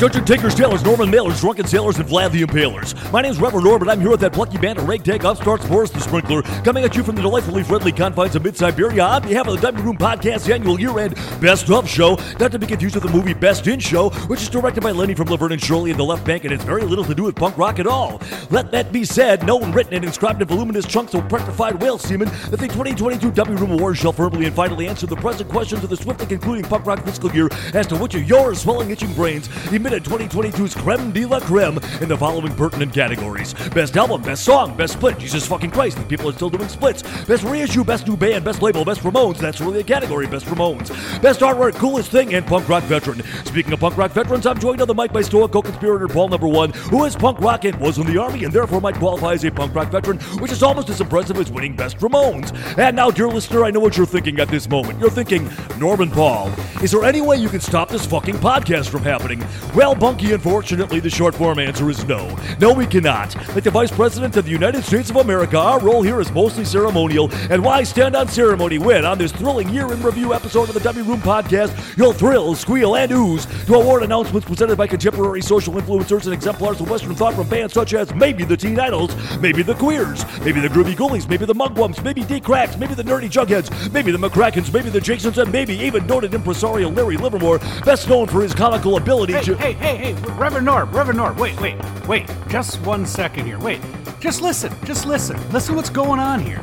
Dungeon Takers, Tailors, Norman Mailers, Drunken Sailors, and Vlad the Impalers. My name's Reverend Norb, and I'm here with that plucky band of ragtag upstarts, Boris the Sprinkler, coming at you from the delightfully friendly confines of mid-Siberia on behalf of the Dummy Room Podcast annual year-end Best Of Show, not to be confused with the movie Best In Show, which is directed by Lenny from Laverne and Shirley in the Left Bank, and has very little to do with punk rock at all. Let that be said, known, written, and inscribed in voluminous chunks of petrified whale semen, that the 2022 Dummy Room Awards shall firmly and finally answer the present questions of the swiftly concluding punk rock fiscal year as to which of your swelling itching brains emitted 2022's creme de la creme in the following pertinent categories Best Album, Best Song, Best Split, Jesus fucking Christ, these people are still doing splits, Best Reissue, Best New Band, Best Label, Best Ramones, that's really a category, Best Ramones, Best Artwork, Coolest Thing, and Punk Rock Veteran. Speaking of punk rock veterans, I'm joined on the mic by stoic co-conspirator Paul Number One, who is punk rock and was in the Army and therefore might qualify as a punk rock veteran, which is almost as impressive as winning Best Ramones. And now, dear listener, I know what you're thinking at this moment. You're thinking, Norman Paul, is there any way you can stop this fucking podcast from happening? Well, Bunky, unfortunately, the short form answer is no. No, we cannot. Like the Vice President of the United States of America, our role here is mostly ceremonial, and why stand on ceremony when, on this thrilling year in review episode of the Dummy Room Podcast, you'll thrill, squeal, and ooze to award announcements presented by contemporary social influencers and exemplars of Western thought from bands such as maybe the Teen Idols, maybe the Queers, maybe the Groovy Ghoulies, maybe the Mugwumps, maybe Dee Cracks, maybe the Nerdy Jugheads, maybe the McRackins, maybe the Jasons, and maybe even noted impresario Larry Livermore, best known for his comical ability Hey, to. hey, hey, hey, hey, Reverend Norb, Reverend Norb, wait, wait, wait, just one second here, wait. Just listen, just listen. Listen what's going on here.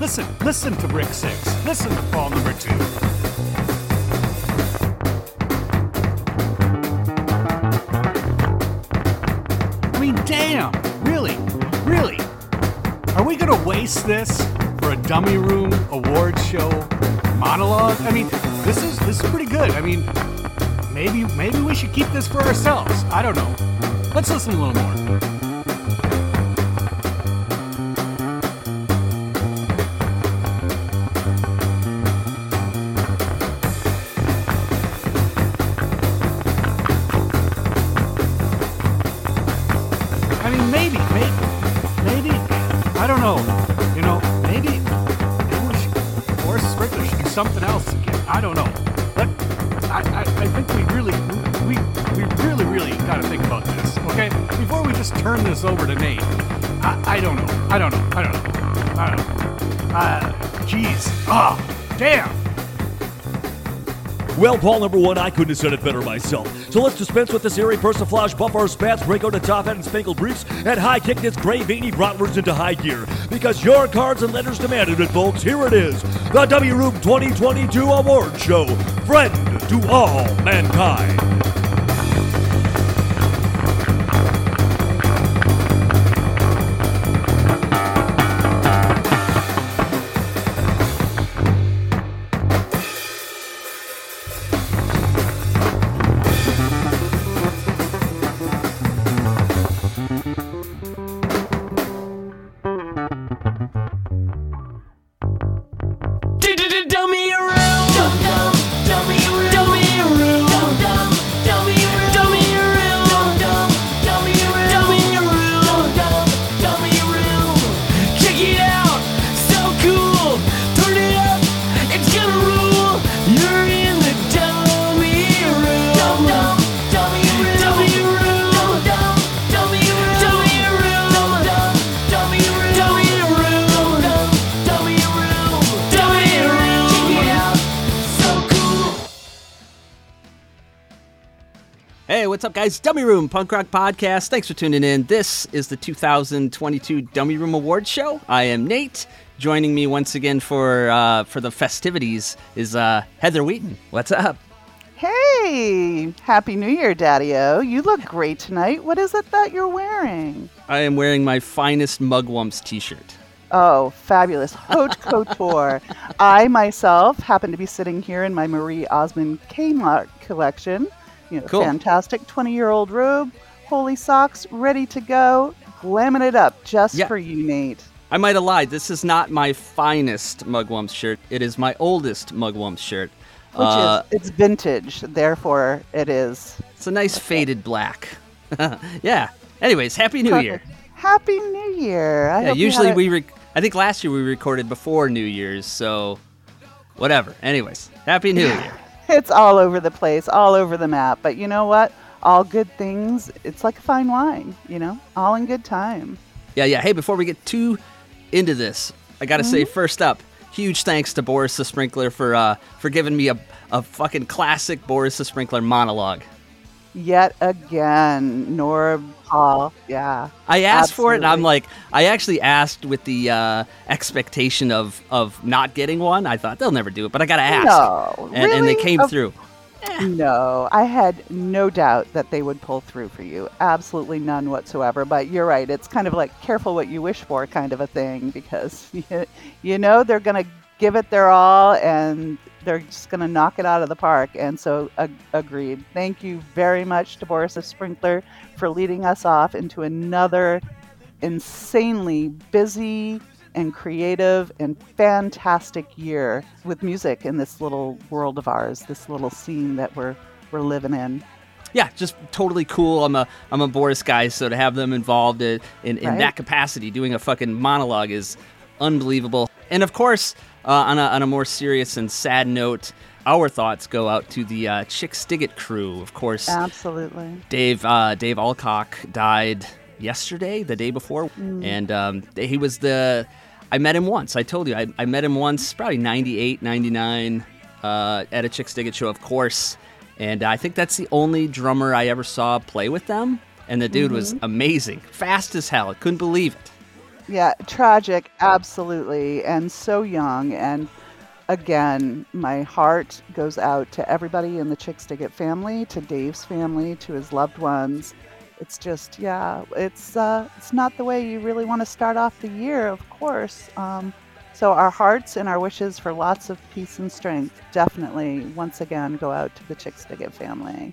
Listen, listen to Brick 6. Listen to Paul number 2. I mean, damn, really, really. Are we gonna waste this for a dummy room awards show monologue? I mean, this is this is pretty good. I mean, maybe maybe we should keep this for ourselves. I don't know. Let's listen a little more. Turn this over to Nate. I, I don't know. I don't know. I don't know. I don't know. Uh, jeez. Oh, damn. Well, Paul number one, I couldn't have said it better myself. So let's dispense with this airy persiflage, buff our spats, break out the top hat and spangled briefs, and high kick this gray veiny bratwurst into high gear. Because your cards and letters demanded it, folks. Here it is the Dummy Room 2022 Award Show. Friend to all mankind. Guys? Dummy Room Punk Rock Podcast. Thanks for tuning in. This is the 2022 Dummy Room Awards Show. I am Nate. Joining me once again for uh, for the festivities is uh, Heather Wheaton. What's up? Hey, Happy New Year, Daddy O. You look great tonight. What is it that you're wearing? I am wearing my finest Mugwumps T-shirt. Oh, fabulous. Haute Couture. I myself happen to be sitting here in my Marie Osmond Kmart collection. You know, Cool. fantastic 20 year old robe, holy socks, ready to go, glamming it up just Yeah. for you, Nate. I might have lied. This is not my finest Mugwump shirt. It is my oldest Mugwump shirt. Which Uh, is, it's vintage, therefore it is. it's a nice faded black. yeah. Anyways, Happy New Year. Happy New Year. I Yeah, usually we rec- I think last year we recorded before New Year's, so whatever. Anyways, Happy New Year. It's all over the place, all over the map. But you know what? all good things. It's like a fine wine, you know, all in good time. Yeah, yeah. Hey, before we get too into this, I gotta say Mm-hmm. first up, huge thanks to Boris the Sprinkler for uh, for giving me a, a fucking classic Boris the Sprinkler monologue. Yet again, Nora Paul. Yeah. I asked for it, and I'm like, I actually asked with the uh, expectation of of not getting one. I thought they'll never do it, but I gotta ask. No, and, and they came through. No, I had no doubt that they would pull through for you. Absolutely none whatsoever. But you're right. It's kind of like careful what you wish for kind of a thing because you, you know they're going to give it their all and they're just going to knock it out of the park. And so, ag- agreed. Thank you very much to Boris the Sprinkler for leading us off into another insanely busy and creative and fantastic year with music in this little world of ours, this little scene that we're we're living in. Yeah, just totally cool. I'm a I'm a Boris guy, so to have them involved in in, in Right. that capacity, doing a fucking monologue is unbelievable. And of course, uh, on a on a more serious and sad note, our thoughts go out to the uh, Chixdiggit crew. Of course, Absolutely. Dave uh, Dave Alcock died yesterday, the day before, and um, he was the. I met him once. I told you I, I met him once, probably 98, 99, uh, at a Chixdiggit show, of course. And I think that's the only drummer I ever saw play with them. And the dude was amazing, fast as hell. I couldn't believe it. Yeah, tragic, absolutely, and so young. And again, my heart goes out to everybody in the Chixdiggit family, to Dave's family, to his loved ones. It's just, yeah, it's uh, it's not the way you really want to start off the year, of course. Um, so our hearts and our wishes for lots of peace and strength definitely, once again, go out to the Chixdiggit family.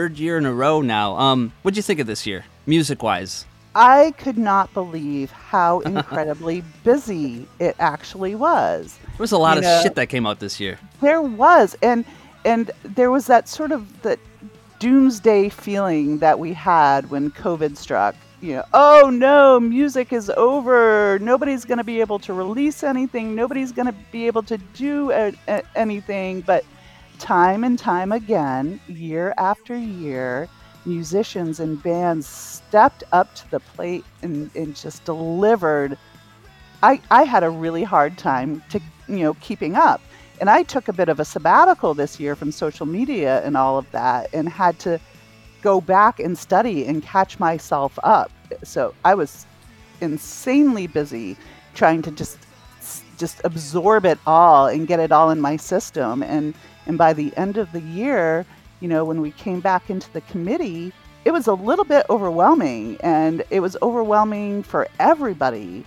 Third year in a row now. Um, what'd you think of this year, music wise? I could not believe how incredibly busy it actually was. There was a lot You of know- shit that came out this year. There was, and and there was that sort of that doomsday feeling that we had when COVID struck. You know, oh no, music is over. Nobody's going to be able to release anything. Nobody's going to be able to do a, a- anything. But time and time again, year after year, musicians and bands stepped up to the plate and, and just delivered. I, I had a really hard time to you know keeping up. And i took a bit of a sabbatical this year from social media and all of that and had to go back and study and catch myself up. So i was insanely busy trying to just just absorb it all and get it all in my system. And and by the end of the year you know when we came back into the committee it was a little bit overwhelming and it was overwhelming for everybody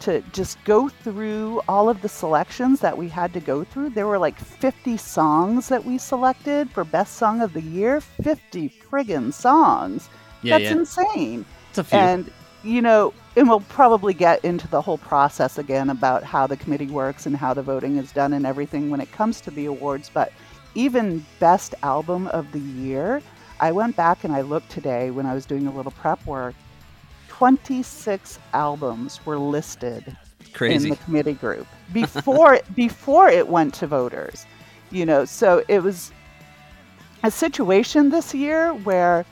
to just go through all of the selections that we had to go through. There were like 50 songs that we selected for best song of the year. 50 friggin' songs. Yeah, That's yeah. insane. It's a few. And, you know, and we'll probably get into the whole process again about how the committee works and how the voting is done and everything when it comes to the awards. But even best album of the year, I went back and I looked today when I was doing a little prep work. 26 albums were listed Crazy. in the committee group before before it went to voters. You know, so it was a situation this year where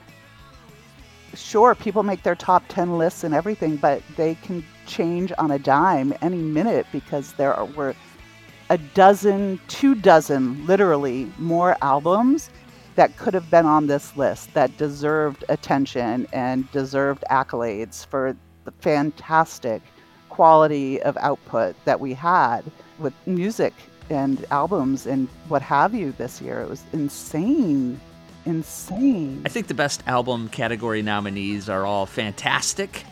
sure people make their top 10 lists and everything, but they can change on a dime any minute because there were a dozen, two dozen, literally more albums that could have been on this list that deserved attention and deserved accolades for the fantastic quality of output that we had with music and albums and what have you this year. It was insane. Insane. I think the best album category nominees are all fantastic,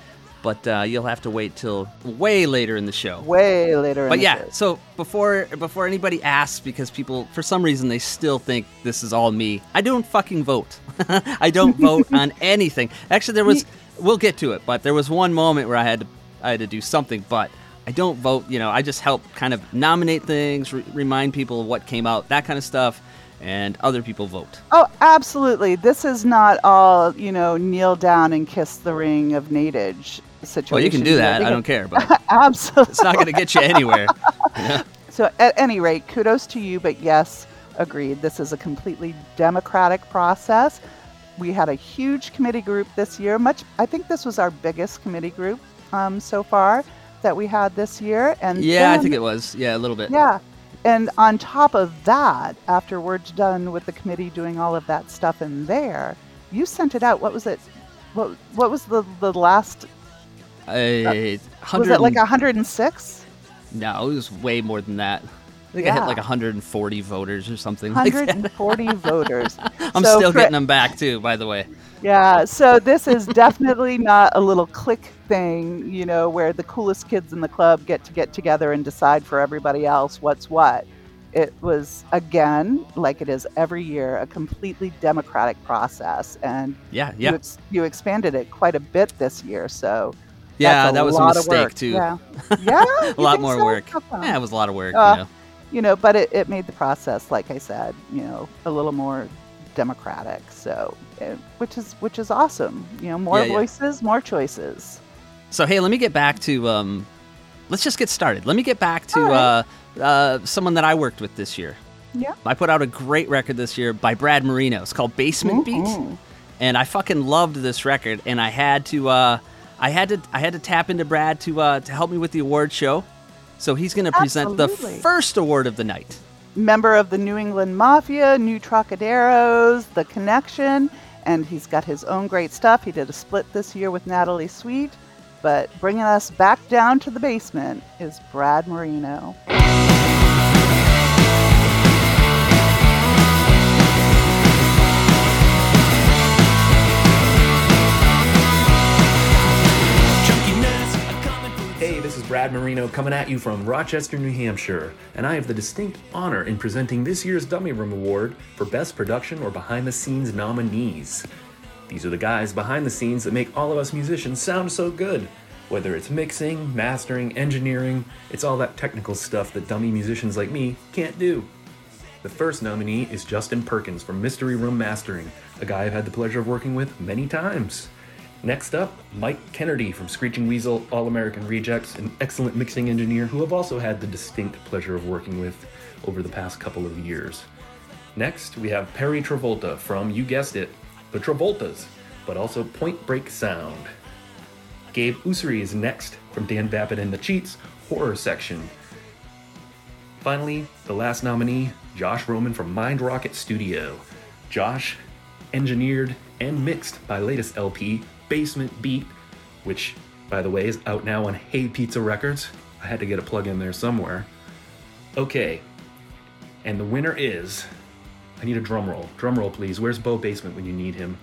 but uh, you'll have to wait till way later in the show. Way later. in But yeah, so before before anybody asks, because people for some reason they still think this is all me. I don't fucking vote. I don't vote on anything. Actually, there was. We'll get to it, but there was one moment where I had to I had to do something, but I don't vote. You know, I just help kind of nominate things, re- remind people of what came out, that kind of stuff, and other people vote. Oh, absolutely. This is not all, you know, kneel down and kiss the ring of natage situation. Well, you can do that. I don't care, but Absolutely. it's not going to get you anywhere. So, at any rate, kudos to you, but yes, agreed. This is a completely democratic process. We had a huge committee group this year. Much, I think this was our biggest committee group um, so far that we had this year. And Yeah, I think it was. Yeah, a little bit. Yeah. And on top of that, after we're done with the committee doing all of that stuff in there, you sent it out. What was it? What what was the the last? Uh, Was it like 106? No, it was way more than that. I think I hit like 140 voters or something like that. 140 voters. I'm So still for- getting them back too, by the way. Yeah, so this is definitely not a little click thing, you know, where the coolest kids in the club get to get together and decide for everybody else what's what. It was, again, like it is every year, a completely democratic process. And Yeah, you, yeah, ex- you expanded it quite a bit this year. So yeah. that's a That was a lot of mistake work. too. Yeah, yeah a lot more so? work. Yeah, it was a lot of work. Uh, you know. you know, but it, it made the process, like I said, you know, a little more democratic. So, eh, which is which is awesome. You know, more Yeah, yeah. voices, more choices. So hey, let me get back to um, let's just get started. Let me get back to All right. uh, uh, someone that I worked with this year. Yeah. I put out a great record this year by Brad Marino. It's called Basement Beat, Mhm. and I fucking loved this record. And I had to, uh, I had to, I had to tap into Brad to uh, to help me with the award show. So he's going to present the first award of the night. Member of the New England Mafia, New Trocaderos, The Connection, and he's got his own great stuff. He did a split this year with Natalie Sweet, but bringing us back down to the basement is Brad Marino. Brad Marino coming at you from Rochester, New Hampshire, and I have the distinct honor in presenting this year's Dummy Room Award for Best Production or Behind the Scenes nominees. These are the guys behind the scenes that make all of us musicians sound so good. Whether it's mixing, mastering, engineering, it's all that technical stuff that dummy musicians like me can't do. The first nominee is Justin Perkins from Mystery Room Mastering, a guy I've had the pleasure of working with many times. Next up, Mike Kennedy from Screeching Weasel All American Rejects, an excellent mixing engineer who I've also had the distinct pleasure of working with over the past couple of years. Next, we have Perry Travolta from, you guessed it, the Travoltas, but also Point Break Sound. Gabe Usery is next from Dan Vapid and the Cheats Horror Section. Finally, the last nominee, Josh Roman from Mind Rocket Studio. Josh engineered and mixed my latest LP, Basement Beat, which, by the way, is out now on Hey Pizza Records. I had to get a plug in there somewhere. Okay, and the winner is. I need a drum roll. Drum roll, please. Where's Bo Basement when you need him?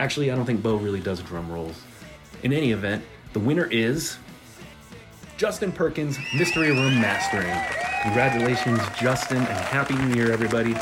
Actually, I don't think Bo really does drum rolls. In any event, the winner is. Justin Perkins, Mystery Room Mastering. Congratulations, Justin, and Happy New Year, everybody.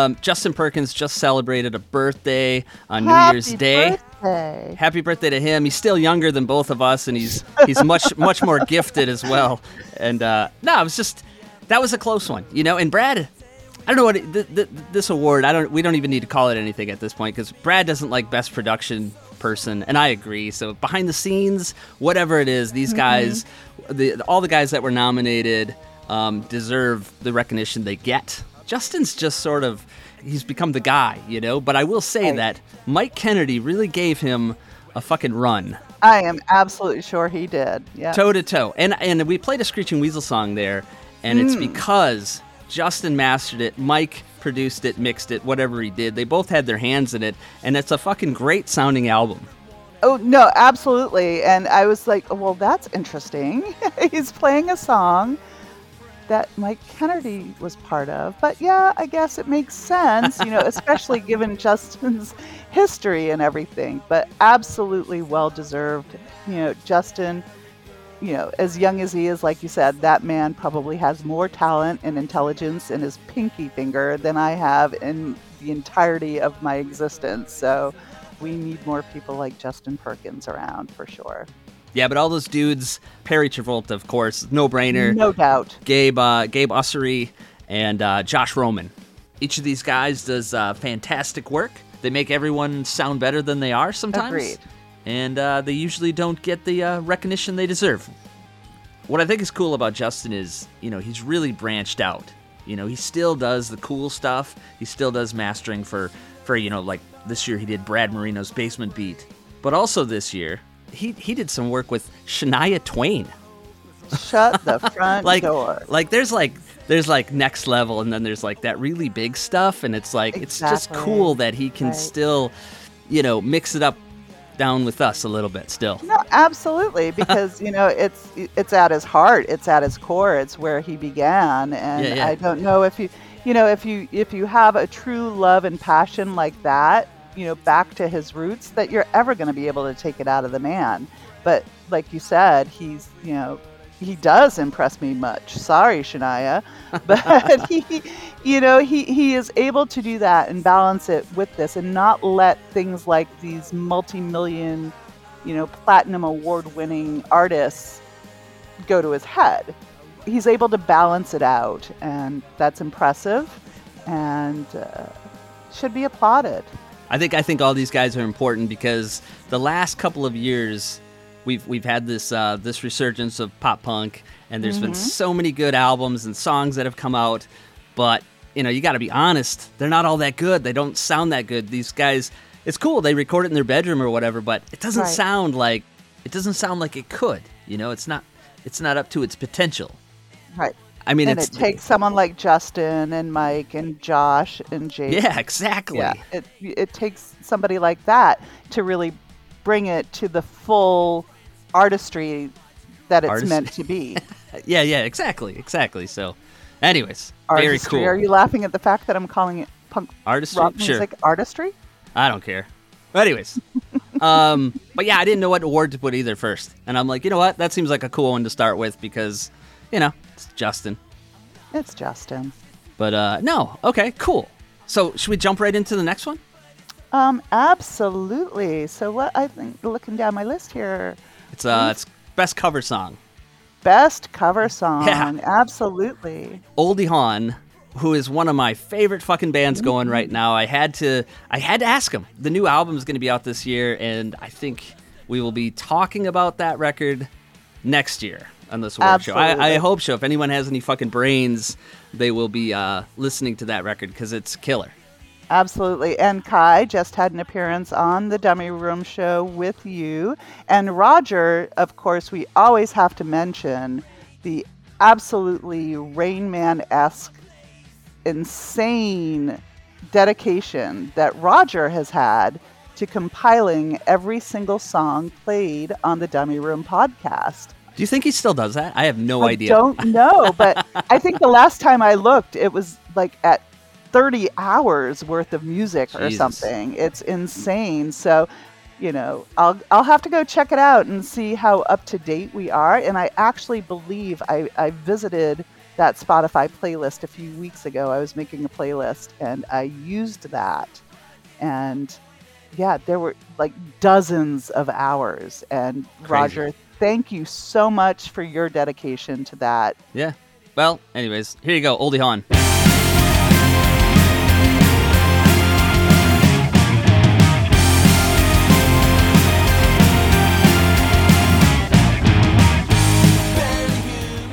Um, Justin Perkins just celebrated a birthday on New Happy Year's Day. birthday. Happy birthday to him. He's still younger than both of us, and he's he's much much more gifted as well. And uh, no, it was just that was a close one, you know. And Brad, I don't know what it, th- th- this award. I don't. We don't even need to call it anything at this point because Brad doesn't like best production person, and I agree. So behind the scenes, whatever it is, these guys, the all the guys that were nominated, um, deserve the recognition they get. Justin's just sort of he's become the guy, you know. But I will say that Mike Kennedy really gave him a fucking run, I am absolutely sure he did. Yeah. toe to toe. And and we played a Screeching Weasel song there, and it's Hmm. because Justin mastered it, Mike produced it, mixed it, whatever he did. They both had their hands in it, and it's a fucking great sounding album. Oh no, absolutely. And I was like, well, that's interesting. He's playing a song that Mike Kennedy was part of. But yeah, I guess it makes sense, you know, especially given Justin's history and everything. But absolutely well deserved. You know, Justin, you know, as young as he is, like you said, that man probably has more talent and intelligence in his pinky finger than I have in the entirety of my existence. So we need more people like Justin Perkins around for sure. Yeah, but all those dudes, Perry Travolta, of course, no brainer. No doubt. Gabe uh, Gabe Ussery and uh, Josh Roman. Each of these guys does uh, fantastic work. They make everyone sound better than they are sometimes. Agreed. And uh, they usually don't get the uh, recognition they deserve. What I think is cool about Justin is, you know, he's really branched out. You know, he still does the cool stuff. He still does mastering for, for you know, like this year he did Brad Marino's Basement Beat. But also this year, he, he did some work with Shania Twain Shut the front like door. like there's like there's like next level and then there's like that really big stuff and it's like it's just cool that he can Right. still you know mix it up down with us a little bit still No, absolutely, because you know it's it's at his heart, it's at his core, it's where he began, and Yeah, yeah. I don't know if you, you know, if you if you have a true love and passion like that, you know, back to his roots, that you're ever going to be able to take it out of the man. But like you said, he's you know he does impress me much. Sorry, Shania, but he, you know, he he is able to do that and balance it with this, and not let things like these multi-million, you know, platinum award-winning artists go to his head. He's able to balance it out, and that's impressive, and uh, should be applauded. I think i think all these guys are important because the last couple of years we've we've had this uh, this resurgence of pop punk and there's been so many good albums and songs that have come out but you know you got to be honest they're not all that good. They don't sound that good. These guys it's cool they record it in their bedroom or whatever but it doesn't Right. sound like it doesn't sound like it could you know? It's not it's not up to its potential. Right. I mean and it takes someone like Justin and Mike and Josh and Jake. yeah exactly Yeah, it it takes somebody like that to really bring it to the full artistry that it's Artistry. meant to be. yeah yeah exactly exactly so anyways very cool Are you laughing at the fact that I'm calling it punk artistry rock sure music artistry? I don't care. But anyways, um, but yeah, I didn't know what award to put either first, and I'm like, you know what? That seems like a cool one to start with because, you know, it's Justin. It's Justin. But uh, no, okay, cool. So should we jump right into the next one? Um, absolutely. So what I think looking down my list here, It's uh, it's best cover song. best cover song. Yeah. Absolutely. Oldie Hawn, who is one of my favorite fucking bands going right now. I had to I had to ask him. The new album is going to be out this year, and I think we will be talking about that record next year on this award show. I, I hope so. If anyone has any fucking brains, they will be uh, listening to that record because it's killer. Absolutely. And Kai just had an appearance on the Dummy Room show with you. And Roger, of course, we always have to mention the absolutely Rain Man esque, insane dedication that Roger has had to compiling every single song played on the Dummy Room podcast. Do you think he still does that? I have no I idea. I don't know, but I think the last time I looked, it was like at 30 hours worth of music or Jesus. something. It's insane. So, you know, I'll I'll have to go check it out and see how up to date we are. And I actually believe I, I visited that Spotify playlist a few weeks ago. I was making a playlist and I used that. And yeah, there were like dozens of hours. And Crazy. Roger, thank you so much for your dedication to that. Yeah. Well, anyways, here you go, Oldie Hawn.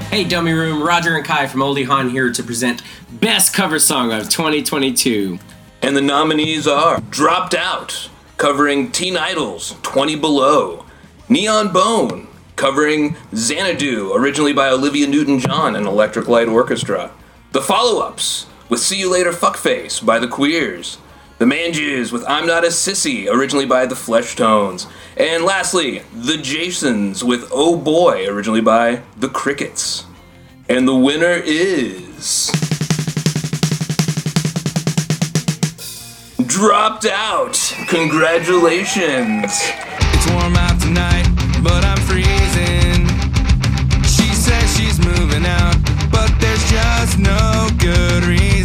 Hey, Dummy Room, Roger and Kai from Oldie Hawn here to present Best Cover Song of 2022. And the nominees are Dropped Out, covering Teen Idol's 20 Below, Neon Bone, covering Xanadu, originally by Olivia Newton John and Electric Light Orchestra, The Follow Ups, with See You Later Fuckface by The Queers, The Manges with I'm Not a Sissy, originally by The Flesh Tones, and lastly, The Jasons with Oh Boy, originally by The Crickets. And the winner is. dropped out. Congratulations. It's warm out tonight, just no good reason.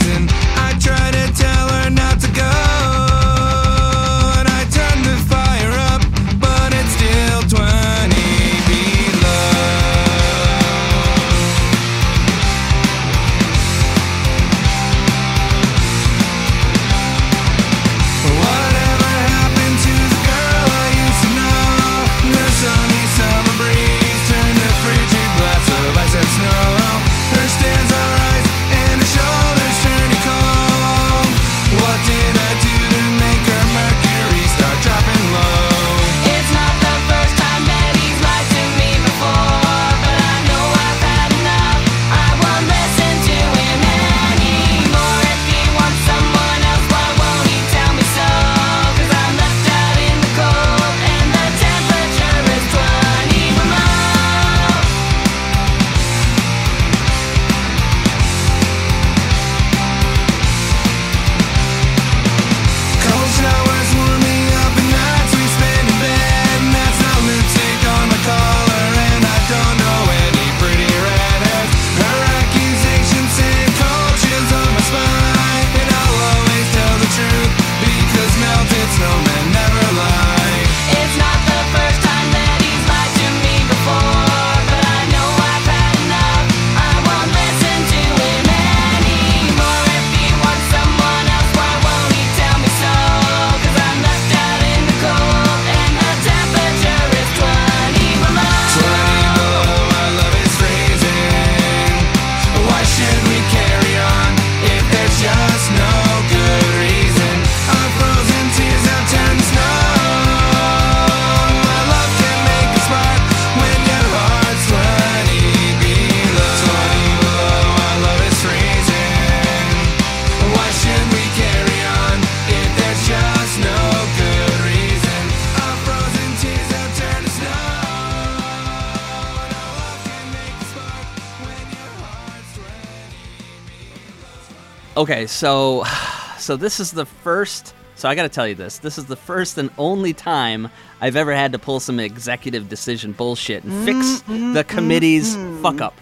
Okay, so so this is the first so I got to tell you this. This is the first and only time I've ever had to pull some executive decision bullshit and fix mm, mm, the mm, committee's fuck up.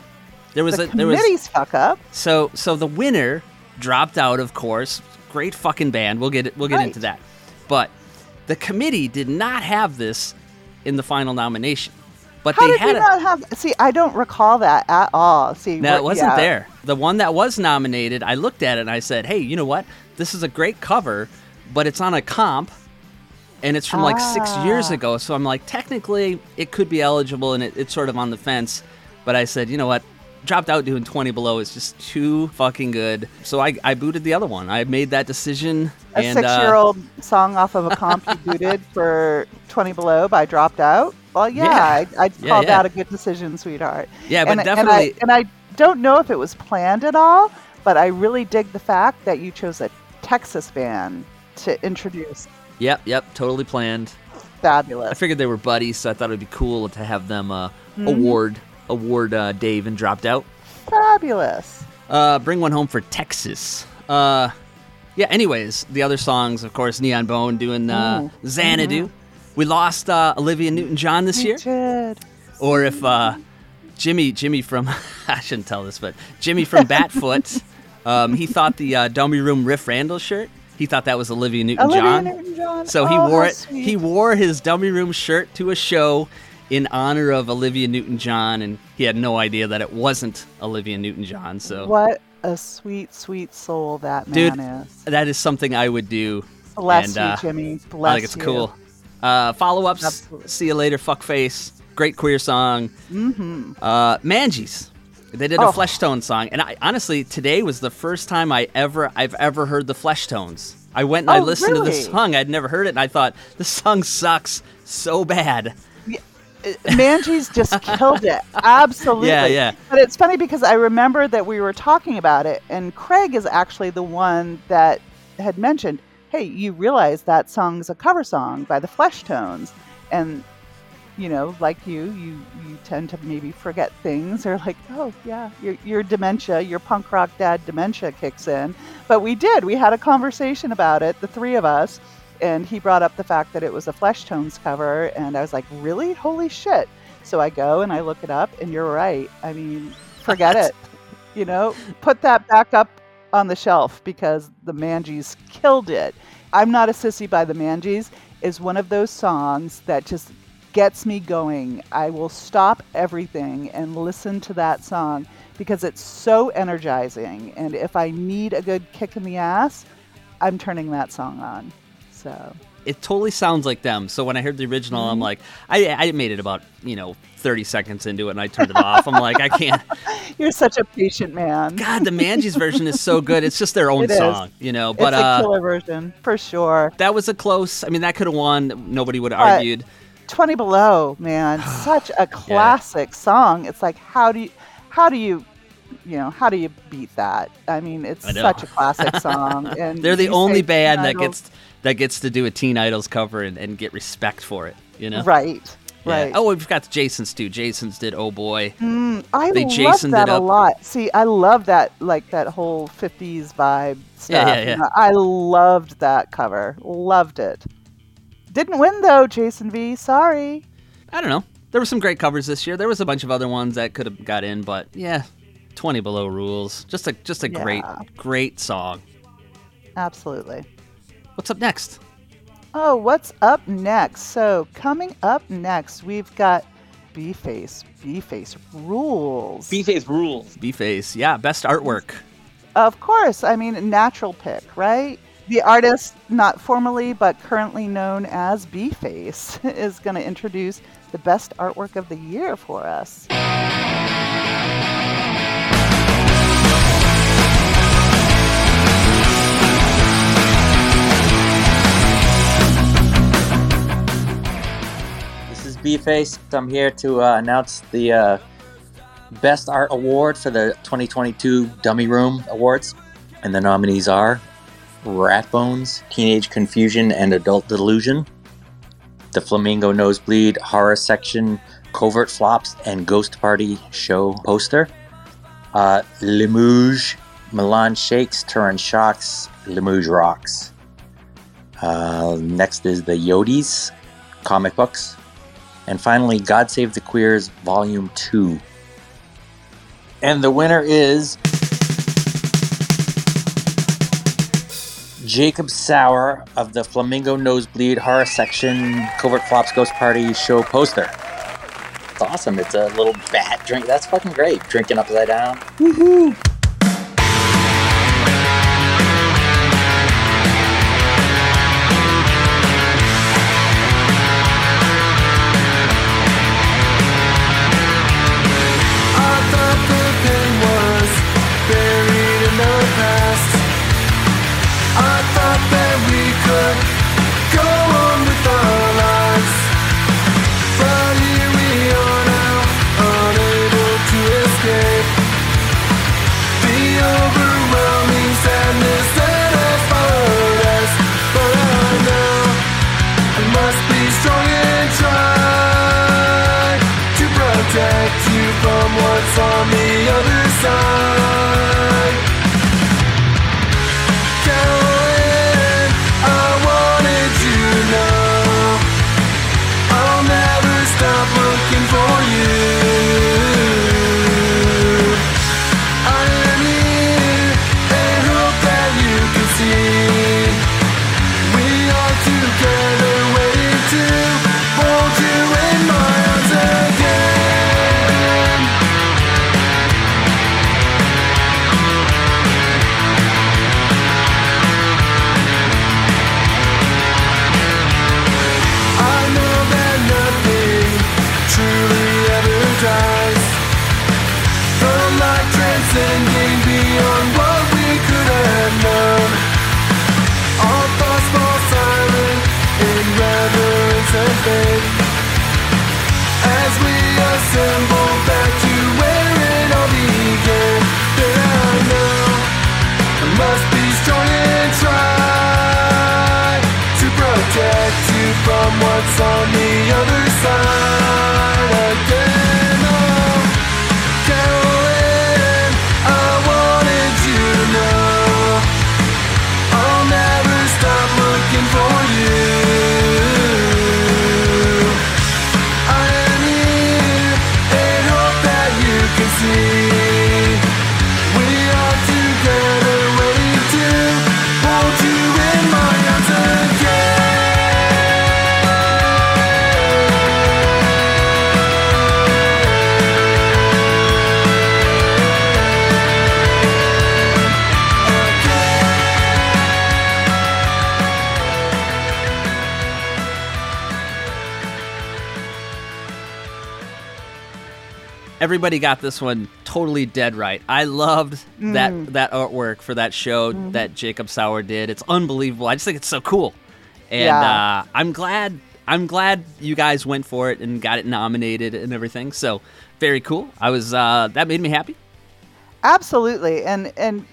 There was The a there was committee's fuck up. so so the winner dropped out, of course. Great fucking band. We'll get it. We'll get Right. into that. But the committee did not have this in the final nomination. But How they did had you a, not have? See, I don't recall that at all. See, no, it wasn't yeah. there. The one that was nominated, I looked at it and I said, "Hey, you know what? This is a great cover, but it's on a comp, and it's from like six years Ah. ago. So I'm like, technically, it could be eligible, and it, it's sort of on the fence. But I said, you know what? Dropped out doing 20 below is just too fucking good. So I, I booted the other one. I made that decision. A and, uh, six-year-old song off of a comp you booted for 20 Below by Dropped Out. Well, yeah, Yeah. I, I'd Yeah, call yeah. that a good decision, sweetheart. Yeah, but and, definitely- And I, and I don't know if it was planned at all, but I really dig the fact that you chose a Texas band to introduce. Yep, yep, totally planned. Fabulous. I figured they were buddies, so I thought it'd be cool to have them uh, Mm-hmm. award award uh, Dave and dropped out. Fabulous. Uh, bring one home for Texas. Uh, yeah. Anyways, the other songs, of course, Neon Bone doing uh, Xanadu. We lost uh, Olivia Newton-John this year, did. or if uh, Jimmy, Jimmy from I shouldn't tell this, but Jimmy from Batfoot, um, he thought the uh, Dummy Room Riff Randall shirt. He thought that was Olivia Newton-John. Olivia Newton-John. So he Oh, wore it. sweet. He wore his Dummy Room shirt to a show in honor of Olivia Newton-John, and he had no idea that it wasn't Olivia Newton-John. So What a sweet, sweet soul that Dude, man is. that is something I would do. Bless and, you, uh, Jimmy. Bless I think it's you. cool. Uh, follow ups. Absolutely. See you later. Fuck face. Great queer song. Mm-hmm. Uh, Manges. They did a Oh. Flesh Tone song, and I honestly today was the first time I ever I've ever heard the Flesh Tones. I went and I Oh, listened to the song. I'd never heard it, and I thought this song sucks so bad. Manges just killed it. Absolutely. Yeah, yeah. But it's funny because I remember that we were talking about it, and Craig is actually the one that had mentioned, hey, you realize that song's a cover song by the Flesh Tones. And, you know, like you, you, you tend to maybe forget things or like, oh, yeah, your, your dementia, your punk rock dad dementia kicks in. But we did. We had a conversation about it, the three of us and he brought up the fact that it was a Flesh Tones cover, and I was like, "Really? Holy shit!" So I go and I look it up, and you're right. I mean, forget it. You know, put that back up on the shelf because the Manges killed it. I'm not a sissy by the Manges is one of those songs that just gets me going. I will stop everything and listen to that song because it's so energizing. And if I need a good kick in the ass, I'm turning that song on. So It totally sounds like them. So when I heard the original, I'm like, I, I made it about you know 30 seconds into it, and I turned it off. I'm like, I can't. you're such a patient man. God, the Manges version is so good. It's just their own It is. song, you know. But it's a uh, killer version for sure. that was a close. I mean, that could have won. Nobody would have argued. 20 Below, man, such a classic song. It's like how do you how do you you know, how do you beat that? I mean, it's I such a classic song and They're the only band that gets that gets to do a Teen Idols cover and, and get respect for it. You know, right. Yeah. Right. Oh, we've got Jason's too. Jason's did. Oh boy. Mm, I they love Jasoned that a lot. See, I love that like that whole 50s vibe stuff. Yeah, yeah, you know, I loved that cover. Loved it. Didn't win though, Jason V. Sorry. I don't know. There were some great covers this year. There was a bunch of other ones that could have got in, but yeah, Twenty Below rules. Just a just a great great song. Absolutely. What's up next? Oh, what's up next? So, coming up next, we've got B Face. B Face rules. B-Face rules. B Face. Yeah, best artwork. Of course. I mean, natural pick, right? The artist, not formally but currently known as B Face, is going to introduce the best artwork of the year for us. B-Face. I'm here to uh, announce the uh, Best Art Award for the 2022 Dummy Room Awards. And the nominees are Rat Bones, Teenage Confusion and Adult Delusion, The Flamingo Nosebleed Horror Section Covert Flops and Ghost Party Show Poster, uh, Milan Shakes, Turin Shocks, Limouge Rocks. Uh, next is the Yodis comic books. And finally, God Save the Queers Volume 2. And the winner is Jacob Sauer of the Flamingo Nosebleed Horror Section Covert Flops Ghost Party Show poster. It's awesome. It's a little bat drink. That's fucking great. Drinking upside down. Woohoo! Everybody got this one totally dead right. I loved that Mm. that artwork for that show Mhm. that Jacob Sauer did. It's unbelievable. I just think it's so cool, and Yeah. uh, I'm glad. I'm glad you guys went for it and got it nominated and everything. So very cool. I was uh, that made me happy. Absolutely, and and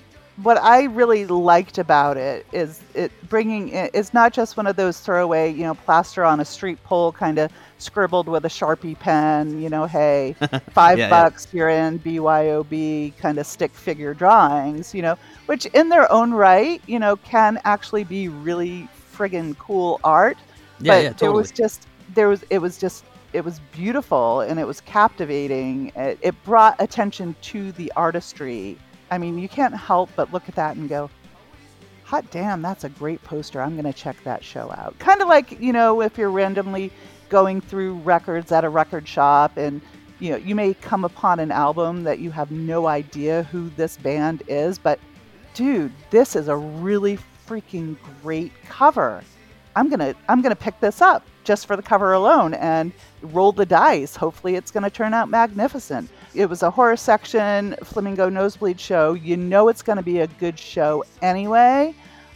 what I really liked about it is it bringing it, it's not just one of those throwaway, you know, plaster on a street pole kind of scribbled with a sharpie pen, you know, hey, five Yeah, yeah. bucks, you're in BYOB kind of stick figure drawings, you know, which in their own right, you know, can actually be really friggin' cool art. Yeah, but yeah, there was just there was it was just it was beautiful and it was captivating. It, it brought attention to the artistry. I mean, you can't help but look at that and go, hot damn, that's a great poster. I'm going to check that show out. Kind of like, you know, if you're randomly going through records at a record shop and, you know, you may come upon an album that you have no idea who this band is, but dude, this is a really freaking great cover. I'm to I'm to pick this up just for the cover alone and roll the dice. Hopefully it's to turn out magnificent. It was a horror section Flamingo Nosebleed show. You know it's to be a good show anyway.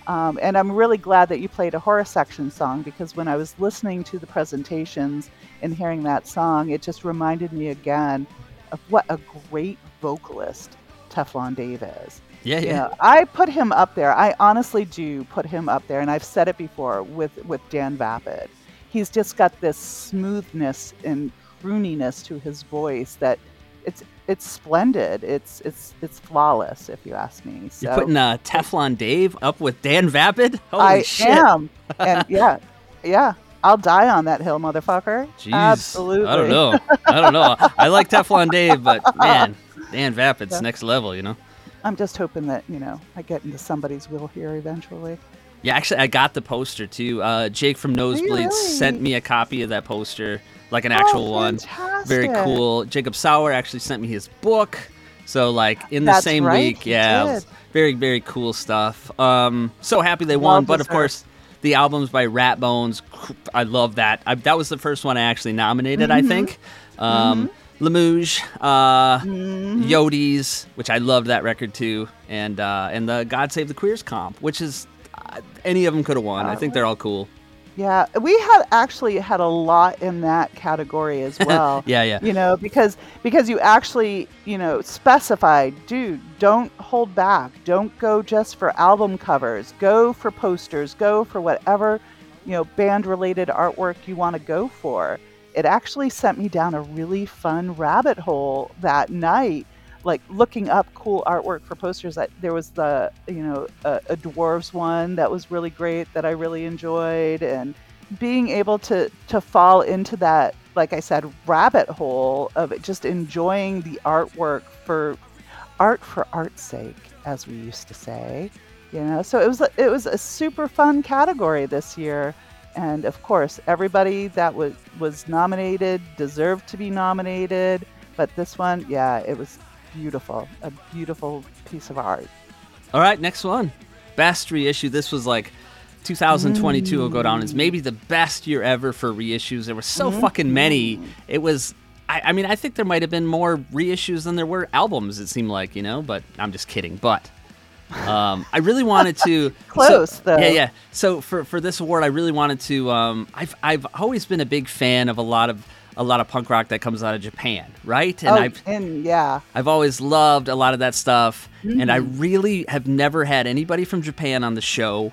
Um, and I'm really glad that you played a horror section song because when I was listening to the presentations and hearing that song, it just reminded me again of what a great vocalist Teflon Dave is. Yeah, You yeah. know, I put him up there. I honestly do put him up there, and I've said it before with with Dan Vapid. He's just got this smoothness and crooniness to his voice that it's it's splendid. It's it's it's flawless, if you ask me. So You're putting uh, Teflon Dave up with Dan Vapid. Holy I shit! am, and yeah, yeah, I'll die on that hill, motherfucker. Jeez. Absolutely. I don't know. I don't know. I like Teflon Dave, but man, Dan Vapid's Yeah. next level. You know. I'm just hoping that you know I get into somebody's will here eventually. Yeah, actually, I got the poster too. Uh, Jake from Nosebleeds really? sent me a copy of that poster, like an Oh, actual one. Very cool. Jacob Sauer actually sent me his book. So, like in the That's same right, week, yeah, very very cool stuff. Um, so happy they won, but of course, the albums by Rat Bones, I love that. I, that was the first one I actually nominated, I Mhm. think. Um, Lamouge, uh, Mm-hmm. Yodi's, which I loved that record too, and uh, and the God Save the Queers comp, which is any of them could have won. I think they're all cool. Yeah, we had actually had a lot in that category as well. Yeah, yeah. You know, because because you actually, you know, specified, dude, don't hold back. Don't go just for album covers. Go for posters. Go for whatever, you know, band related artwork you want to go for. It actually sent me down a really fun rabbit hole that night like looking up cool artwork for posters that there was the you know a, a dwarves one that was really great that i really enjoyed and being able to to fall into that like i said rabbit hole of just enjoying the artwork for art for art's sake as we used to say you know? So it was it was a super fun category this year and of course everybody that was was nominated deserved to be nominated but this one yeah it was beautiful a beautiful piece of art All right, next one. Best reissue. This was like 2022 will go down as maybe the best year ever for reissues. There were so fucking many. It was. I, I mean, I think there might have been more reissues than there were albums. It seemed like, you know, but I'm just kidding. But um, I really wanted to Close, so- though. Yeah, yeah. So for for this award, I really wanted to. Um, I've I've always been a big fan of a lot of a lot of punk rock that comes out of Japan, right? And oh, I've and yeah I've always loved a lot of that stuff, and I Mhm. really have never had anybody from Japan on the show,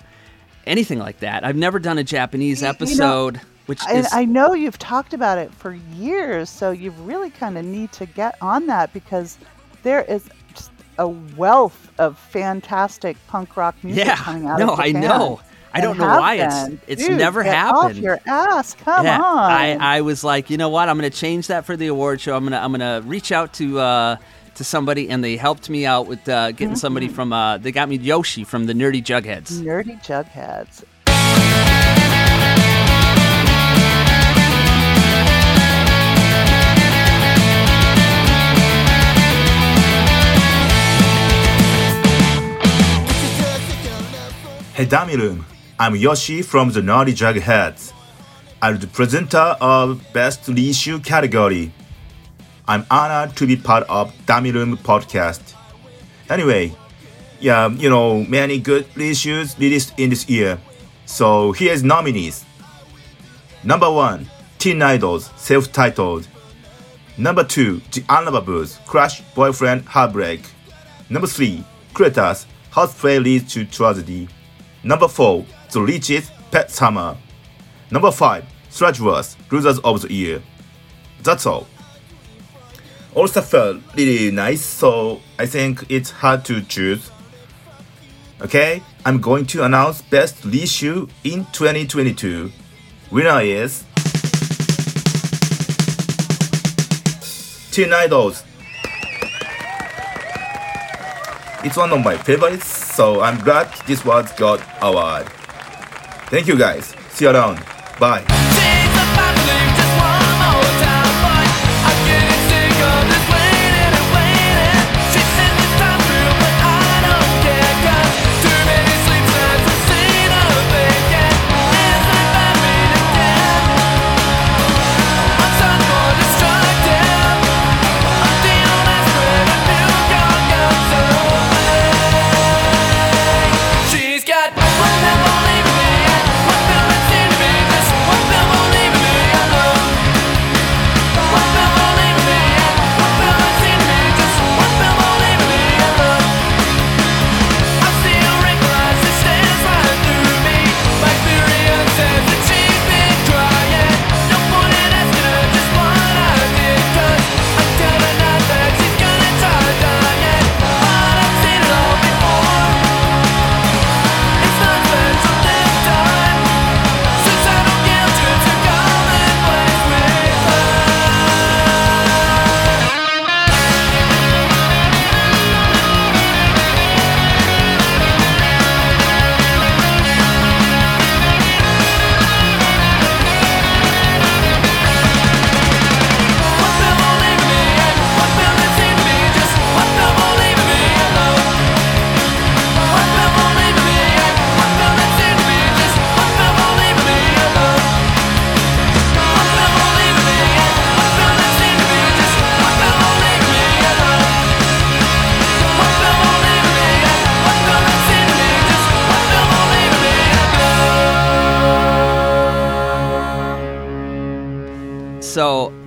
anything like that. I've never done a Japanese you know, episode, which and is I know you've talked about it for years, so you really kind of need to get on that because there is just a wealth of fantastic punk rock music Yeah, coming out no, of Japan. I know. I don't know why it's- been. it's Dude, never get happened. Off your ass, come yeah, on. I, I was like, you know what? I'm gonna change that for the award show. I'm gonna I'm gonna reach out to uh, to somebody, and they helped me out with uh, getting somebody from. Uh, they got me Yoshi from the Nerdy Jugheads. Nerdy Jugheads. Hey Damirum, I'm Yoshi from the Nerdy Jugheads. I'm the presenter of Best Reissue category. I'm honored to be part of Dummy Room podcast. Anyway, yeah, you know, many good reissues released in this year. So here's nominees. Number 1, Teen Idols, self-titled. Number 2, The Unlovables, Crush Boyfriend Heartbreak. Number 3, Cletus, Hot Play Leads to Tragedy. Number 4, to Leech's Pet Summer. Number 5. Sludgeworth, Cruisers of the Year. That's all. All stuff felt really nice, so I think it's hard to choose. Okay, I'm going to announce best reissue in 2022. Winner is Teen Idols. It's one of my favorites, so I'm glad this was got award. Thank you guys. See you around. Bye.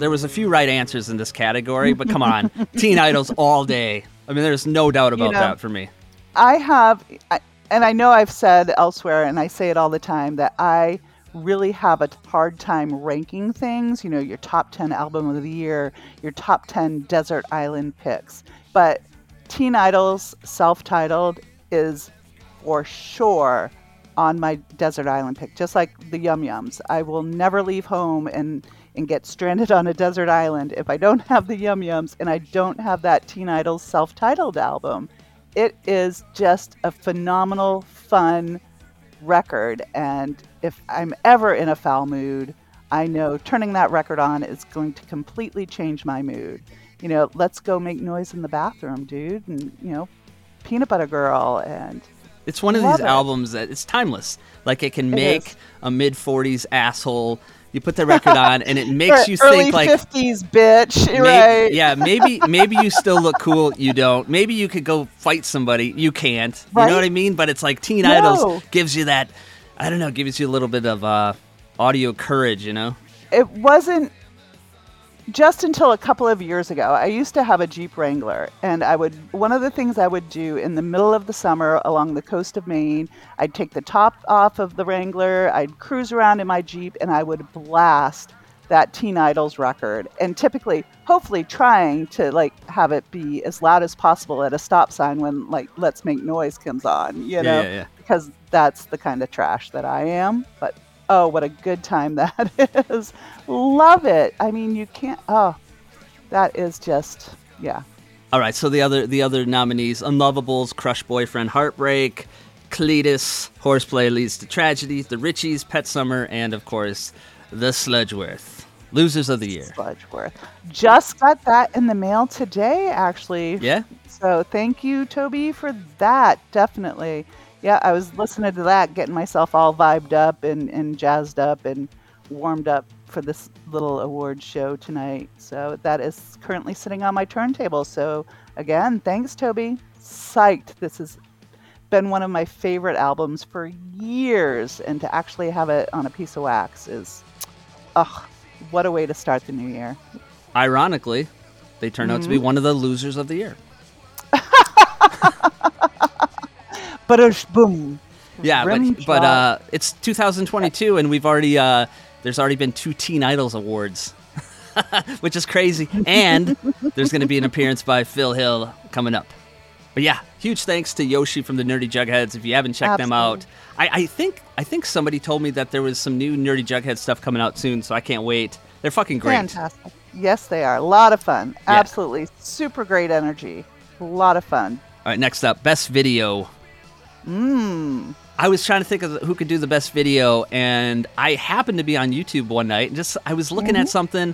There was a few right answers in this category, but come on, Teen Idols all day. I mean, there's no doubt about know, that for me. I have, and I know I've said elsewhere, and I say it all the time, that I really have a hard time ranking things. You know, your top 10 album of the year, your top 10 desert island picks. But Teen Idols self titled is for sure on my desert island pick, just like the Yum Yums. I will never leave home and, and get stranded on a desert island if I don't have the Yum Yums and I don't have that Teen Idols self titled album. It is just a phenomenal, fun record. And if I'm ever in a foul mood, I know turning that record on is going to completely change my mood. You know, let's go make noise in the bathroom, dude. And, you know, Peanut Butter Girl and It's one of Love these it. albums that it's timeless. Like it can It make is. a mid 40s asshole. You put the record on, and it makes you early think like 50s, bitch. Right? Yeah, maybe maybe you still look cool. You don't. Maybe you could go fight somebody. You can't. You know what I mean? But it's like Teen No. Idols gives you that. I don't know. Gives you a little bit of uh, audio courage. You know. it wasn't just until a couple of years ago. I used to have a Jeep Wrangler, and I would one of the things I would do in the middle of the summer along the coast of Maine, I'd take the top off of the Wrangler, I'd cruise around in my Jeep, and I would blast that Teen Idols record, and typically, hopefully, trying to like have it be as loud as possible at a stop sign when like "Let's Make Noise" comes on, you know, yeah, yeah. because that's the kind of trash that I am. But oh, what a good time that is! Love it. I mean, you can't. Oh, that is just yeah. All right. So the other the other nominees: Unlovables, Crush Boyfriend, Heartbreak, Cletus, Horseplay Leads to Tragedy, The Richies, Pet Summer, and of course, The Sludgeworth. Losers of the year. Sludgeworth. Just got that in the mail today, actually. Yeah. So thank you, Toby, for that. Definitely. Yeah, I was listening to that, getting myself all vibed up and, and jazzed up and warmed up for this little award show tonight. So that is currently sitting on my turntable. So again, thanks, Toby. Psyched. This has been one of my favorite albums for years, and to actually have it on a piece of wax is, ugh, what a way to start the new year. Ironically, they turn out to be Mhm. one of the losers of the year. But boom. Yeah, but but uh, it's 2022, and we've already uh, there's already been two Teen Idols awards, which is crazy. And there's going to be an appearance by Phil Hill coming up. But yeah, huge thanks to Yoshi from the Nerdy Jugheads. If you haven't checked them out, I, I think I think somebody told me that there was some new Nerdy Jughead stuff coming out soon, so I can't wait. They're fucking great. Fantastic. Yes, they are. A lot of fun. Absolutely. Super great energy. A lot of fun. All right, next up, best video. Mmm. I was trying to think of who could do the best video, and I happened to be on YouTube one night, and just I was looking Mhm. at something,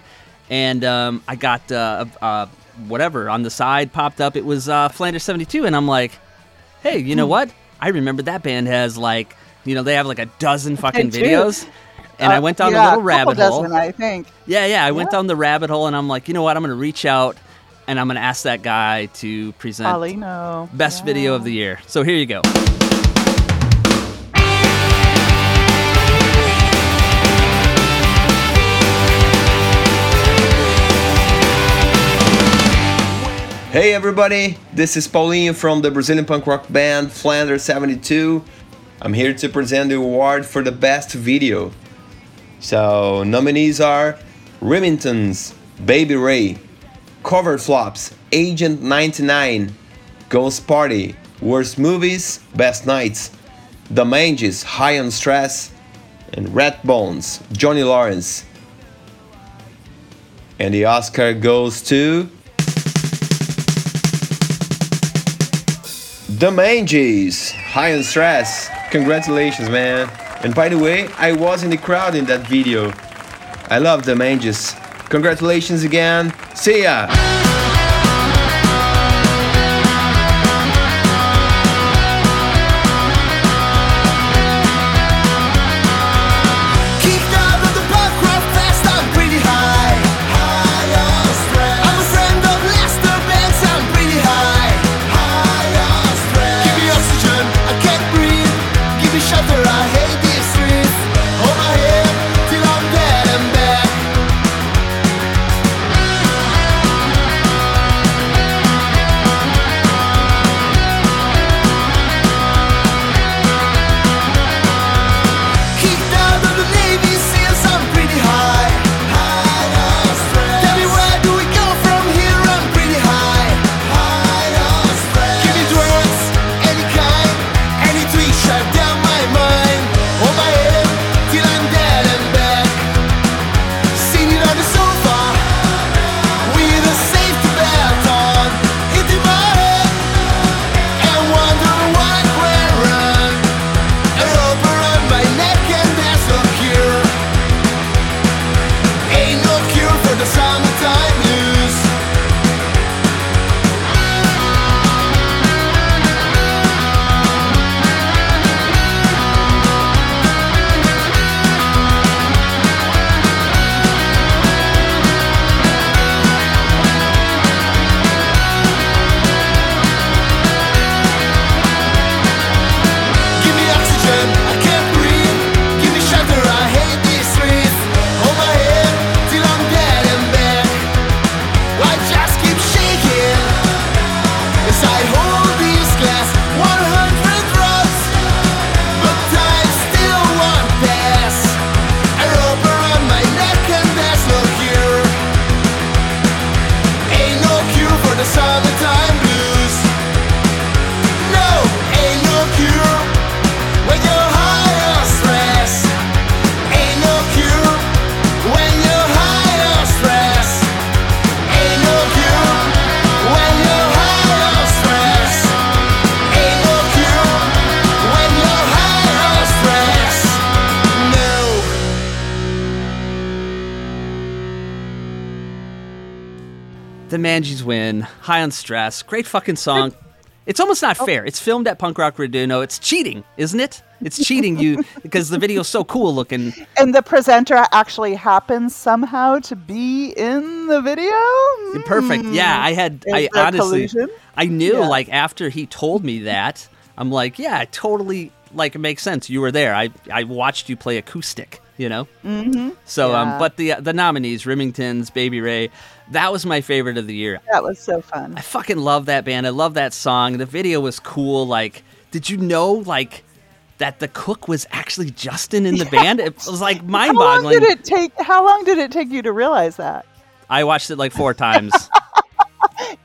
and um, I got uh, uh, whatever on the side popped up. It was uh, Flanders seventy two, and I'm like, hey, you know Hmm. what? I remember that band has like, you know, they have like a dozen fucking videos. And I went down yeah, a little couple rabbit hole. dozen, I think. Yeah, yeah. I went down the rabbit hole, and I'm like, you know what? I'm going to reach out, and I'm going to ask that guy to present Paulinho. best video of the year. So here you go. Hey everybody, this is Paulinho from the Brazilian punk rock band Flanders 72. I'm here to present the award for the best video. So, nominees are Remingtons, Baby Ray, Covert Flops, Agent 99, Ghost Party, Worst Movies, Best Nights, The Manges, High on Stress, and Rat Bones, Johnny Lawrence. And the Oscar goes to. The Manges, High on Stress. Congratulations, man. And by the way, I was in the crowd in that video. I love The Manges. Congratulations again. See ya. On stress. Great fucking song. It's almost not fair. It's filmed at Punk Rock Raduno. It's cheating, isn't it? It's cheating you because the video's so cool looking. And the presenter actually happens somehow to be in the video. Perfect. Yeah, I had. Is I honestly, collusion? I knew Yeah. like after he told me that, I'm like, yeah, it totally like it makes sense. You were there. I I watched you play acoustic. You know. Mm-hmm. So, um, but the the nominees, Remingtons, Baby Ray, that was my favorite of the year. That was so fun. I fucking love that band. I love that song. The video was cool. Like, did you know like that the cook was actually Justin in the band? It was like mind boggling. How long did it take? How long did it take you to realize that? I watched it like four times.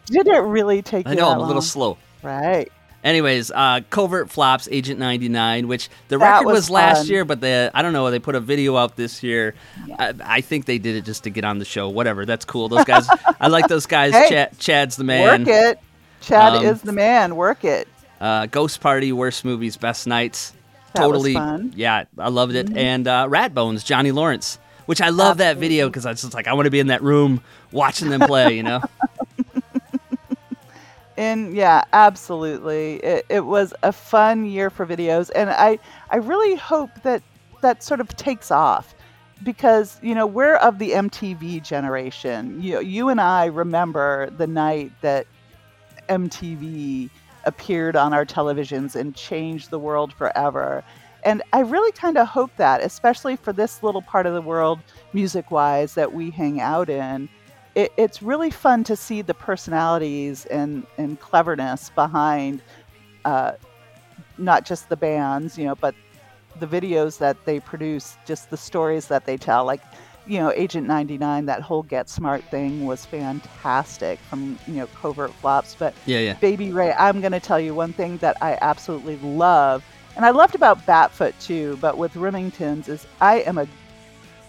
Did it really take I know that I'm a little slow. Right. Anyways, uh, covert flops, Agent 99, which the That record was, was last year, but the I don't know. They put a video out this year. I, I think they did it just to get on the show. Whatever, that's cool. Those guys, I like those guys. Hey, Chad, Chad's the man. Work it. Chad Um, is the man. Work it. Uh, Ghost Party, worst movies, best nights. That totally, yeah, I loved it. Mhm. And uh, Rat Bones, Johnny Lawrence, which I love that video because I was just like, I want to be in that room watching them play. You know. And yeah, absolutely. It, it was a fun year for videos, and I I really hope that that sort of takes off because you know we're of the MTV generation. You you and I remember the night that MTV appeared on our televisions and changed the world forever. And I really kind of hope that, especially for this little part of the world, music wise, that we hang out in, it, it's really fun to see the personalities and, and cleverness behind uh, not just the bands, you know, but the videos that they produce, just the stories that they tell. Like, you know, Agent 99, that whole Get Smart thing was fantastic from, you know, Covert Flops. But Yeah, yeah. Baby Ray, I'm going to tell you one thing that I absolutely love, and I loved about Batfoot too, but with Remingtons, is I am a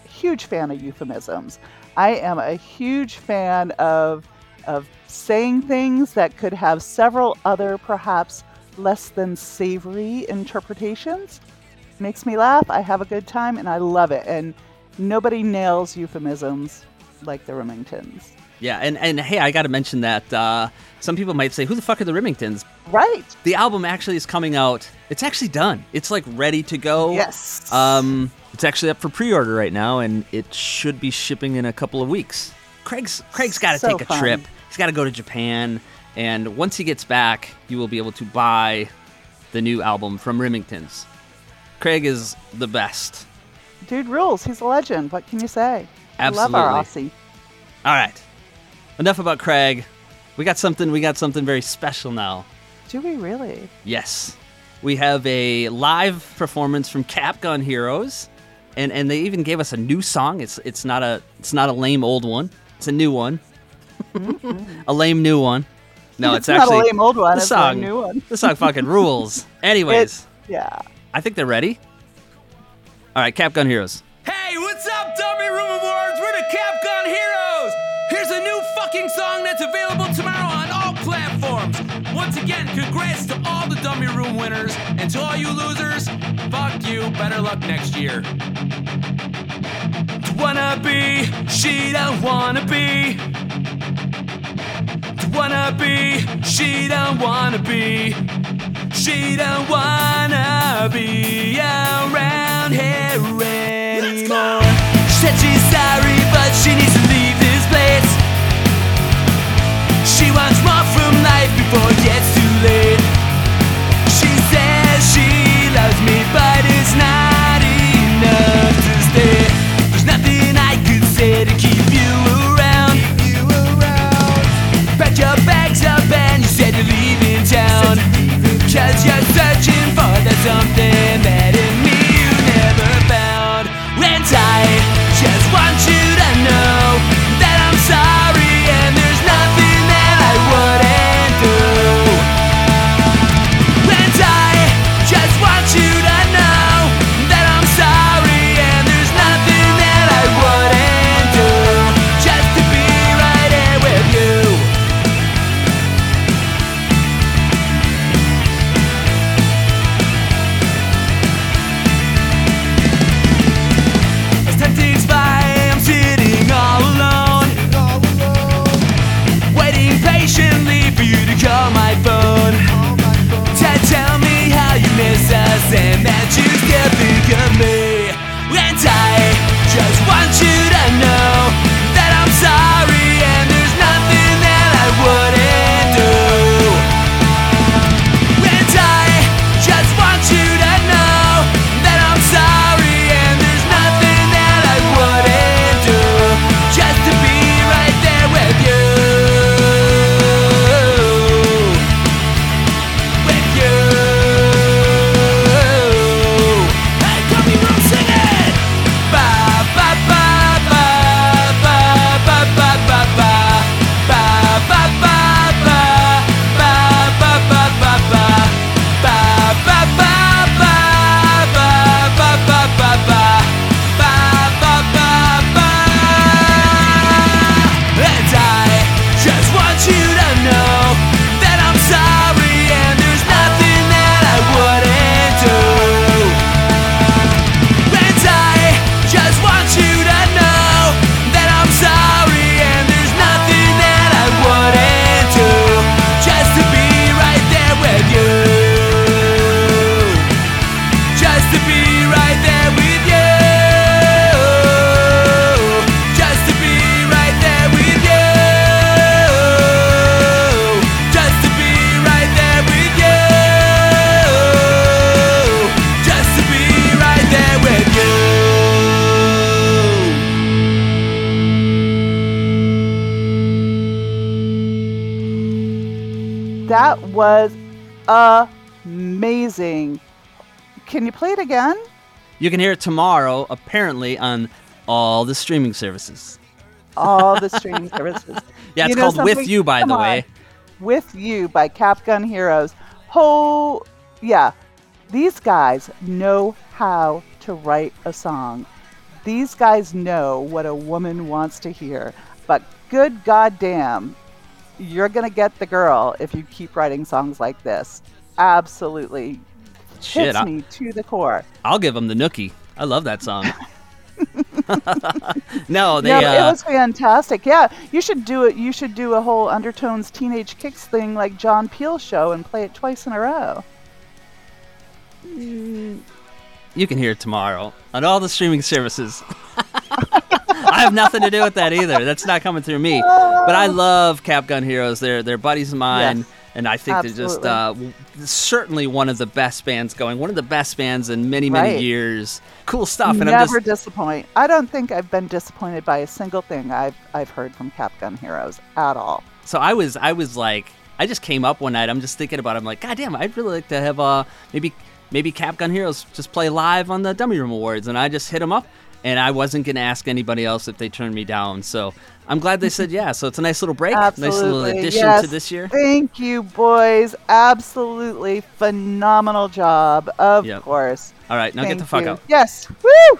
huge fan of euphemisms. I am a huge fan of of saying things that could have several other, perhaps less than savory interpretations. Makes me laugh. I have a good time, and I love it. And nobody nails euphemisms like the Remingtons. Yeah, and, and hey, I got to mention that uh, some people might say, "Who the fuck are the Remingtons?" Right. The album actually is coming out. It's actually done. It's like ready to go. Yes. Um, it's actually up for pre-order right now, and it should be shipping in a couple of weeks. Craig's Craig's got to So take a fun. trip. He's got to go to Japan, and once he gets back, you will be able to buy the new album from Remingtons. Craig is the best. Dude rules. He's a legend. What can you say? I Love our Aussie. All right, enough about Craig. We got something. We got something very special now. Do we really? Yes. We have a live performance from Capgun Heroes. And and they even gave us a new song. It's it's not a it's not a lame old one. It's a new one. Mm-hmm. a lame new one. No, it's, It's not a actually lame old one, The it's a song, new one. the song fucking rules. Anyways, Yeah. I think they're ready. All right, Capgun Heroes. Hey, what's up, Dummy Room Awards? We're the Capgun Heroes. Here's a new fucking song that's available tomorrow on all platforms. Once again, congrats to all the Dummy Room winners, and to all you losers, fuck you. Better luck next year. Wanna be, she don't wanna be. Wanna be, she don't wanna be. She don't wanna be around here anymore. She said she's sorry, but she needs to leave this place. She wants more from life before it gets too late. You can hear it tomorrow, apparently, on all the streaming services. All the streaming services. Yeah, it's You know called With? You, by Come the on. way. With You by Capgun Heroes. Oh, yeah. These guys know how to write a song. These guys know what a woman wants to hear. But good goddamn, you're going to get the girl if you keep writing songs like this. Absolutely. Shit, Hits I- me to the core. I'll give them the nookie. I love that song. no, they. no, uh, it was fantastic. Yeah, you should do it. You should do a whole Undertones Teenage Kicks thing like John Peel show and play it twice in a row. You can hear it tomorrow on all the streaming services. I have nothing to do with that either. That's not coming through me. But I love Capgun Heroes. They're they're buddies of mine, Yes. and I think they're just uh, certainly one of the best bands going. One of the best bands in many many Right. years. Cool stuff. And I'm Never just disappoint. I don't think I've been disappointed by a single thing I've I've heard from Capgun Heroes at all. so I was I was like I just came up one night. I'm just thinking about. it. I'm like, God damn, I'd really like to have uh maybe maybe Capgun Heroes just play live on the Dummy Room Awards, and I just hit them up. And I wasn't gonna ask anybody else if they turned me down. So I'm glad they said yeah. So it's a nice little break, Absolutely. nice little addition yes. to this year. Thank you, boys. Absolutely phenomenal job. Of Yep. course. All right, now get the fuck you. out. Yes. Woo!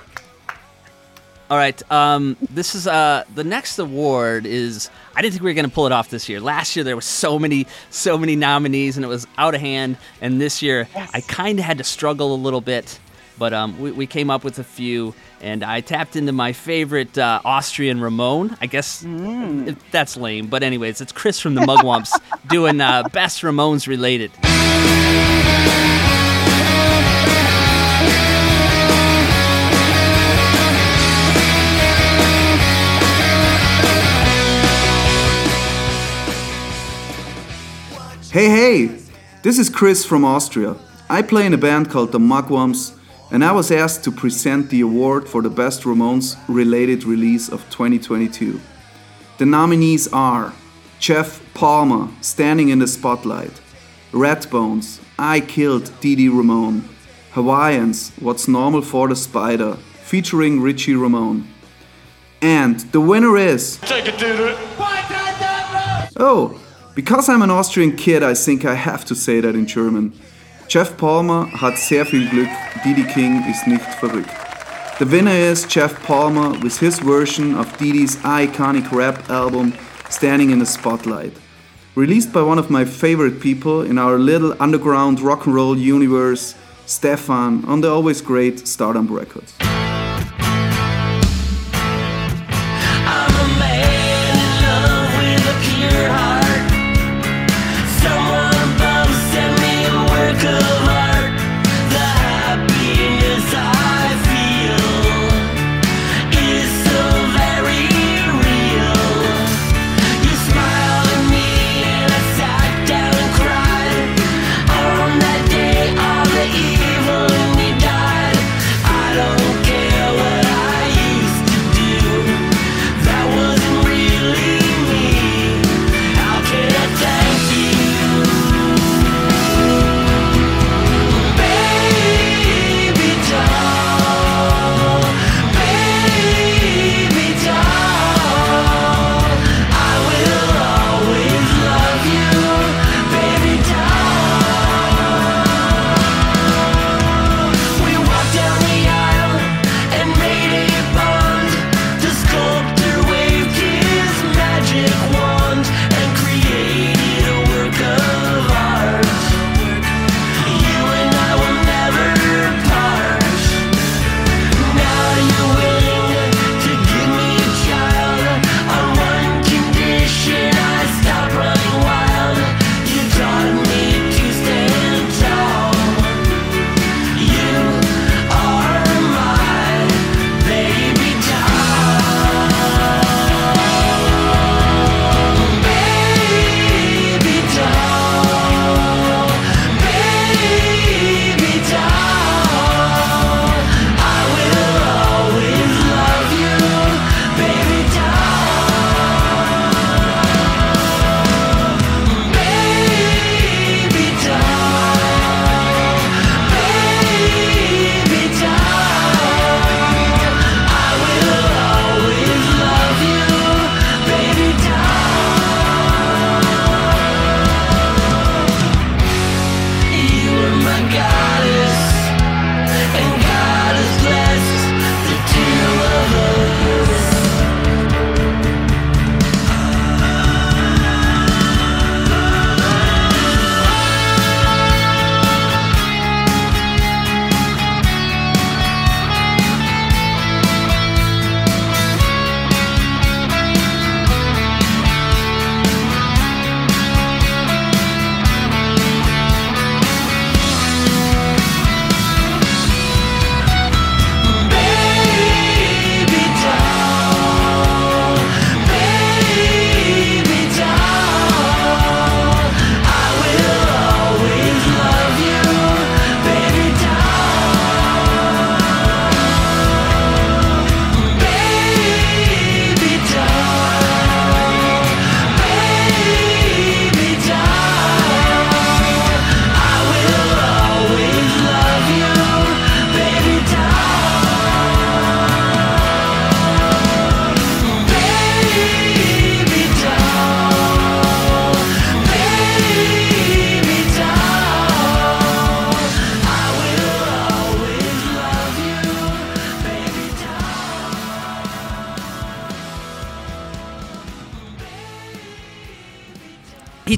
All right. Um, this is uh the next award is I didn't think we were gonna pull it off this year. Last year there were so many so many nominees and it was out of hand. And this year I kind of had to struggle a little bit, but um we, we came up with a few and I tapped into my favorite uh, Austrian Ramon. I guess if that's lame, but anyways, it's Chris from the Mugwumps doing uh, best Ramones related. Hey, hey! This is Chris from Austria. I play in a band called the Mugwumps, and I was asked to present the award for the Best Ramones related release of 2022. The nominees are Jeff Palmer, Standing in the Spotlight, Ratbones, I Killed Dee Dee Ramone, Hawaiians, What's Normal for the Spider, featuring Richie Ramone. And the winner is. Take it, dude. Oh, because I'm an Austrian kid, I think I have to say that in German. Jeff Palmer hat sehr viel Glück, Dee Dee King ist nicht verrückt. The winner is Jeff Palmer with his version of Dee Dee's iconic rap album Standing in the Spotlight. Released by one of my favorite people in our little underground rock and roll universe, Stefan, on the always great Stardumb Records.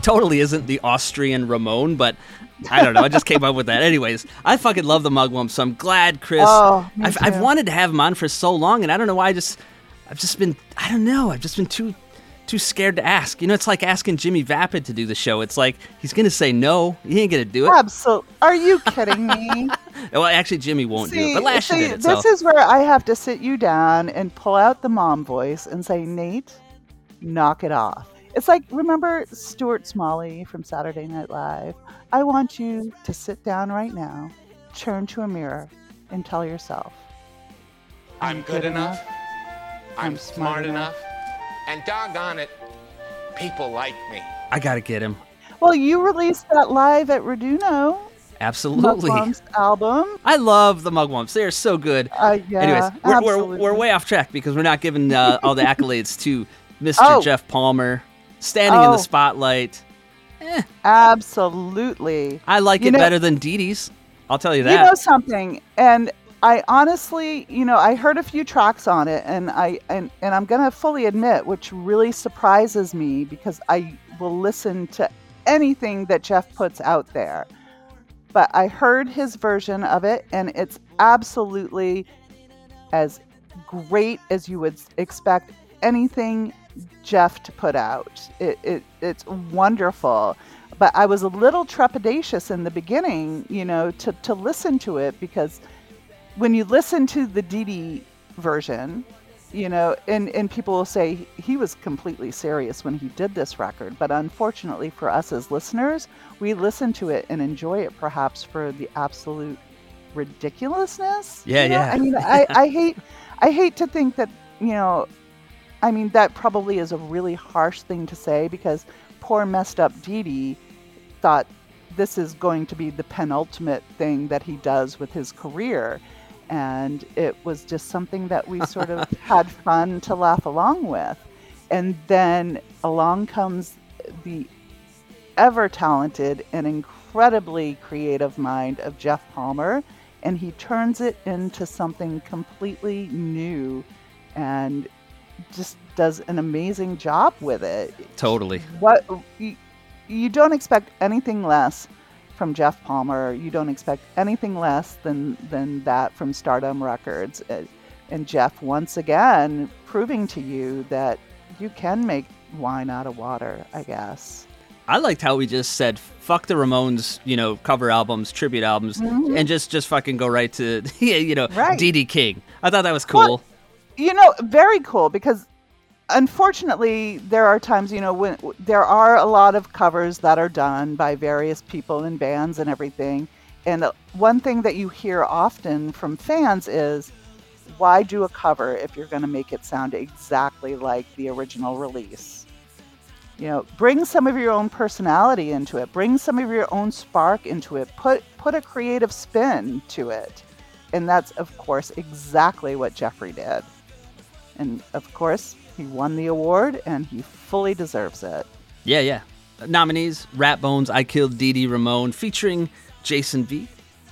Totally isn't the Austrian Ramon, but I don't know. I just came up with that. Anyways, I fucking love the Mugwump, so I'm glad Chris. Oh, I've, I've wanted to have him on for so long, and I don't know why. I just, I've just been, I don't know. I've just been too, too scared to ask. You know, it's like asking Jimmy Vapid to do the show. It's like he's gonna say no. He ain't gonna do it. Absolutely. Are you kidding me? Well, actually, Jimmy won't do it, but last year see, it. this so. is where I have to sit you down and pull out the mom voice and say, Nate, knock it off. It's like, remember Stuart Smalley from Saturday Night Live? I want you to sit down right now, turn to a mirror, and tell yourself, I'm good enough. I'm smart enough. And doggone it, people like me. I gotta get him. Well, you released that live at Raduno. Absolutely. Mugwump's album. I love the Mugwumps. They are so good. Uh, yeah, Anyways, we're, we're, we're way off track because we're not giving uh, all the accolades to Mr. Oh. Jeff Palmer, standing in Oh. the spotlight. Eh. Absolutely. I like You it know- better than Dee Dee's. I'll tell you that. You know something, and I honestly, you know, I heard a few tracks on it, and I and and I'm gonna fully admit, which really surprises me because I will listen to anything that Jeff puts out there. But I heard his version of it, and it's absolutely as great as you would expect anything Jeff to put out. It, it it's wonderful. But I was a little trepidatious in the beginning, you know, to, to listen to it because when you listen to the Dee version, you know, and, and people will say he was completely serious when he did this record. But unfortunately for us as listeners, we listen to it and enjoy it perhaps for the absolute ridiculousness. Yeah, you know? yeah. I mean, I, I hate I hate to think that, you know, I mean, that probably is a really harsh thing to say because poor messed up Dee Dee thought this is going to be the penultimate thing that he does with his career. And it was just something that we sort of had fun to laugh along with. And then along comes the ever talented and incredibly creative mind of Jeff Palmer, and he turns it into something completely new and just does an amazing job with it. Totally. What you, you don't expect anything less from Jeff Palmer. You don't expect anything less than than that from Stardumb Records. Uh, And Jeff once again proving to you that you can make wine out of water, I guess. I liked how we just said fuck the Ramones, you know, cover albums, tribute albums, Mhm. and just just fucking go right to yeah, you know, Right. Dee King. I thought that was cool. You know very cool because unfortunately there are times you know when there are a lot of covers that are done by various people and bands and everything. And one thing that you hear often from fans is why do a cover if you're going to make it sound exactly like the original release? You know bring some of your own personality into it bring some of your own spark into it put put a creative spin to it. And that's of course exactly what jeffrey did and of course, he won the award and he fully deserves it. Yeah, yeah. Nominees: Rat Bones, I Killed Dee Dee Ramone, featuring Jason V.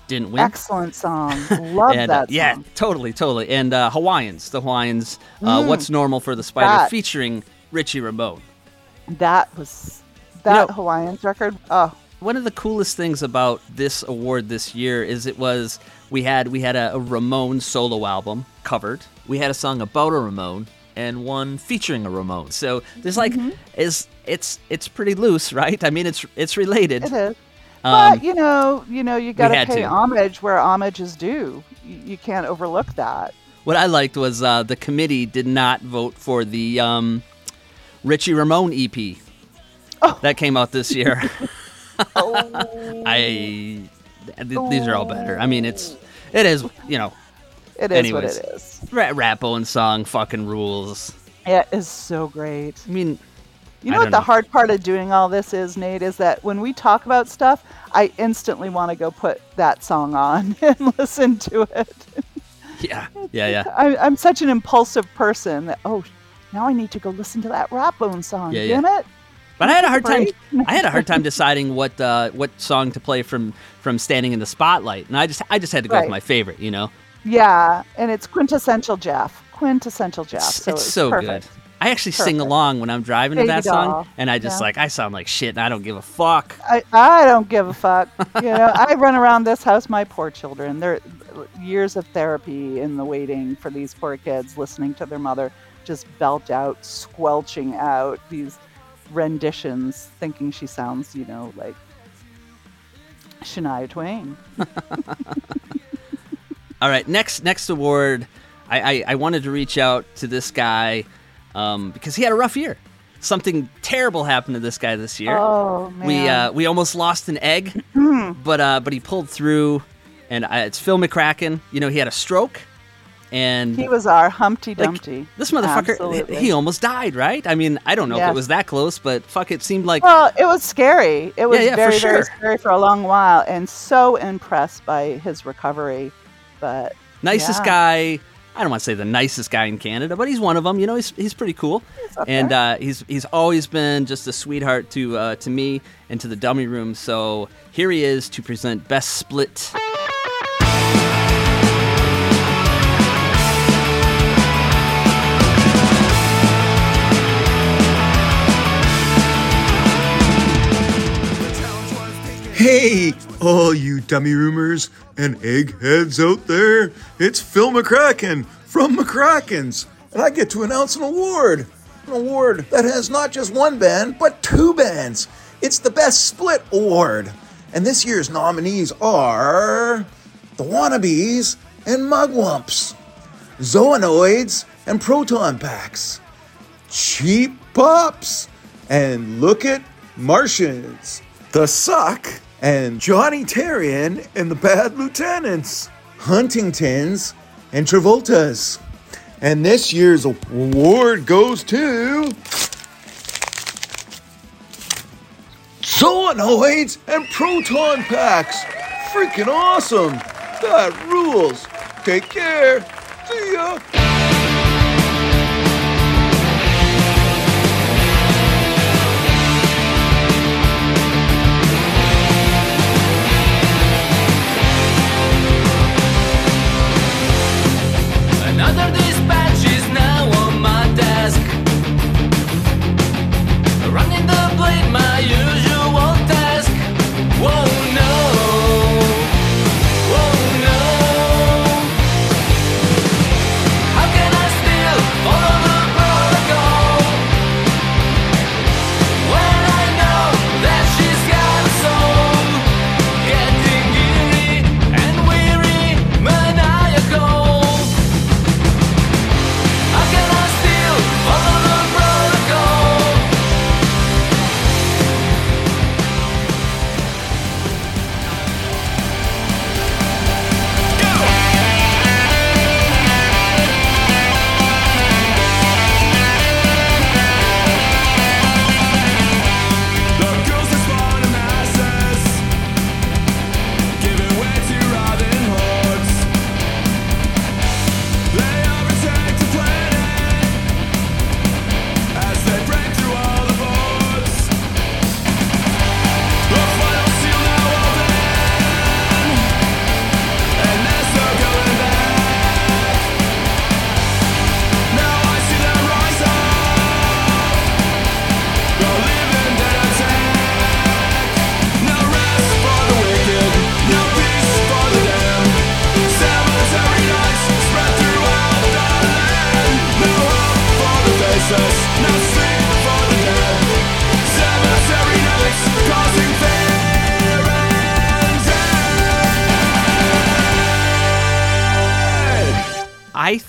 Didn't win. Excellent song. Love and, uh, that song. Yeah, totally, totally. And uh, Hawaiians, the Hawaiians. Uh, Mm, What's normal for the spider, that. featuring Richie Ramone. That was that Hawaiians record. Oh, One of the coolest things about this award this year is it was we had we had a, a Ramone solo album covered. We had a song about a Ramone and one featuring a Ramone. So there's like Mm-hmm. is it's it's pretty loose, right? I mean it's it's related. it is. Um, but you know, you know, you got to pay homage where homage is due. You, you can't overlook that. What I liked was uh, the committee did not vote for the um, Richie Ramone EP Oh. that came out this year. Oh. I th- these are all better. I mean, it's it is you know. It is what anyways, it is. Rat Rappo and song fucking rules. It is so great. I mean, You know what don't the know. hard part of doing all this is, Nate, is that when we talk about stuff, I instantly want to go put that song on and listen to it. Yeah, yeah, yeah. I, I'm such an impulsive person that oh, now I need to go listen to that Ratbone song. Yeah, yeah. Damn it! But I had a hard time. I had a hard time deciding what uh, what song to play from from standing in the spotlight, and I just I just had to go with my favorite. You know, Yeah, and it's quintessential Jeff. Quintessential Jeff. it's, So it's so perfect. good. I actually sing along when I'm driving to Baby that song, and I just Yeah. like I sound like shit, and I don't give a fuck. I, I don't give a fuck. you know, I run around this house, my poor children. They're years of therapy in the waiting for these poor kids listening to their mother just belt out, squelching out these renditions, thinking she sounds, you know, like Shania Twain. All right, next next award, I, I, I wanted to reach out to this guy um, because he had a rough year. Something terrible happened to this guy this year. Oh, We uh, we almost lost an egg, but uh, but he pulled through, and uh, it's Fil McRackin. You know, he had a stroke, and He was our Humpty like, Dumpty. this motherfucker, Absolutely. he almost died, right? I mean, I don't know if it was that close, but fuck, it seemed like Well, it was scary. It was Yeah, yeah, very, very scary for a long while, and so impressed by his recovery. But nicest guy. I don't want to say the nicest guy in Canada, but he's one of them. You know, he's he's pretty cool, up and uh, he's he's always been just a sweetheart to uh, to me and to the dummy room. So here he is to present best split. Hey, all you dummy roomers and eggheads out there, it's Fil McRackin from McRackins, and I get to announce an award. An award that has not just one band, but two bands. It's the Best Split Award. And this year's nominees are the Wannabes and Mugwumps, Zoanoids and Proton Packs, Cheap Pops, and Look at Martians, The Suck, and Johnny Terrian and the Bad Lieutenants, Huntingtons and Travoltas. And this year's award goes to Zoanoids and Proton Packs. Freaking awesome! That rules. Take care. See ya.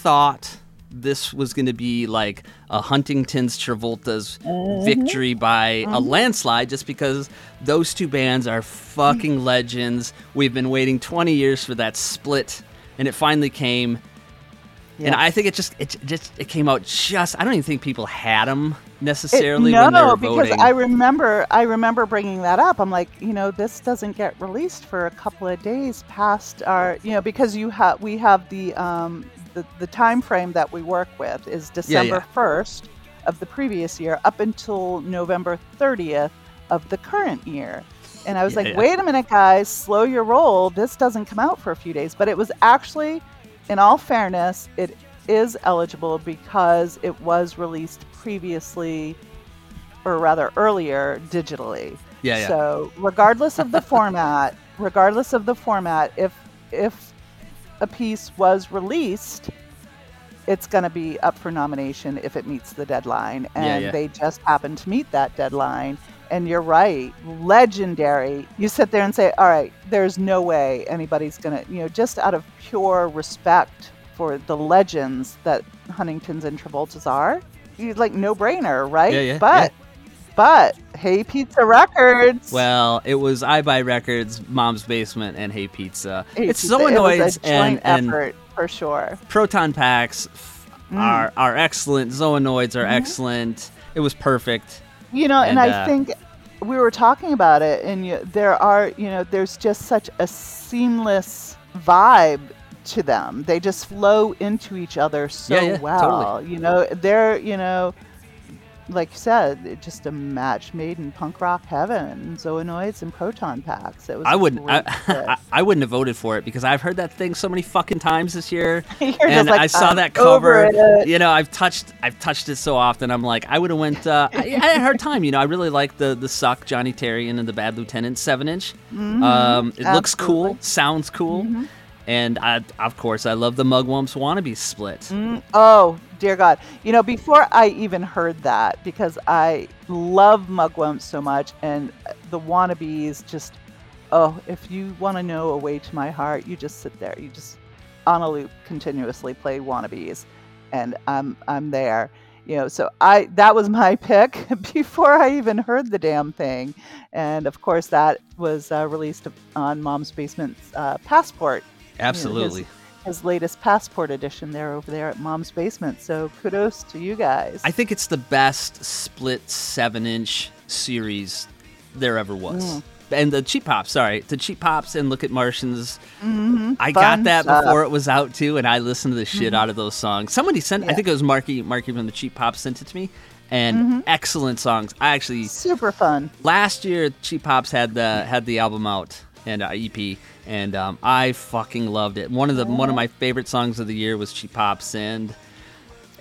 Thought this was going to be like a Huntington's Travolta's Mhm. victory by a Mhm. landslide just because those two bands are fucking legends. We've been waiting 20 years for that split and it finally came. And I think it just it just it came out just I don't even think people had them It- necessarily no, when they were because voting. I remember I remember bringing that up. I'm like, you know, this doesn't get released for a couple of days past our, you know, because you have we have the um the the time frame that we work with is December yeah. 1st of the previous year up until November 30th of the current year. And I was Yeah, like, yeah. wait a minute, guys, slow your roll. This doesn't come out for a few days. But it was actually, in all fairness, it is eligible because it was released previously, or rather earlier, digitally. Yeah, yeah. So regardless of the format, regardless of the format, if if a piece was released, it's going to be up for nomination if it meets the deadline, and yeah. they just happen to meet that deadline. And you're right, legendary. You sit there and say, "All right, there's no way anybody's going to," you know, just out of pure respect for the legends that Huntingtons and Travoltas are, you like no brainer, right? Yeah, yeah, But but Hey Pizza Records. Well, it was I Buy Records, Mom's Basement, and Hey Pizza. Hey it's Pizza, Zoanoids it was a and, joint and effort for sure. Proton Packs Mm. are are excellent. Zoanoids are Mhm. excellent. It was perfect. You know, and, And, I uh, think we were talking about it, and you, there are, you know, there's just such a seamless vibe to them. They just flow into each other so Yeah, yeah, well. totally. You know, they're, you know, like you said, it- just a match made in punk rock heaven. Zoanoids and proton packs. It was. I wouldn't. I. I, I wouldn't have voted for it because I've heard that thing so many fucking times this year, and like, I saw "I'm that cover. You know, I've touched, I've touched it so often. I'm like, I would have went. Uh, I, I had a hard time. You know, I really like the the suck Johnny Terry and the Bad Lieutenant seven inch. Mhm, Um, it looks cool, sounds cool, Mhm. and I, of course, I love the Mugwumps wannabe split. Mm, oh, dear God. You know, before I even heard that, because I love Mugwumps so much, and the wannabes just, oh, if you want to know a way to my heart, you just sit there. You just, on a loop, continuously play wannabes, and I'm, I'm there. You know, so I that was my pick before I even heard the damn thing, and of course that was uh, released on Mom's Basement's uh, Passport. you Absolutely. His latest passport edition there over there at mom's basement so kudos to you guys I think it's the best split seven inch series there ever was. Mm. And the cheap pops, sorry, the cheap pops and look at Martians. Mhm, I fun got that stuff. before it was out too, and I listened to the shit Mhm. out of those songs. Somebody sent, I think it was Marky, Marky from the Cheap Pops sent it to me, and Mhm. excellent songs. I actually super fun. last year Cheap Pops had the had the album out and uh, EP, and um, I fucking loved it. One of the one of my favorite songs of the year was Cheap Pops, and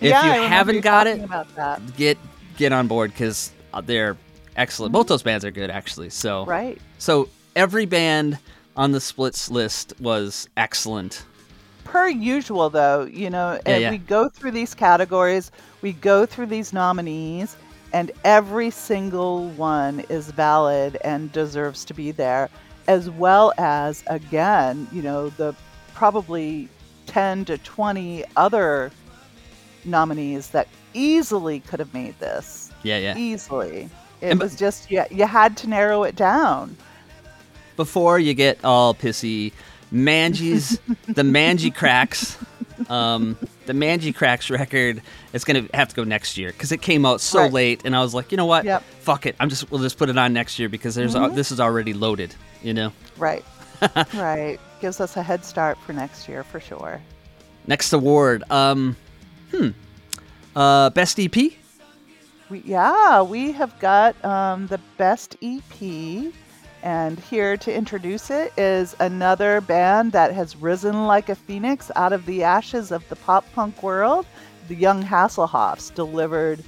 if Yeah, you haven't you got it, get get on board because they're excellent. Both those bands are good, actually. So Right. So every band on the splits list was excellent. per usual though you know Yeah, yeah. we go through these categories we go through these nominees and every single one is valid and deserves to be there as well as again you know the probably 10 to 20 other nominees that easily could have made this. Yeah, yeah. easily. It And- was just yeah you had to narrow it down. Before you get all pissy, Manges, the Mangie Cracks, um, the Mangy Cracks record is gonna have to go next year because it came out so Right. late, and I was like, you know what? Yep. Fuck it. I'm just we'll just put it on next year because there's Mhm. this is already loaded. You know. right right gives us a head start for next year for sure Next award. Um, hmm. Uh, best EP. We, yeah, we have got um, the best EP, and here to introduce it is another band that has risen like a phoenix out of the ashes of the pop punk world. The Young Hasselhoffs delivered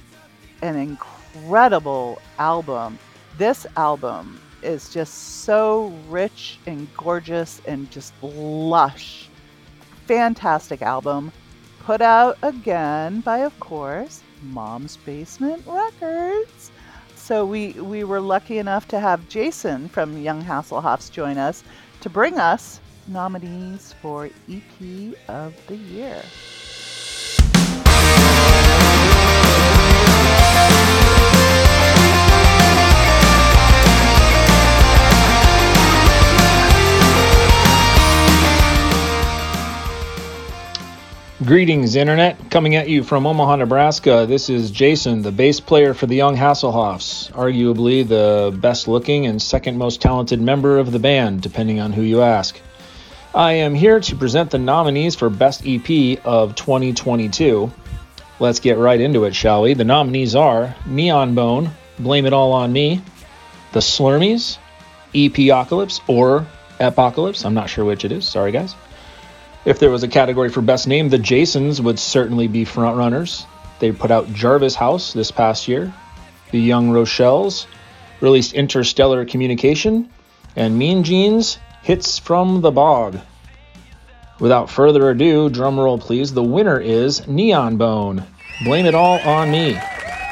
an incredible album. This album is just so rich and gorgeous and just lush. Fantastic album. Put out again by, of course, Mom's Basement Records. So we we were lucky enough to have Jason from Young Hasselhoffs join us to bring us nominees for EP of the year. Greetings, Internet. Coming at you from Omaha, Nebraska. This is Jason, the bass player for the Young Hasselhoffs, arguably the best looking and second most talented member of the band, depending on who you ask. I am here to present the nominees for Best EP of 2022. Let's get right into it, shall we? The nominees are Neon Bone, Blame It All on Me, The Slurmies, Epocalypse or Apocalypse, I'm not sure which it is, sorry guys. If there was a category for best name, the Jasons would certainly be frontrunners. They put out Jarvis House this past year. The Young Rochelles released Interstellar Communication, and Mean Jeans Hits from the Bog. Without further ado, drumroll please, the winner is Neon Bone. Blame it all on me.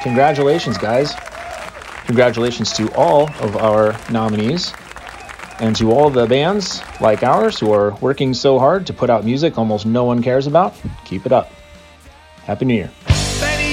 Congratulations, guys. Congratulations to all of our nominees and to all the bands like ours who are working so hard to put out music almost no one cares about. Keep it up. Happy New Year. Baby,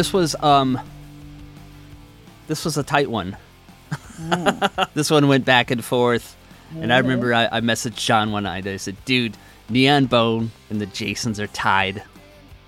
this was um, this was a tight one. this one went back and forth, and I remember I, I messaged John one night. I said, "Dude, Neon Bone and the Jasons are tied."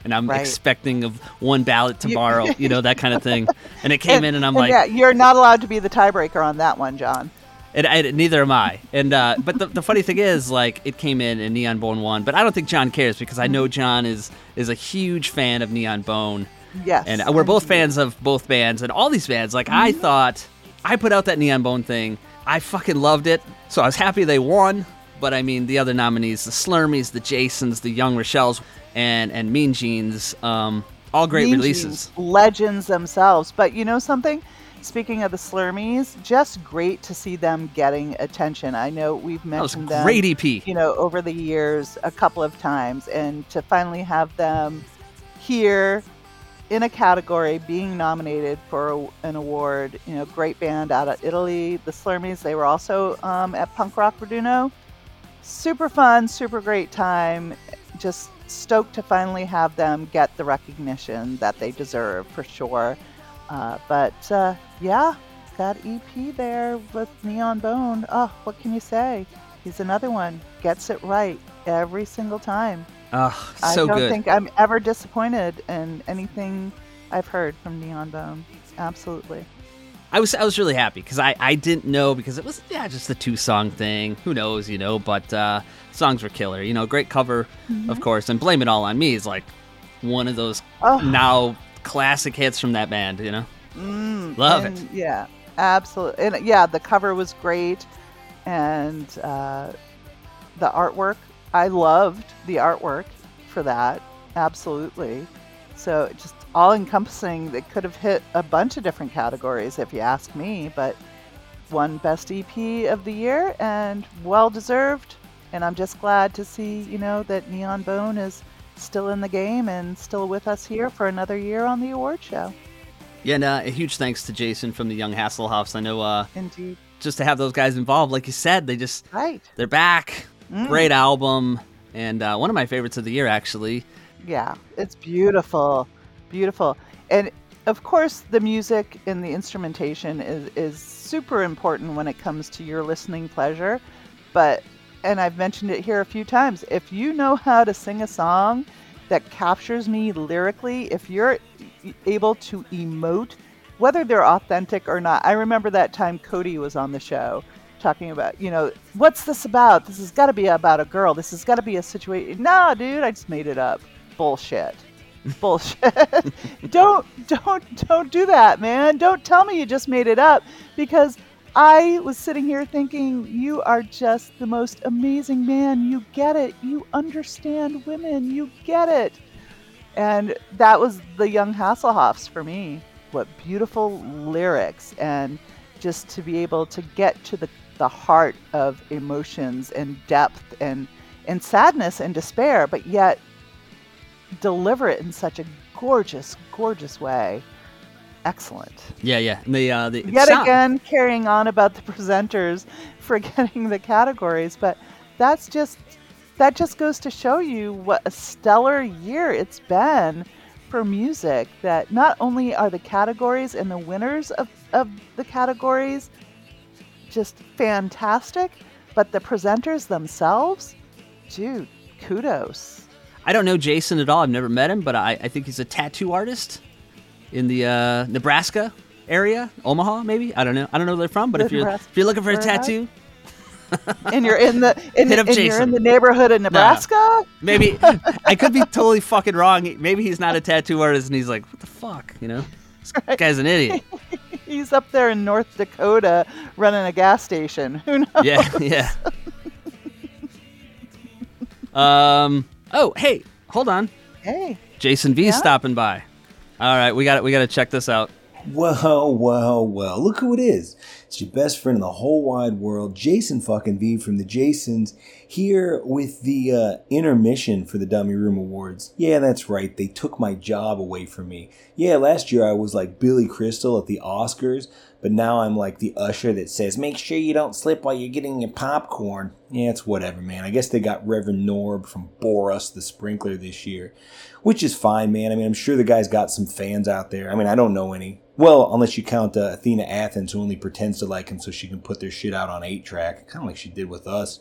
And I'm Right. expecting of one ballot tomorrow, you know that kind of thing. And it came in, and I'm like, yeah, you're not allowed to be the tiebreaker on that one, John. And, and neither am I. And uh, but the, the funny thing is, like, it came in and Neon Bone won. But I don't think John cares because I know John is is a huge fan of Neon Bone. Yes, And we're both fans of both bands and all these bands. Like I thought, I put out that Neon Bone thing. I fucking loved it. So I was happy they won. But I mean, the other nominees, the Slurmies, the Jasons, the Young Rochelles, and and Mean Jeans, um, all great Mean releases. Jeans, legends themselves. But you know something? Speaking of the Slurmies, just great to see them getting attention. I know we've That mentioned them, great E EP. you know, over the years a couple of times, and to finally have them here in a category being nominated for a, an award, you know, great band out of Italy, the Slurmies. They were also um, at Punk Rock Raduno. Super fun, super great time. Just stoked to finally have them get the recognition that they deserve for sure. Uh, but uh, yeah, that EP there with Neon Bone. Oh, what can you say? He's another one. Gets it right every single time. Oh, I don't good. think I'm ever disappointed in anything I've heard from Neon Bone. Absolutely. I was I was really happy because I, I didn't know because it was yeah just a two song thing. Who knows, you know? But uh, songs were killer. You know, great cover, of Mhm. course. And blame it all on me is like one of those Oh. now classic hits from that band. You know, Mm, Love and it. Yeah, absolutely. And yeah, the cover was great, and uh, the artwork. I loved the artwork for that. Absolutely. So just all encompassing. They could have hit a bunch of different categories if you ask me, but one best EP of the year and well deserved. And I'm just glad to see, you know, that Neon Bone is still in the game and still with us here for another year on the award show. Yeah, and uh, a huge thanks to Jason from the Young Hasselhoffs. I know uh, Indeed. just to have those guys involved, like you said, they just Right. they're back. Mm. Great album, and uh, one of my favorites of the year, actually. Yeah, it's beautiful, beautiful, and of course the music and the instrumentation is is super important when it comes to your listening pleasure. But and I've mentioned it here a few times. If you know how to sing a song that captures me lyrically, if you're able to emote, whether they're authentic or not. I remember that time Cody was on the show talking about, you know, what's this about? This has got to be about a girl. This has got to be a situation. No, dude, I just made it up. Bullshit. Bullshit. don't don't don't do that, man. Don't tell me you just made it up because I was sitting here thinking you are just the most amazing man. You get it. You understand women. You get it. And that was the young Hasselhoffs for me. What beautiful lyrics and just to be able to get to the, the heart of emotions and depth and and sadness and despair, but yet deliver it in such a gorgeous, gorgeous way. Excellent. Yeah, yeah. The uh, the Yet sound- again, carrying on about the presenters forgetting the categories, but that's just that just goes to show you what a stellar year it's been for music. That not only are the categories and the winners of, of the categories just fantastic, but the presenters themselves, dude, kudos. I don't know Jason at all. I've never met him, but I, I think he's a tattoo artist in the uh, Nebraska area, Omaha, maybe. I don't know. I don't know where they're from, but The if you're Nebraska if you're looking for a tattoo, And you're in the in, Hit up and you're in the neighborhood of Nebraska. maybe I could be totally fucking wrong. Maybe he's not a tattoo artist, and he's like, "What the fuck?" You know, this guy's an idiot. He's up there in North Dakota running a gas station. Who knows? Yeah, yeah. Um. Oh, hey, hold on. Hey. Jason V's Yeah? stopping by. All right, we got We got to check this out. Well, well, well. Look who it is. It's your best friend in the whole wide world, Jason fucking V from the Jasons, here with the uh, intermission for the Dummy Room Awards. Yeah, that's right. They took my job away from me. Yeah, last year I was like Billy Crystal at the Oscars, but now I'm like the usher that says, make sure you don't slip while you're getting your popcorn. Yeah, it's whatever, man. I guess they got Reverend Norb from Boris the Sprinkler this year, which is fine, man. I mean, I'm sure the guy's got some fans out there. I mean, I don't know any. Well, unless you count uh, Athena Athens, who only pretends to like him so she can put their shit out on 8 track, kind of like she did with us.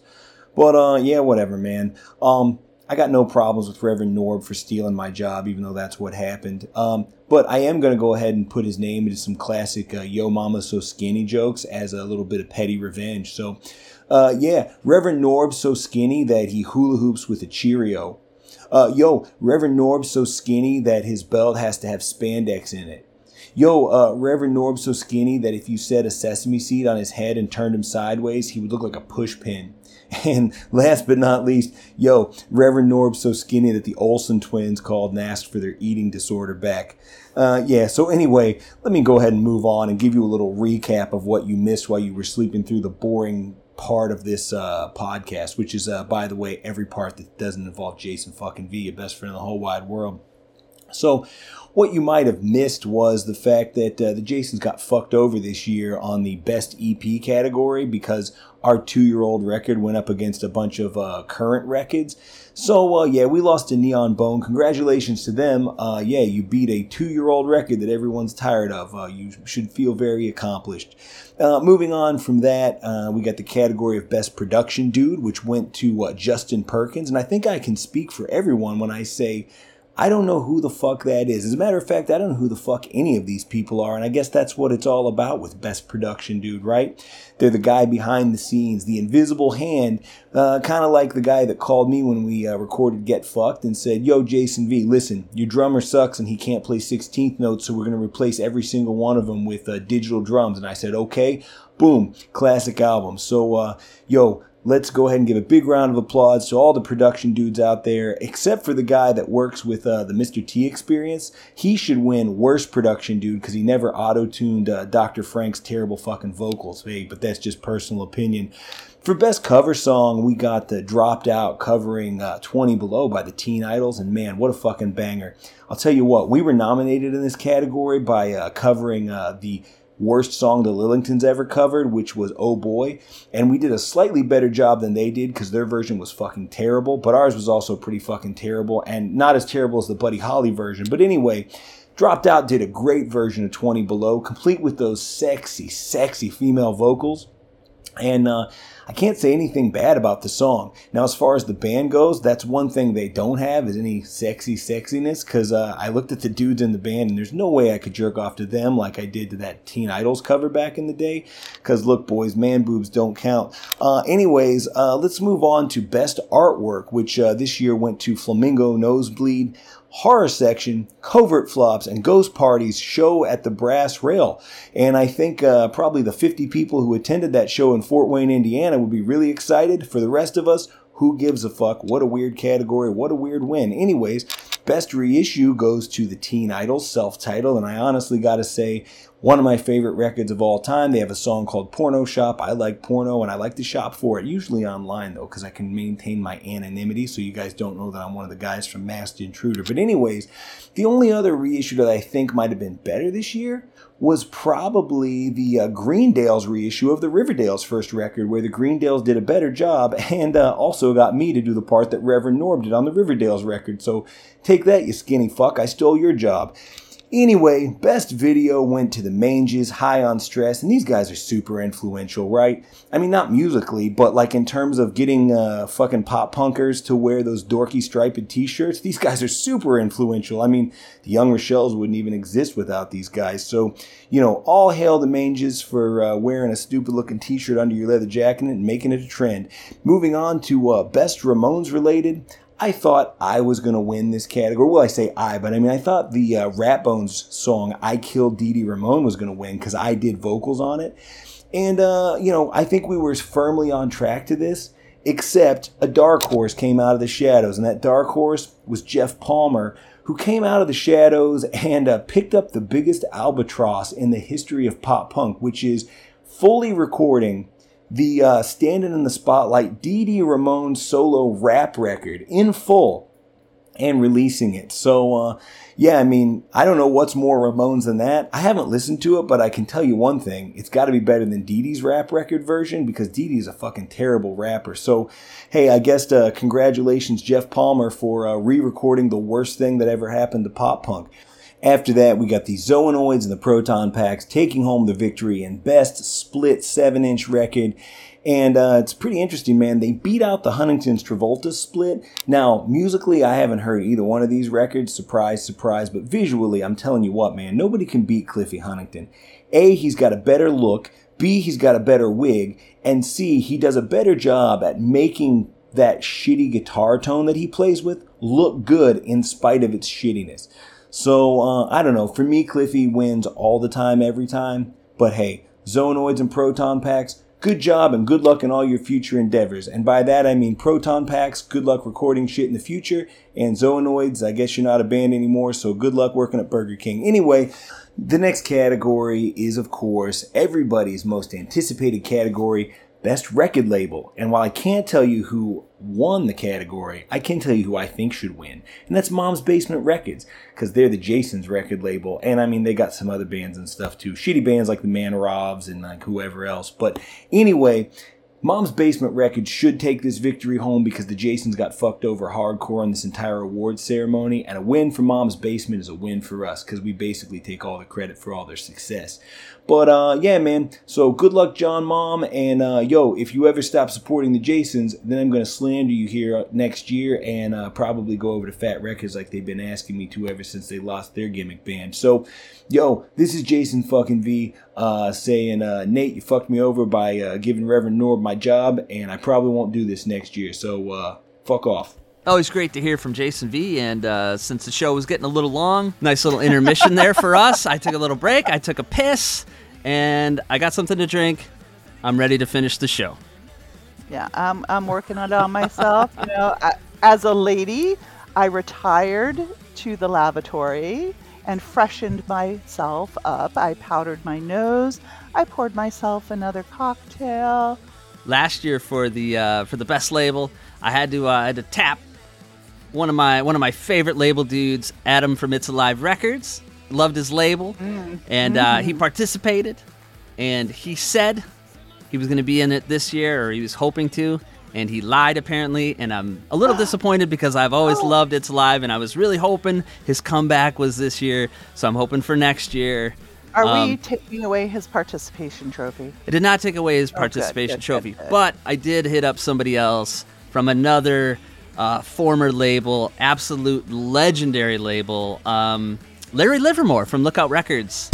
But uh, yeah, whatever, man. Um, I got no problems with Reverend Norb for stealing my job, even though that's what happened. Um, but I am going to go ahead and put his name into some classic uh, Yo Mama So Skinny jokes as a little bit of petty revenge. So, uh, yeah, Reverend Norb's so skinny that he hula hoops with a Cheerio. Uh, yo, Reverend Norb's so skinny that his belt has to have spandex in it. Yo, uh, Reverend Norb's so skinny that if you set a sesame seed on his head and turned him sideways, he would look like a push pin. And last but not least, yo, Reverend Norb's so skinny that the Olsen twins called and asked for their eating disorder back. Uh, yeah, so anyway, let me go ahead and move on and give you a little recap of what you missed while you were sleeping through the boring part of this uh, podcast, which is, uh, by the way, every part that doesn't involve Jason fucking V, your best friend in the whole wide world. So, what you might have missed was the fact that uh, the Jasons got fucked over this year on the best EP category because our two year old record went up against a bunch of uh, current records. So, uh, yeah, we lost to Neon Bone. Congratulations to them. Uh, yeah, you beat a two year old record that everyone's tired of. Uh, you should feel very accomplished. Uh, moving on from that, uh, we got the category of Best Production Dude, which went to Justin Perkins. And I think I can speak for everyone when I say I don't know who the fuck that is. As a matter of fact, I don't know who the fuck any of these people are, and I guess that's what it's all about with Best Production Dude, right? They're the guy behind the scenes, the invisible hand, uh, kind of like the guy that called me when we uh, recorded Get Fucked and said, Yo, Jason V, listen, your drummer sucks and he can't play 16th notes, so we're going to replace every single one of them with uh, digital drums. And I said, Okay, boom, classic album. So, uh, yo, let's go ahead and give a big round of applause to all the production dudes out there, except for the guy that works with uh, the Mr. T experience. He should win worst production dude because he never auto tuned uh, Dr. Frank's terrible fucking vocals. Hey, but that's just personal opinion. For best cover song, we got the Dropped Out covering uh, 20 Below by the Teen Idols, and man, what a fucking banger. I'll tell you what, we were nominated in this category by uh, covering uh, the worst song the Lillingtons ever covered, which was Oh Boy. And we did a slightly better job than they did because their version was fucking terrible, but ours was also pretty fucking terrible and not as terrible as the Buddy Holly version. But anyway, Dropped Out did a great version of 20 Below, complete with those sexy, sexy female vocals. And uh, I can't say anything bad about the song. Now, as far as the band goes, that's one thing they don't have is any sexy sexiness. Because uh, I looked at the dudes in the band, and there's no way I could jerk off to them like I did to that Teen Idols cover back in the day. Because look, boys, man boobs don't count. Uh, anyways, uh, let's move on to best artwork, which uh, this year went to Flamingo Nosebleed horror section, covert flops, and ghost parties show at the Brass Rail. And I think uh, probably the 50 people who attended that show in Fort Wayne, Indiana would be really excited. For the rest of us, who gives a fuck? What a weird category. What a weird win. Anyways, best reissue goes to the Teen Idols self titled. And I honestly got to say, one of my favorite records of all time. They have a song called Porno Shop. I like porno and I like to shop for it, usually online though, because I can maintain my anonymity so you guys don't know that I'm one of the guys from Masked Intruder. But, anyways, the only other reissue that I think might have been better this year was probably the uh, Greendales reissue of the Riverdale's first record, where the Greendales did a better job and uh, also got me to do the part that Reverend Norb did on the Riverdale's record. So take that, you skinny fuck. I stole your job. Anyway, best video went to the Manges, High on Stress, and these guys are super influential, right? I mean, not musically, but like in terms of getting uh, fucking pop punkers to wear those dorky striped t-shirts, these guys are super influential. I mean, the Young Rochelles wouldn't even exist without these guys. So, you know, all hail the Manges for uh, wearing a stupid looking t-shirt under your leather jacket and making it a trend. Moving on to uh, best Ramones related. I thought I was going to win this category. Well, I say I, but I mean, I thought the uh, Rat Bones song I Killed Dee Dee Ramone was going to win because I did vocals on it. And, uh, you know, I think we were firmly on track to this, except a dark horse came out of the shadows. And that dark horse was Jeff Palmer, who came out of the shadows and uh, picked up the biggest albatross in the history of pop punk, which is fully recording the uh, Standing in the Spotlight Dee Ramone solo rap record in full and releasing it. So, uh, yeah, I mean, I don't know what's more Ramones than that. I haven't listened to it, but I can tell you one thing. It's got to be better than Dee's rap record version because Dee Dee's a fucking terrible rapper. So, hey, I guess uh, congratulations, Jeff Palmer, for uh, re recording the worst thing that ever happened to pop punk. After that, we got the Zoanoids and the Proton Packs taking home the victory in best split 7 inch record. And uh, it's pretty interesting, man. They beat out the Huntington's Travolta split. Now, musically, I haven't heard either one of these records. Surprise, surprise. But visually, I'm telling you what, man, nobody can beat Cliffy Huntington. A, he's got a better look. B, he's got a better wig. And C, he does a better job at making that shitty guitar tone that he plays with look good in spite of its shittiness. So uh, I don't know. For me, Cliffy wins all the time, every time. But hey, Zoanoids and Proton Packs, good job and good luck in all your future endeavors. And by that I mean Proton Packs, good luck recording shit in the future. And Zoanoids, I guess you're not a band anymore, so good luck working at Burger King. Anyway, the next category is, of course, everybody's most anticipated category, Best Record Label. And while I can't tell you who won the category, I can tell you who I think should win. And that's Mom's Basement Records, because they're the Jason's record label. And I mean, they got some other bands and stuff too. Shitty bands like the Man Robs and like whoever else. But anyway, Mom's Basement Records should take this victory home because the Jasons got fucked over hardcore in this entire awards ceremony, and a win for Mom's Basement is a win for us because we basically take all the credit for all their success. But uh, yeah, man. So good luck, John Mom, and uh, yo, if you ever stop supporting the Jasons, then I'm gonna slander you here next year and uh, probably go over to Fat Records like they've been asking me to ever since they lost their gimmick band. So, yo, this is Jason fucking V uh, saying, uh, Nate, you fucked me over by uh, giving Reverend Norb my job, and I probably won't do this next year. So, uh, fuck off. Always great to hear from Jason V. And uh, since the show was getting a little long, nice little intermission there for us. I took a little break, I took a piss, and I got something to drink. I'm ready to finish the show. Yeah, I'm, I'm working on it on myself. You know, I, as a lady, I retired to the lavatory and freshened myself up. I powdered my nose. I poured myself another cocktail. Last year for the uh, for the best label, I had to uh, I had to tap one of my one of my favorite label dudes, Adam from It's Alive Records. Loved his label, and uh, he participated. And he said he was going to be in it this year, or he was hoping to. And he lied apparently, and I'm a little disappointed because I've always loved It's Alive, and I was really hoping his comeback was this year. So I'm hoping for next year. Are we Um, taking away his participation trophy? it did not take away his Oh, good, participation good, trophy, good. but I did hit up somebody else from another uh, former label, absolute legendary label, um, Larry Livermore from Lookout Records.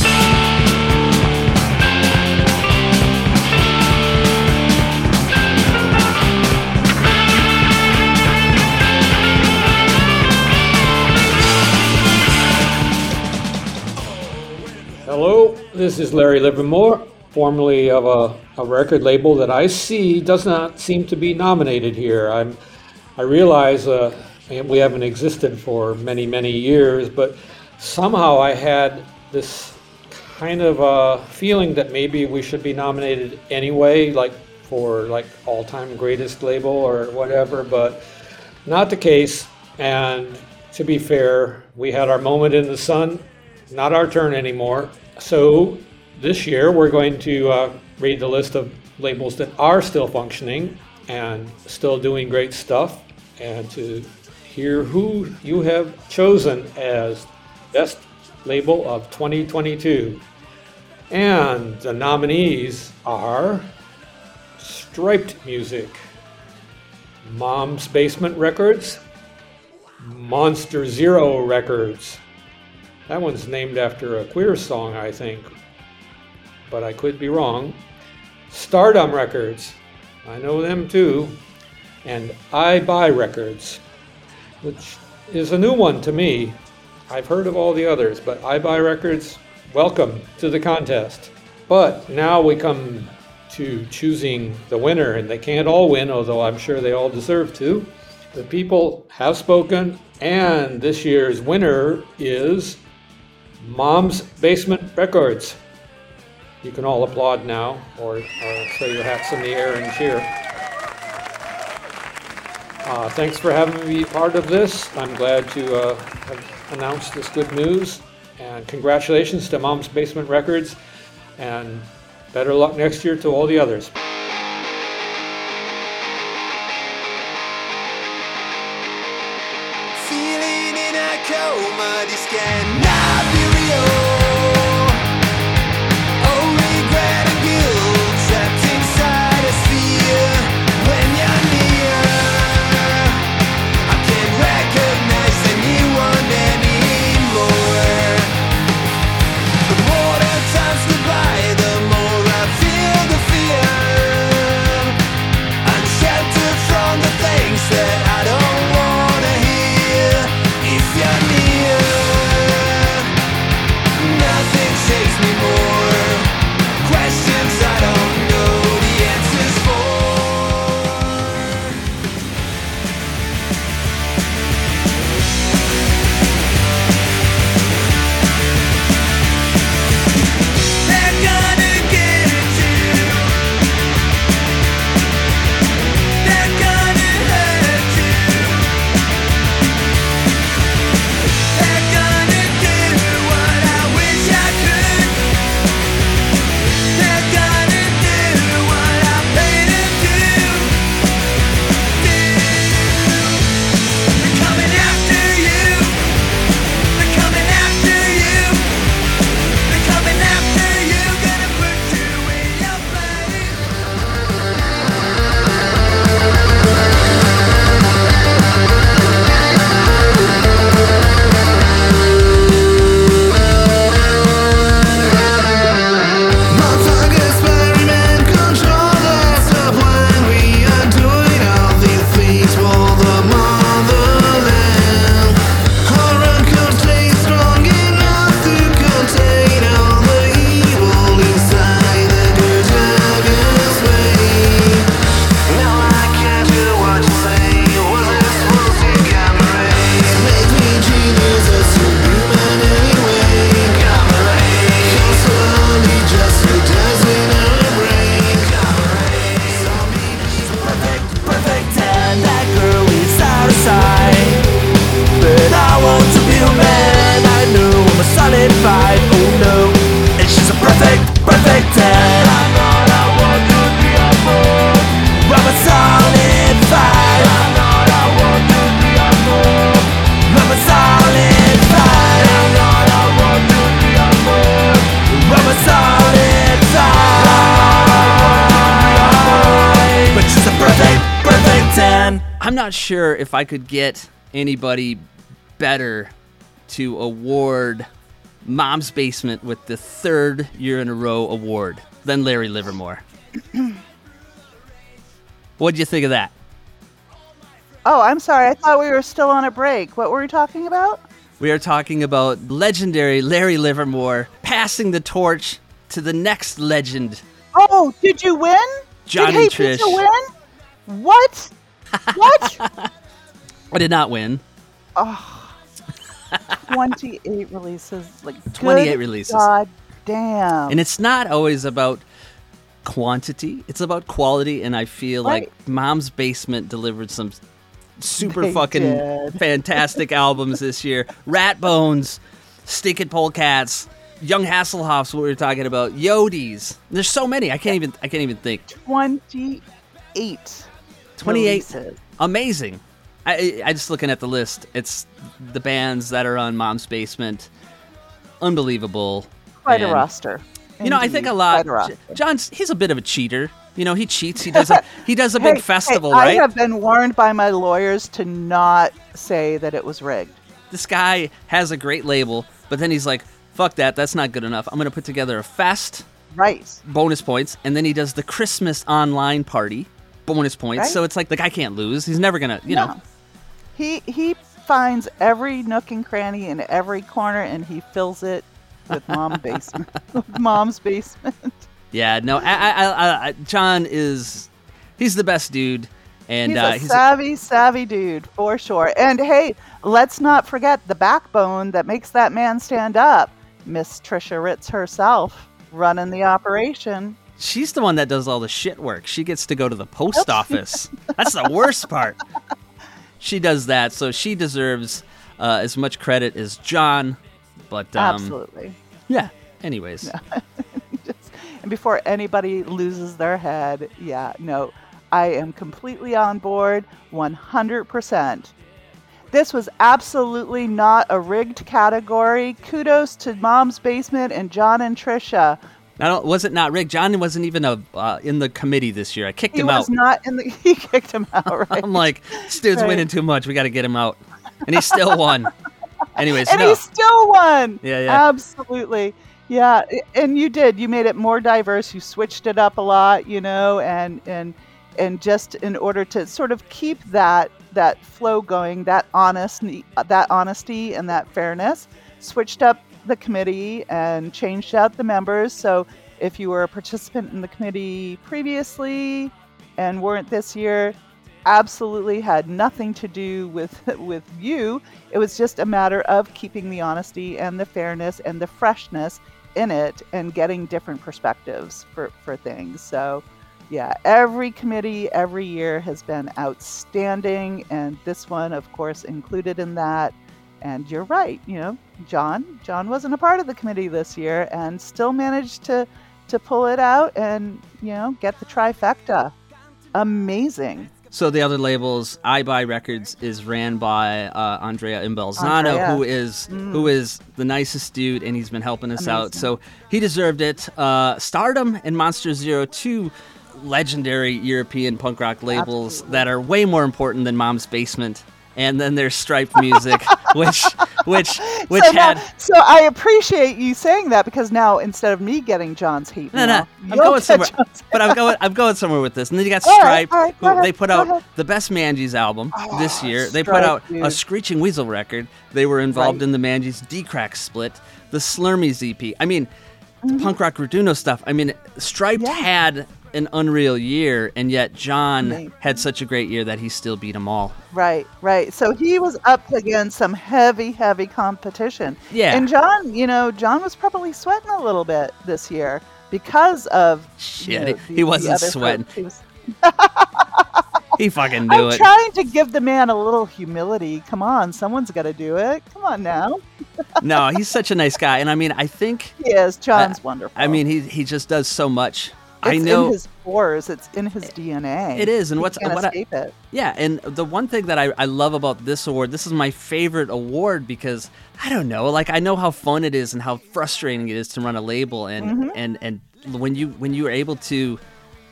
Hello, this is Larry Livermore, formerly of a, a record label that I see does not seem to be nominated here. I'm, I realize uh, we haven't existed for many, many years, but somehow I had this kind of uh, feeling that maybe we should be nominated anyway, like for like all-time greatest label or whatever, but not the case. And to be fair, we had our moment in the sun not our turn anymore. So this year we're going to uh, read the list of labels that are still functioning and still doing great stuff, and to hear who you have chosen as best label of 2022. And the nominees are Striped Music, Mom's Basement Records, Monster Zero Records. That one's named after a queer song, I think, but I could be wrong. Stardumb Records, I know them too, and I Buy Records, which is a new one to me. I've heard of all the others, but I Buy Records, welcome to the contest. But now we come to choosing the winner, and they can't all win, although I'm sure they all deserve to. The people have spoken, and this year's winner is Mom's Basement Records. You can all applaud now, or, or throw your hats in the air and cheer. Uh, thanks for having me be part of this. I'm glad to uh, have announced this good news. And congratulations to Mom's Basement Records. And better luck next year to all the others. If I could get anybody better to award Mom's Basement with the third year in a row award than Larry Livermore. What'd you think of that? Oh, I'm sorry. I thought we were still on a break. What were we talking about? We are talking about legendary Larry Livermore passing the torch to the next legend. Oh, did you win? Johnny did Hey Trish. Pizza win? What? what? I did not win. Oh, 28 releases. Like 28 good releases. God damn. And it's not always about quantity, it's about quality. And I feel like Mom's Basement delivered some super They fucking did. fantastic albums this year. Rat Bones, Stinking Polecats, Young Hasselhoffs, what we were talking about, Yodis. There's so many. I can't even I can't even think. 28. 28 releases. amazing I, I I just looking at the list it's the bands that are on mom's basement. Unbelievable. Quite a And, roster. you know i think a lot a john's he's a bit of a cheater. You know he cheats. He does a he does a Hey, big festival hey, right? I have been warned by my lawyers to not say that it was rigged. this guy has a great label but then he's like fuck that that's not good enough. I'm gonna put together a fest right. bonus points and then he does the christmas online party bonus points. Right. so it's like the guy can't lose. He's never gonna you know No. He he finds every nook and cranny in every corner and he fills it with mom basement. mom's basement. Yeah, no, I, I, I, John is he's the best dude, and he's uh, a savvy, savvy dude for sure. And hey, let's not forget the backbone that makes that man stand up. Miss Trisha Ritz herself running the operation. she's the one that does all the shit work. She gets to go to the post office. That's the worst part. She does that, so she deserves uh, as much credit as John. But um, Absolutely. yeah. Anyways, And before anybody loses their head, yeah, no, I am completely on board 100%. This was absolutely not a rigged category. Kudos to Mom's Basement and John and Trisha. I don't, was it not Rick? John wasn't even a uh, in the committee this year. I kicked He him out. He was not in the. He kicked him out, right? I'm like, this dude's Right. winning too much. We got to get him out, and he still won. Anyways, and no. he still won. Yeah, yeah. Absolutely. Yeah, and you did. You made it more diverse. You switched it up a lot, you know, and and and just in order to sort of keep that that flow going, that honest that honesty and that fairness, switched up the committee and changed out the members. So if you were a participant in the committee previously and weren't this year, absolutely had nothing to do with with you. It was just a matter of keeping the honesty and the fairness and the freshness in it and getting different perspectives for, for things. So yeah, every committee every year has been outstanding and this one of course included in that. And you're right, you know, John, John wasn't a part of the committee this year and still managed to to pull it out and, you know, get the trifecta. Amazing. So the other labels, I Buy Records, is ran by uh, Andrea Imbelzano, Andrea. who is Mm. who is the nicest dude, and he's been helping us out. So he deserved it. Uh, Stardumb and Monster Zero, two legendary European punk rock labels that are way more important than Mom's Basement. And then there's Stripe Music, which which which so, now- had so I appreciate you saying that because now instead of me getting John's hate, No, mail, no, I'm going somewhere. John's- But I'm going. I'm going somewhere with this. And then you got All right, Stripe, all right, go who ahead, they put out ahead. the best Manges album this year. They put Stripe, out a. Screeching Weasel record. They were involved Right. in the Manges D-Crack split, the Slurmies EP. I mean, Mm-hmm. punk rock Raduno stuff. I mean, Stripe had an unreal year, and yet John Amazing. had such a great year that he still beat them all. Right, right. So he was up against some heavy, heavy competition. Yeah. And John, you know, John was probably sweating a little bit this year because of you Shit, know, he- the- he wasn't sweating. He was- He fucking knew I'm it. trying to give the man a little humility. Come on, someone's got to do it. Come on now. no, he's such a nice guy, and I mean, I think He is. John's I- wonderful. I mean, he he just does so much. I know in his pores. It's in his DNA. It is, and You what's can't what I- it. Yeah, and the one thing that I, I love about this award, this is my favorite award because I don't know, like I know how fun it is and how frustrating it is to run a label, and Mhm. and and when you when you are able to.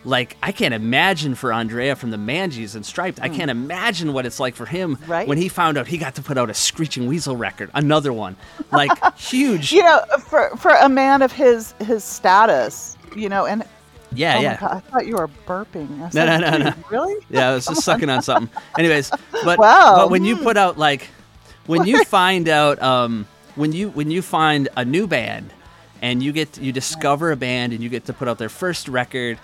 Like I can't imagine for Andrea from the Manges and Striped. I Mm. can't imagine what it's like for him Right. when he found out he got to put out a Screeching Weasel record, another one, like huge. You know, for for a man of his his status, you know, and Yeah, oh yeah. My God, I thought you were burping. I was No, no, like, no, no. "Dude, Really? Yeah, I was just sucking on something. Anyways, but Wow. but when you Hmm. put out like when you find out um when you when you find a new band and you get you discover a band and you get to put out their first record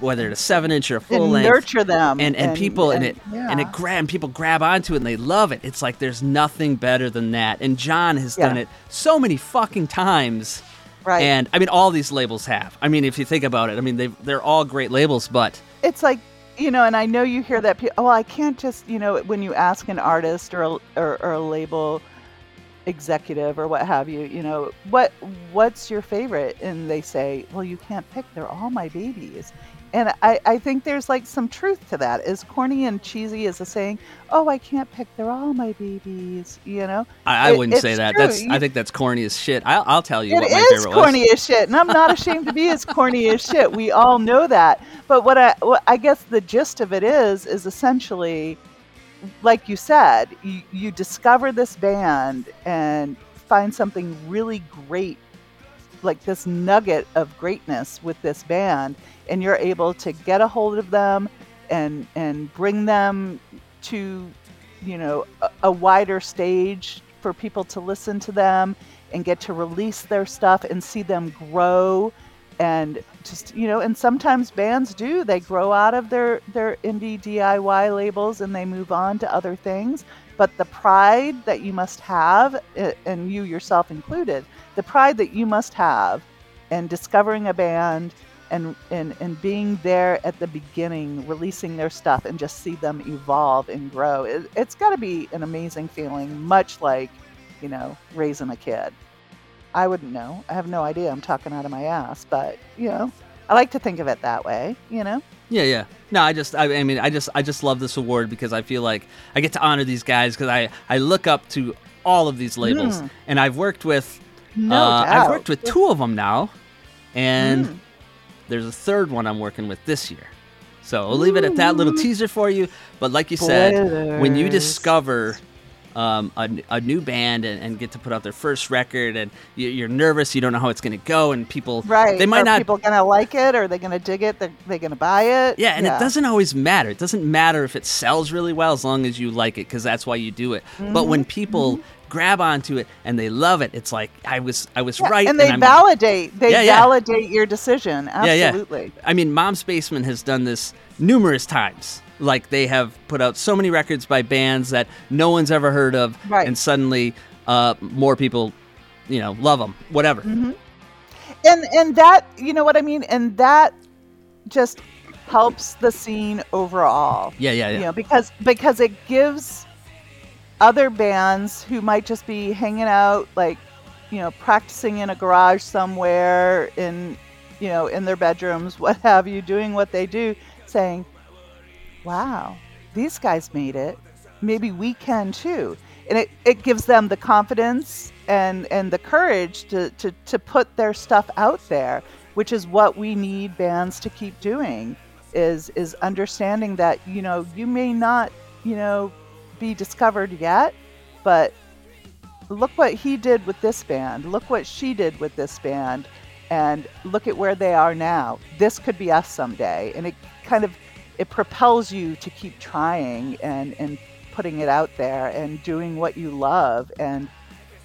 whether it's a seven inch or a full And length nurture them and, and, and- people and, and- it and it yeah. grab people grab onto it and they love it it's like there's nothing better than that and john has done it so many fucking times Right. and i mean all these labels have. I mean if you think about it i mean they they're all great labels but it's like you know and i know you hear that pe- oh i can't just you know when you ask an artist or a, or, or a label executive or what have you you know what what's your favorite? And they say well you can't pick. They're all my babies and I, I think there's like some truth to that as corny and cheesy as a saying oh i can't pick they're all my babies you know I, I It- wouldn't say that. true. That's You- I think that's corny as shit. I'll, I'll tell you It what my is favorite corny was. as shit, and I'm not ashamed to be as corny as shit. We all know that. But what I, what I guess the gist of it is, is essentially, like you said, you, you discover this band and find something really great, like this nugget of greatness with this band, and you're able to get a hold of them and and bring them to you know a, a wider stage for people to listen to them and get to release their stuff and see them grow and just you know and sometimes bands do. They grow out of their their indie DIY labels and they move on to other things but the pride that you must have and you yourself included the pride that you must have in discovering a band and, and and being there at the beginning releasing their stuff and just see them evolve and grow it, it's got to be an amazing feeling much like you know raising a kid. I wouldn't know. I have no idea. I'm talking out of my ass but you know i like to think of it that way you know Yeah, yeah. No, I just, I, I mean, I just, I just love this award because I feel like I get to honor these guys because I, I look up to all of these labels, Mm. and I've worked with, No uh, I've worked with two of them now, and Mm. there's a third one I'm working with this year. So I'll leave it at that little teaser for you. But like you said, when you discover um, a, a new band and, and get to put out their first record, and you, you're nervous, you don't know how it's going to go, and people, right they might are not people gonna like it are they gonna dig it they're they gonna buy it yeah, and it doesn't always matter. It doesn't matter if it sells really well as long as you like it because that's why you do it. But when Mhm, people grab onto it and they love it, it's like I was I was Yeah, right. and they I'm- validate they Yeah, yeah. validate your decision Yeah, yeah. absolutely I mean, Mom's Basement has done this numerous times. Like they have put out so many records by bands that no one's ever heard of, Right. and suddenly uh, more people, you know, love them. Whatever. Mhm. and and that you know what i mean and that just helps the scene overall Yeah, yeah, yeah. you know because because it gives other bands who might just be hanging out like you know practicing in a garage somewhere in you know in their bedrooms what have you doing what they do saying wow these guys made it. Maybe we can too. And it, it gives them the confidence and and the courage to, to to put their stuff out there which is what we need bands to keep doing is is understanding that you know you may not you know be discovered yet but look what he did with this band. Look what she did with this band. And look at where they are now. This could be us someday. And it kind of it propels you to keep trying and and putting it out there and doing what you love and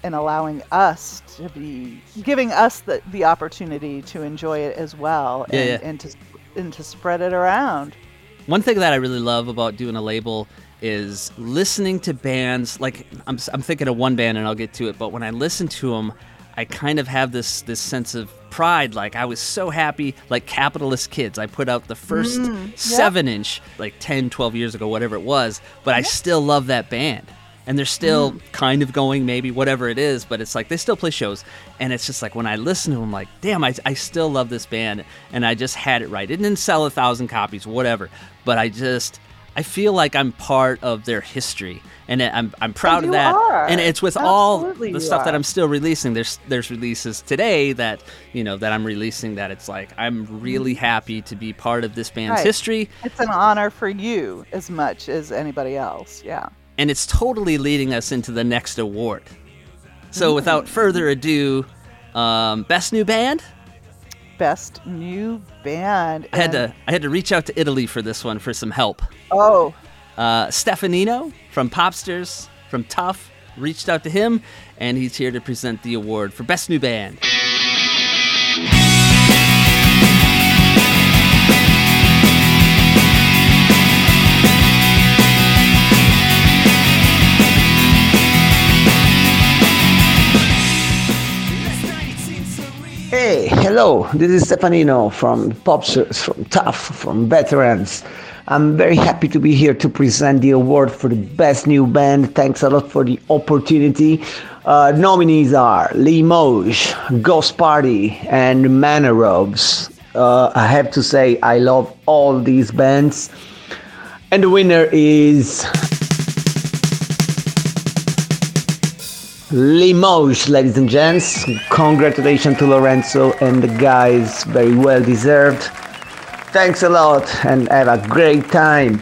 and allowing us to be giving us the, the opportunity to enjoy it as well Yeah, and, yeah. and to and to spread it around One thing that I really love about doing a label is listening to bands. Like I'm, I'm thinking of one band, and I'll get to it. But when I listen to them, I kind of have this this sense of pride. Like I was so happy. Like Capitalist Kids, I put out the first Mm, yep. seven inch like 10, 12 years ago, whatever it was. But I still love that band. and they're still Mm. kind of going, maybe whatever it is, but it's like they still play shows, and it's just like when I listen to them, I'm like, damn, I, I still love this band, and I just had it right. It didn't sell a thousand copies, whatever, but I just I feel like I'm part of their history, and I'm I'm proud you of that. are. And it's with all the stuff that. I'm still releasing. There's there's releases today that you know that I'm releasing that it's like I'm really happy to be part of this band's. Right. history, It's an honor for you as much as anybody else. Yeah. and it's totally leading us into the next award. So without further ado, um, best new band. Best new band. I had to I had to reach out to Italy for this one for some help. Oh, Uh, Stefanino from Popsters from Tough reached out to him, and he's here to present the award for best new band. Hello. This is Stefanino from Popsters, from Tough, from Veterans. I'm very happy to be here to present the award for the best new band. Thanks a lot for the opportunity. Uh, nominees are Limoges, Ghost Party, and Manarobes. Uh, I have to say, I love all these bands. And the winner is Limoges, ladies and gents. Congratulations to Lorenzo and the guys. Very well deserved. Thanks a lot and have a great time.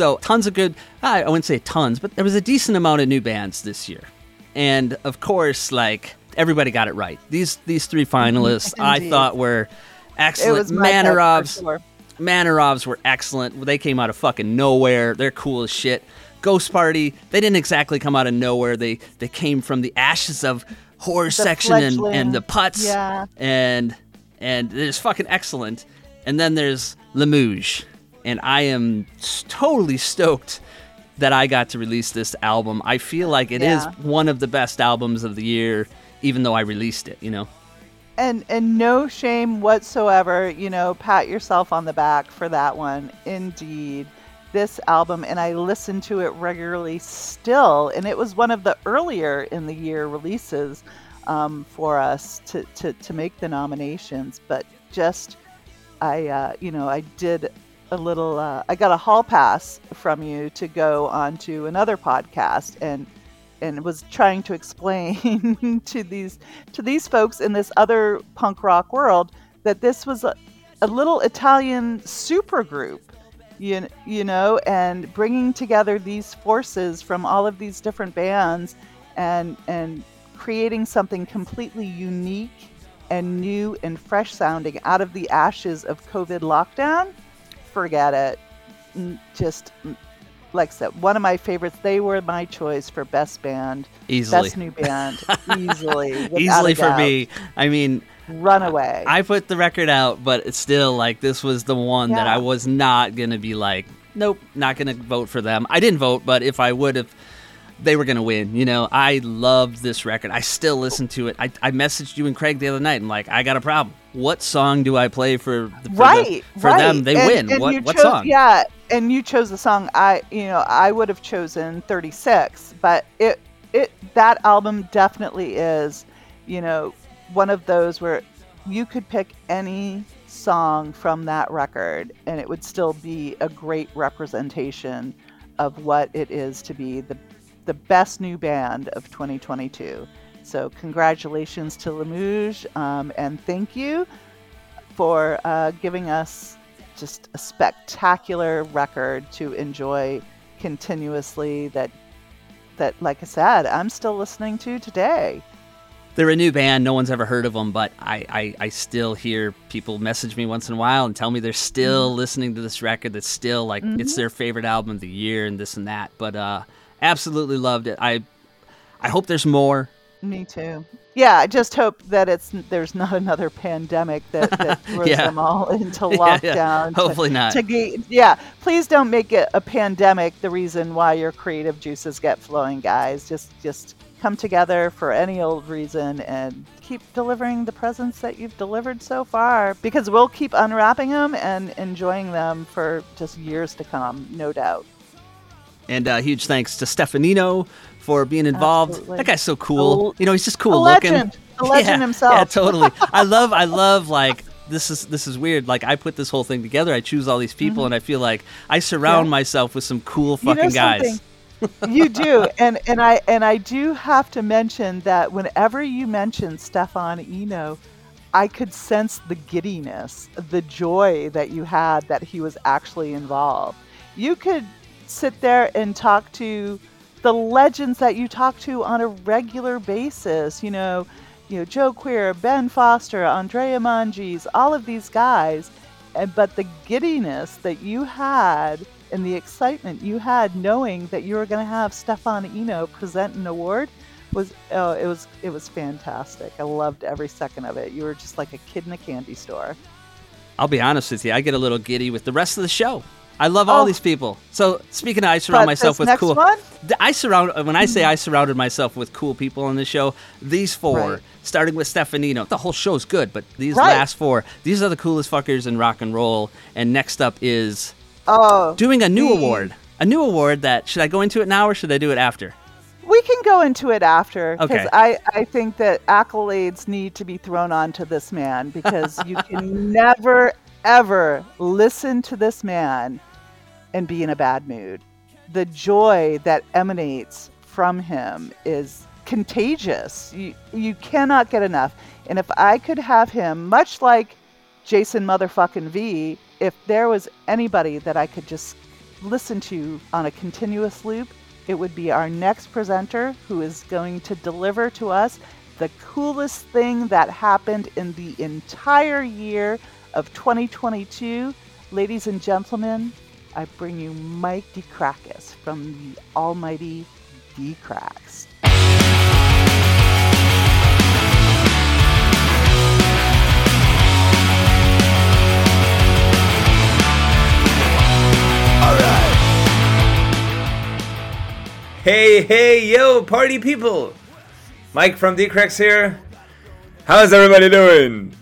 So tons of good. I I wouldn't say tons, but there was a decent amount of new bands this year, and of course, like everybody got it right. These these three mm-hmm. finalists, I thought were excellent. was my pick Manarovs, sure. Manarovs were excellent. They came out of fucking nowhere. They're cool as shit. Ghost Party, they didn't exactly come out of nowhere. They they came from the ashes of horror The section and, and the putts Yeah. and and there's fucking excellent. And then there's Lemouge, and I am totally stoked that I got to release this album. I feel like it is Yeah. one of the best albums of the year, even though I released it. You know. and and no shame whatsoever you know pat yourself on the back for that one indeed this album and i listen to it regularly still and it was one of the earlier in the year releases um, for us to, to to make the nominations but just i uh, you know i did a little uh, i got a hall pass from you to go on to another podcast and and was trying to explain to these to these folks in this other punk rock world that this was a, a little Italian supergroup, you, you know, and bringing together these forces from all of these different bands and and creating something completely unique and new and fresh sounding out of the ashes of COVID lockdown. Forget it. Just like I said, one of my favorites. They were my choice for best band, Easily. best new band, easily, Easily for me. I mean, Runaway. I put the record out, but it's still like this was the one that I was not gonna be like, nope, not gonna vote for them. I didn't vote, but if I would have, they were gonna win. You know, I loved this record. I still listen to it. I, I messaged you and Craig the other night and like, I got a problem. What song do I play for the, for, the- right for right. them? They And- win. and what what chose, song? yeah and you chose the song i you know i would have chosen 36 but it it that album definitely is you know one of those where you could pick any song from that record and it would still be a great representation of what it is to be the the best new band of 2022 so congratulations to Lemouge um, and thank you for uh, giving us just a spectacular record to enjoy continuously that that like I said I'm still listening to today. They're a new band. No one's ever heard of them, but I, I, I still hear people message me once in a while and tell me they're still listening to this record. That's still like it's Mhm. their favorite album of the year and this and that. But uh, absolutely loved it. I I hope there's more. Me too. Yeah, I just hope that it's there's not another pandemic that, that throws Yeah. them all into lockdown. yeah. to- Hopefully not. To ge- yeah, please don't make it a pandemic the reason why your creative juices get flowing, guys. Just just come together for any old reason and keep delivering the presents that you've delivered so far because we'll keep unwrapping them and enjoying them for just years to come, no doubt. And uh, huge thanks to Stefanino for being involved. Absolutely. That guy's so cool. You know, he's just cool looking. legend. A legend yeah, himself. Yeah, totally. I love I love like this is this is weird. Like I put this whole thing together. I choose all these people Mhm. and I feel like I surround Yeah. myself with some cool You know fucking guys. you do, and and I and I do have to mention that whenever you mention Stefan Eno, I could sense the giddiness, the joy that you had that he was actually involved. You could sit there and talk to the legends that you talk to on a regular basis. You know, you know Joe Queer, Ben Foster, Andrea Manges, all of these guys, and but the giddiness that you had and the excitement you had knowing that you were going to have Stefan Eno present an award was oh it was it was fantastic. I loved every second of it. You were just like a kid in a candy store. I'll be honest with you, I get a little giddy with the rest of the show. I love all Oh. these people. So speaking of, I surround But myself this with next cool. one? I surround when I say I mm-hmm. surrounded myself with cool people on the show. These four, Right. starting with Stefanino, the whole show's good, but these Right. last four, these are the coolest fuckers in rock and roll. And next up is Oh, doing a new the- award, a new award that should I go into it now or should I do it after? We can go into it after because Okay. I, I think that accolades need to be thrown onto this man because you can never ever listen to this man and be in a bad mood. The joy that emanates from him is contagious. You you cannot get enough. And if I could have him, much like Jason motherfucking V, if there was anybody that I could just listen to on a continuous loop, it would be our next presenter who is going to deliver to us the coolest thing that happened in the entire year of 2022. Ladies and gentlemen, I bring you Mike Dee Crackus from the almighty Dee Cracks. Hey, hey, yo, party people! Mike from Dee Cracks here. How's everybody doing?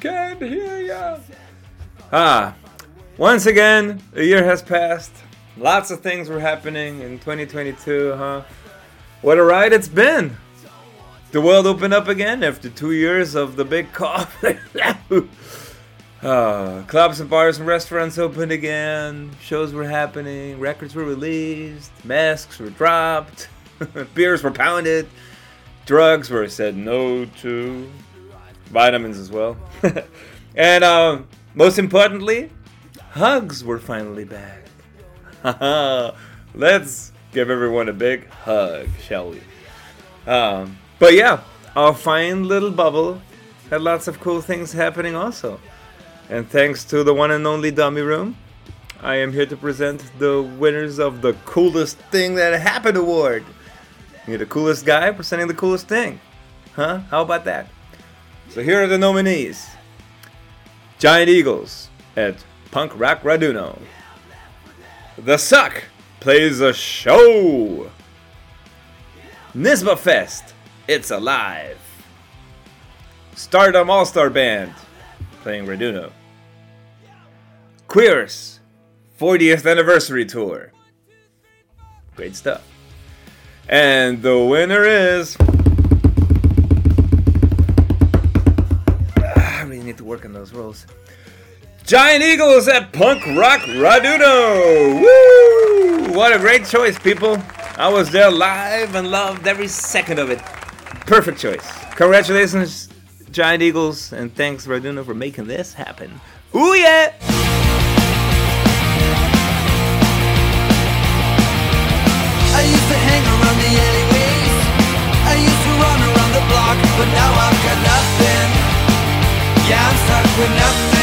Can't hear ya. Ah, once again, a year has passed. Lots of things were happening in 2022, huh? What a ride it's been! The world opened up again after two years of the big cough. Uh, clubs and bars and restaurants opened again. Shows were happening. Records were released. Masks were dropped. Beers were pounded. Drugs were said no to. Vitamins as well. and um, most importantly, hugs were finally back. Let's give everyone a big hug, shall we? Um, but yeah, our fine little bubble had lots of cool things happening also. And thanks to the one and only Dummy Room, I am here to present the winners of the Coolest Thing That Happened award. You're the coolest guy presenting the coolest thing. Huh? How about that? So here are the nominees Giant Eagles at Punk Rock Raduno. The Suck plays a show. Nisba Fest, It's Alive. Stardumb All Star Band, playing Raduno. Queers, 40th Anniversary Tour. Great stuff. And the winner is. I really need to work on those rolls. Giant Eagles at Punk Rock Raduno! Woo! What a great choice, people. I was there live and loved every second of it. Perfect choice. Congratulations, Giant Eagles, and thanks, Raduno, for making this happen. Ooh, yeah! I used to hang around the alleyways. I used to run around the block, but now I've got nothing. Yeah, I'm stuck with nothing.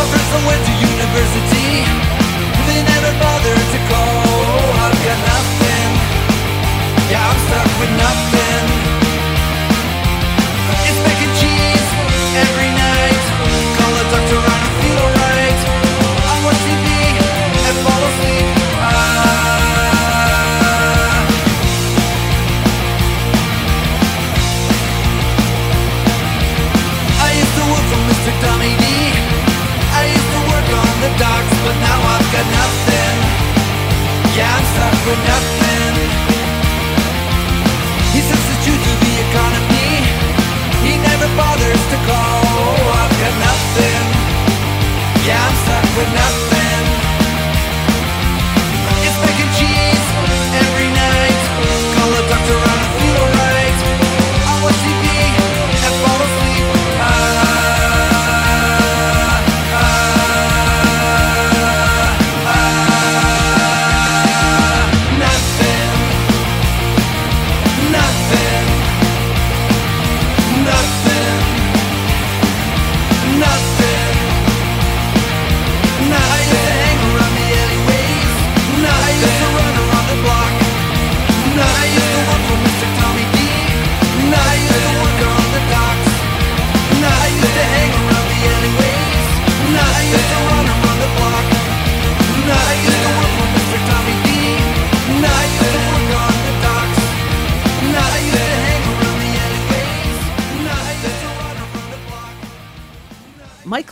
My friends all went to university. They never bothered to go. Oh, I've got nothing. Yeah, I'm stuck with nothing. Stuck with nothing. He says it's due to the economy. He never bothers to call. Oh, I've got nothing. Yeah, I'm stuck with nothing.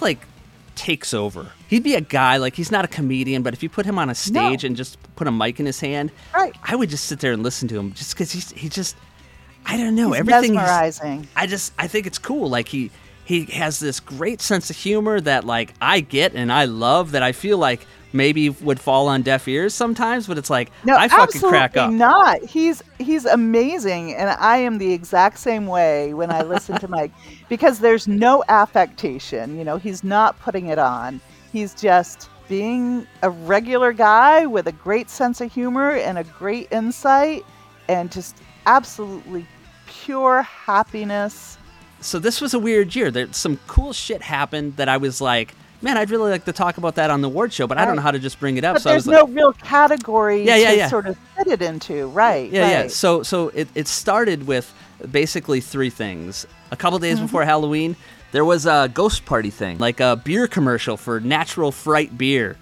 Like takes over. He'd be a guy like he's not a comedian, but if you put him on a stage and just put a mic in his hand, right. I would just sit there and listen to him just because he's he just I don't know He's everything. mesmerizing. I just I think it's cool. Like he he has this great sense of humor that like I get and I love that I feel like maybe would fall on deaf ears sometimes, but it's like No, I fucking crack up. not. He's he's amazing, and I am the exact same way when I listen to Mike because there's no affectation. You know, he's not putting it on. He's just being a regular guy with a great sense of humor and a great insight, and just absolutely pure happiness. so this was a weird year. There some cool shit happened that I was like, man, I'd really like to talk about that on the award show, but I don't know how to just bring it up. But so I was there's like, no real category Yeah, yeah, to yeah. sort of fit it into, right? Yeah, yeah. So so it, it started with basically three things. A couple days before Halloween, there was a ghost party thing, like a beer commercial for Natural Fright beer.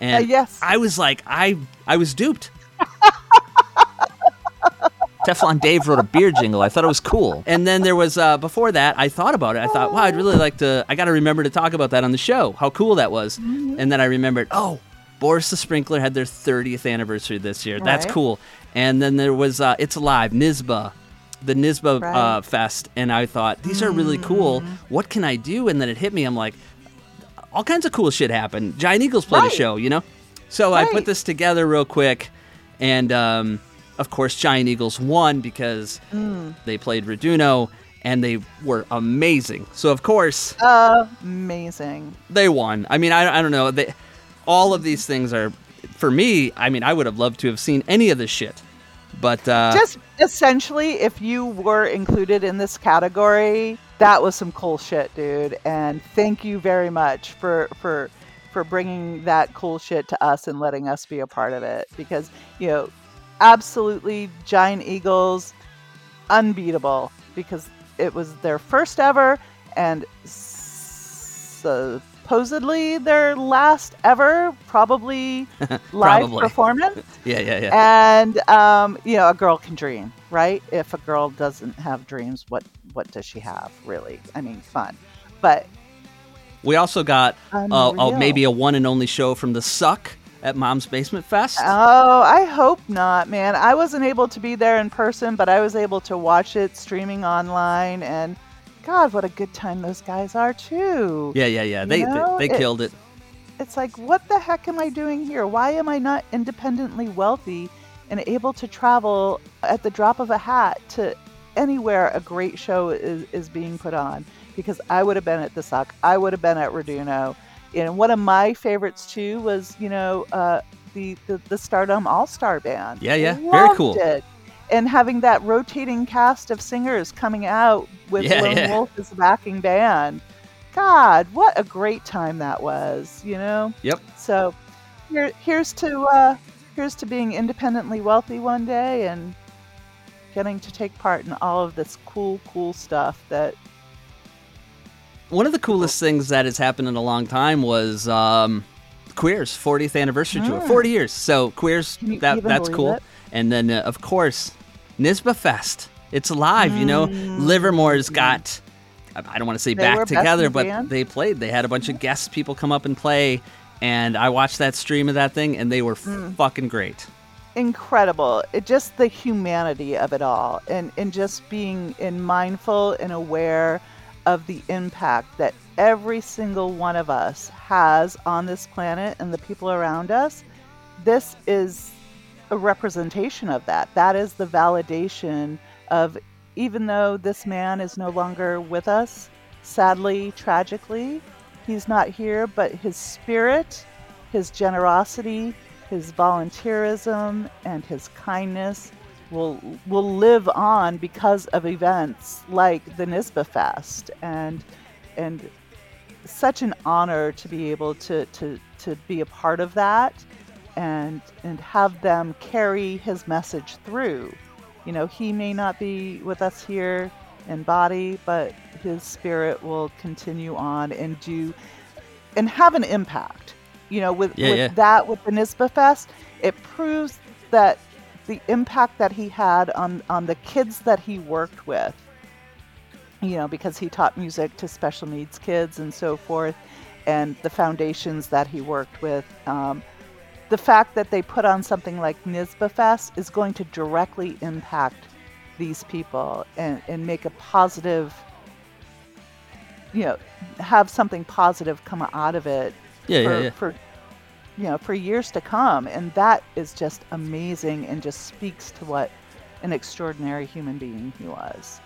And Uh, yes. I was like, I I was duped. Teflon Dave wrote a beer jingle. I thought it was cool. And then there was uh, before that, I thought about it. I thought, wow, I'd really like to. I got to remember to talk about that on the show. How cool that was. And then I remembered, oh, Boris the Sprinkler had their 30th anniversary this year. That's Right. cool. And then there was uh, It's Alive, NISBA, the NISBA uh, Fest. And I thought, these are really cool. What can I do? And then it hit me. I'm like, all kinds of cool shit happened. Giant Eagles played Right. a show, you know? So I put this together real quick. And um, of course, Giant Eagles won because Mm. they played Raduno and they were amazing. So, of course, Amazing. they won. I mean, I, I don't know. They, all of these things are, for me, I mean, I would have loved to have seen any of this shit. But uh, Just essentially, if you were included in this category, that was some cool shit, dude. And thank you very much for for for bringing that cool shit to us and letting us be a part of it because you know absolutely giant eagles unbeatable because it was their first ever and supposedly their last ever probably live Probably. performance Yeah, yeah, yeah. and um, you know a girl can dream right if a girl doesn't have dreams what what does she have really i mean fun but We also got uh, maybe a one and only show from the Suck at Mom's Basement Fest. Oh, I hope not, man. I wasn't able to be there in person, but I was able to watch it streaming online and God, what a good time those guys are too. yeah, yeah, yeah. You They know, they, they killed it. It's like, what the heck am I doing here? Why am I not independently wealthy and able to travel at the drop of a hat to anywhere a great show is, is being put on? Because I would have been at the Suck, I would have been at Raduno. And one of my favorites too was, you know, uh, the, the the Stardumb All Star Band. Yeah, yeah. Very cool. it. And having that rotating cast of singers coming out with Yeah, Lone yeah. Wolf as the backing band. God, what a great time that was, you know? Yep. So here, here's to uh, here's to being independently wealthy one day and getting to take part in all of this cool, cool stuff that One of the coolest things that has happened in a long time was um, Queer's 40th anniversary tour. Ah. 40 years. So Queer's that that's cool. it? And then uh, of course Nisba Fest. It's live, you know. Livermore's got I don't want to say Mm. They back together, but band? they played. They had a bunch of guest people come up and play and I watched that stream of that thing and they were Mm. fucking great. incredible. It just the humanity of it all, and and just being in mindful and aware of the impact that every single one of us has on this planet and the people around us. This is a representation of that. That is the validation of even though this man is no longer with us, sadly, tragically, he's not here, but his spirit, his generosity, his volunteerism, and his kindness will will live on because of events like the Nisba Fest and and such an honor to be able to to to be a part of that and and have them carry his message through. You know he may not be with us here in body but his spirit will continue on and do and have an impact. You know with, Yeah, with yeah. that with the nisba fest it proves that the impact that he had on on the kids that he worked with. You know because he taught music to special needs kids and so forth and the foundations that he worked with um, the fact that they put on something like Nisba Fest is going to directly impact these people and, and make a positive, you know, have something positive come out of it Yeah, yeah, yeah. for, you know, for years to come. And that is just amazing and just speaks to what an extraordinary human being he was.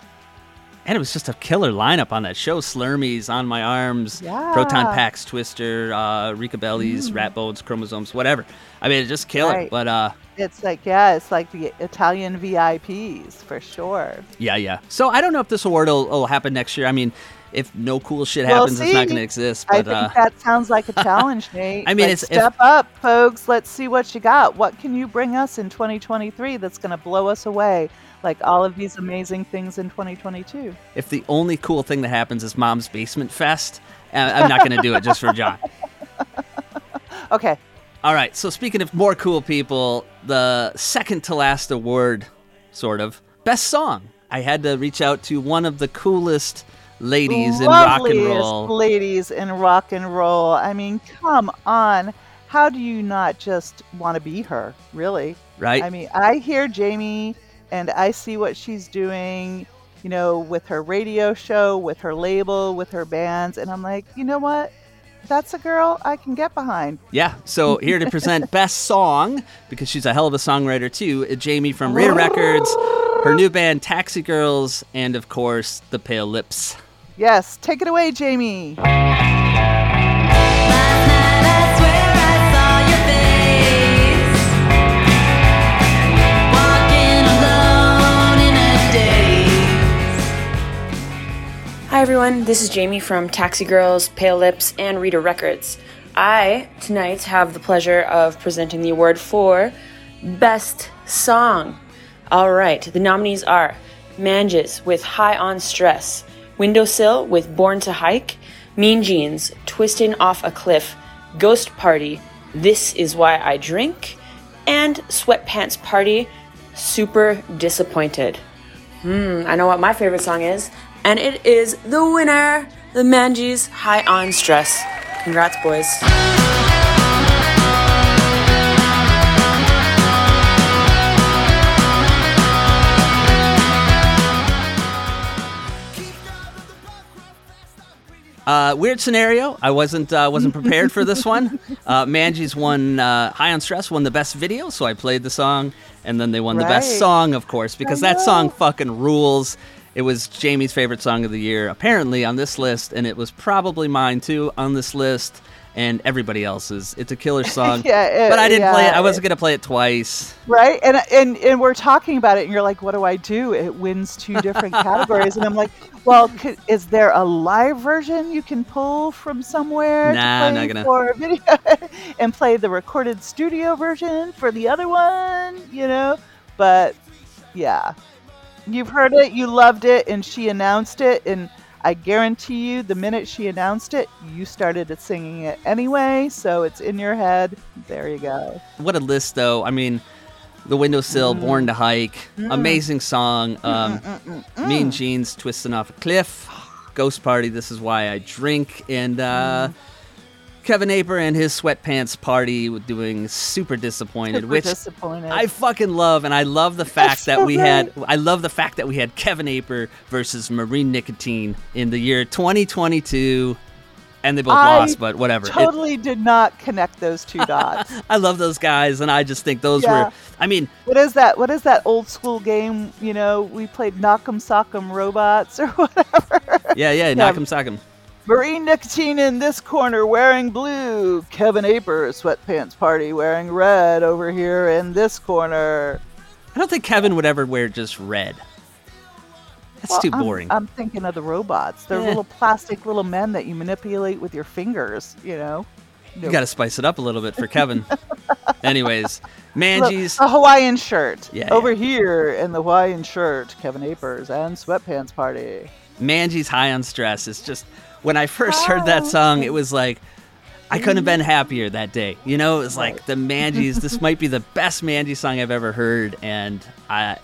And it was just a killer lineup on that show. Slurmies, On My Arms, Proton Packs, Twister, uh, Rika Bellies, Mm. Rat Bones, Chromosomes, whatever. I mean, it just killer. Right. But uh, It's like, yeah, it's like the Italian VIPs for sure. yeah, yeah. So I don't know if this award will, will happen next year. I mean, if no cool shit Well, happens, it's not going to exist. I But think uh, that sounds like a challenge, Nate. I mean, Like, it's- if- step up, folks. Let's see what you got. What can you bring us in 2023 that's going to blow us away, like all of these amazing things in 2022? if the only cool thing that happens is Mom's Basement Fest, I'm not going to do it just for John. Okay. All right. So speaking of more cool people, the second to last award, sort of best song. I had to reach out to one of the coolest ladies in rock and Loveliest roll. ladies in rock and roll. I mean, come on. How do you not just want to be her, really? Right. I mean, I hear Jamie and I see what she's doing, you know, with her radio show, with her label, with her bands, and I'm like, you know what? That's a girl I can get behind. Yeah, so here to present Best Song, because she's a hell of a songwriter too, Jamie from Reta Records, her new band Taxi Girls, and of course, The Pale Lips. Yes, take it away, Jamie. Everyone, this is Jamie from Taxi Girls, Pale Lips, and Reta Records. I tonight have the pleasure of presenting the award for Best Song. All right, the nominees are Manges with High on Stress, Windowsill with Born to Hike, Mean Jeans, Twisting Off a Cliff, Ghost Party, This Is Why I Drink, and Sweatpants Party, Super Disappointed. Hmm, I know what my favorite song is, and it is the winner, the Manges High on Stress. Congrats, boys. Uh, weird scenario. I wasn't uh, wasn't prepared for this one. Uh, Manges won uh, High on Stress won the best video, so I played the song, and then they won the best song, of course, because that song fucking rules. It was Jamie's favorite song of the year, apparently on this list, and it was probably mine too on this list, and everybody else's. It's a killer song, Yeah, it- but I didn't play it. I wasn't gonna play it twice. Right? And and and we're talking about it and you're like, "What do I do?" It wins two different categories and I'm like, "Well, could, is there a live version you can pull from somewhere Nah, to play not gonna. for video and play the recorded studio version for the other one, you know?" But yeah. You've heard it, you loved it, and she announced it, and I guarantee you, the minute she announced it, you started singing it anyway, so it's in your head. There you go. What a list, though. I mean, The Windowsill, Born to Hike, Mm. amazing song. Um, Mm-mm-mm-mm. Mean Jeans, Twisting Off a Cliff, Ghost Party, This Is Why I Drink, and uh, Mm. Kevin Aper and his Sweatpants Party with doing Super Disappointed, Super which disappointed. I fucking love, and I love the fact that we had. I love the fact that we had Kevin Aper versus Marine Nicotine in the year 2022, and they both I lost, but whatever. It- Totally did not connect those two dots. I love those guys, and I just think those Yeah. were. I mean, what is that? What is that old school game? You know, we played Knock'em Sock'em Robots or whatever. yeah, yeah, knock 'em, sock 'em. Marine Nicotine in this corner wearing blue. Kevin Aper sweatpants party wearing red over here in this corner. I don't think Kevin would ever wear just red. That's Well, too I'm- boring. I'm, thinking of the robots. They're Eh. little plastic little men that you manipulate with your fingers. You know. You got to spice it up a little bit for Kevin. Anyways, Manges. A Hawaiian shirt. Yeah, Over here in the Hawaiian shirt, Kevin Apers and sweatpants party. Manges high on stress. It's just when I first heard that oh. song, it was like I couldn't have been happier that day. You know, it was like the Manges. this might be the best Manji song I've ever heard, and I,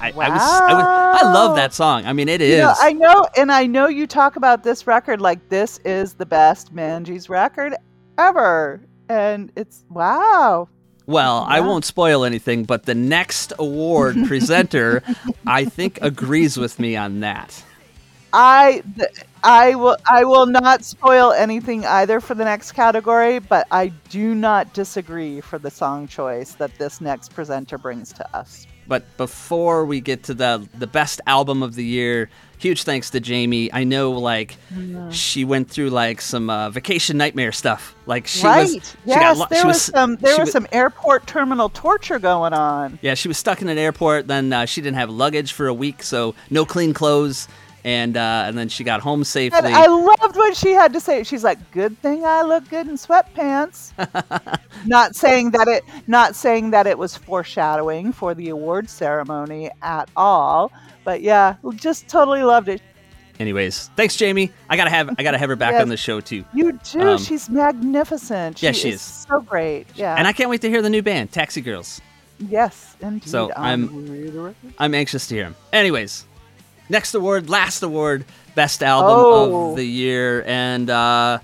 I, I was, I was, I love that song. I mean, it is. You know, I know, and I know you talk about this record like this is the best Manges record ever, and it's wow. Well, I won't spoil anything, but the next award presenter, I think, agrees with me on that. I th- I will I will not spoil anything either for the next category, but I do not disagree for the song choice that this next presenter brings to us. But before we get to the the best album of the year, huge thanks to Jamie. I know, like, Mhm. she went through like some uh, vacation nightmare stuff. Like she right? was, she yes, got lo- there she was, some there she was some airport terminal torture going on. Yeah, she was stuck in an airport. Then uh, she didn't have luggage for a week, so no clean clothes. And uh, and then she got home And safely. I loved what she had to say. She's like, "Good thing I look good in sweatpants." not saying that it, not saying that it was foreshadowing for the award ceremony at all. But yeah, just totally loved it. Anyways, thanks, Jamie. I gotta have I gotta have her back Yes. on the show too. You do. Um, She's magnificent. yeah, she is is. so great. Yeah. And I can't wait to hear the new band, Taxi Girls. yes, indeed. So I'm. I'm anxious to hear them. Anyways, next award, last award, best album Oh. of the year, and uh,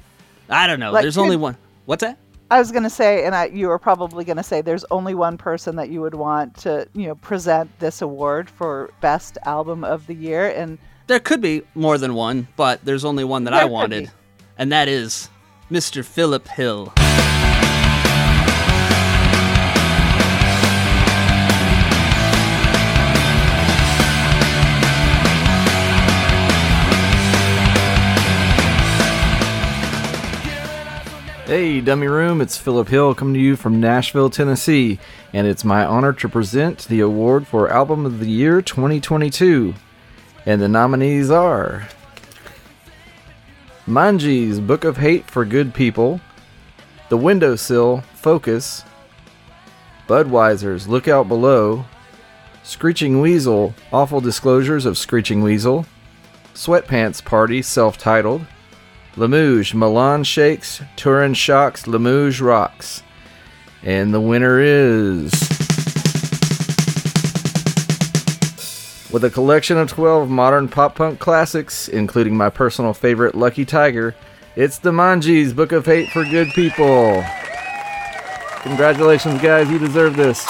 I don't know. Like, There's only one. What's that? I was gonna say, and I, you were probably gonna say, there's only one person that you would want to, you know, present this award for best album of the year, and There could be more than one, but there's only one that I wanted, be. and that is Mr. Philip Hill. Hey, Dummy Room, it's Philip Hill coming to you from Nashville, Tennessee, and it's my honor to present the award for Album of the Year 2022. And the nominees are Manges Book of Hate for Good People, The Windowsill, Focus. Budweiser's, Look Out Below. Screeching Weasel, Awful Disclosures of Screeching Weasel. Sweatpants Party, self titled. Lamouge, Milan Shakes, Turin Shocks, Lamouge Rocks. And the winner is. With a collection of 12 modern pop punk classics, including my personal favorite Lucky Tiger, it's the Manges Book of Hate for Good People. Congratulations, guys, you deserve this.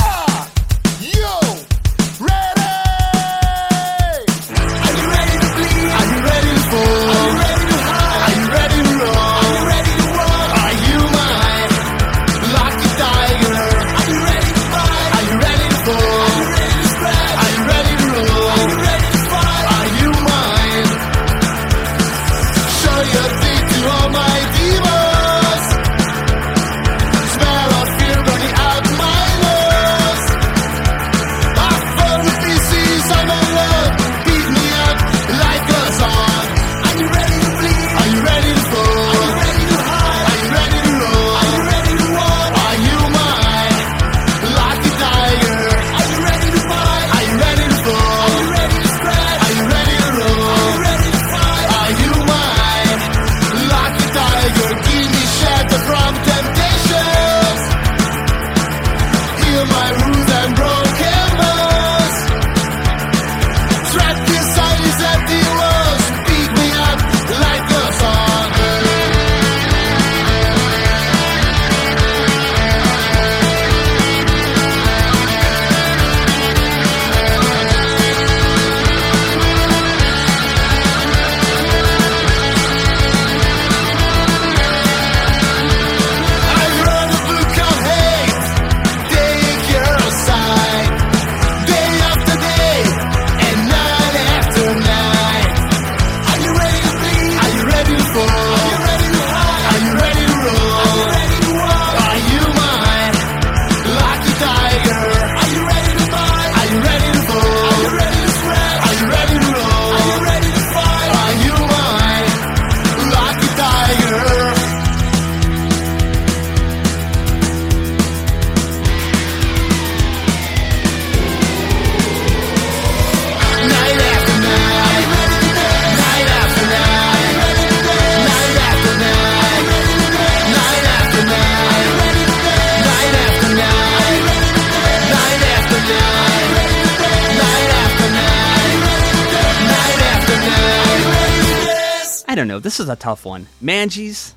A tough one. Manges,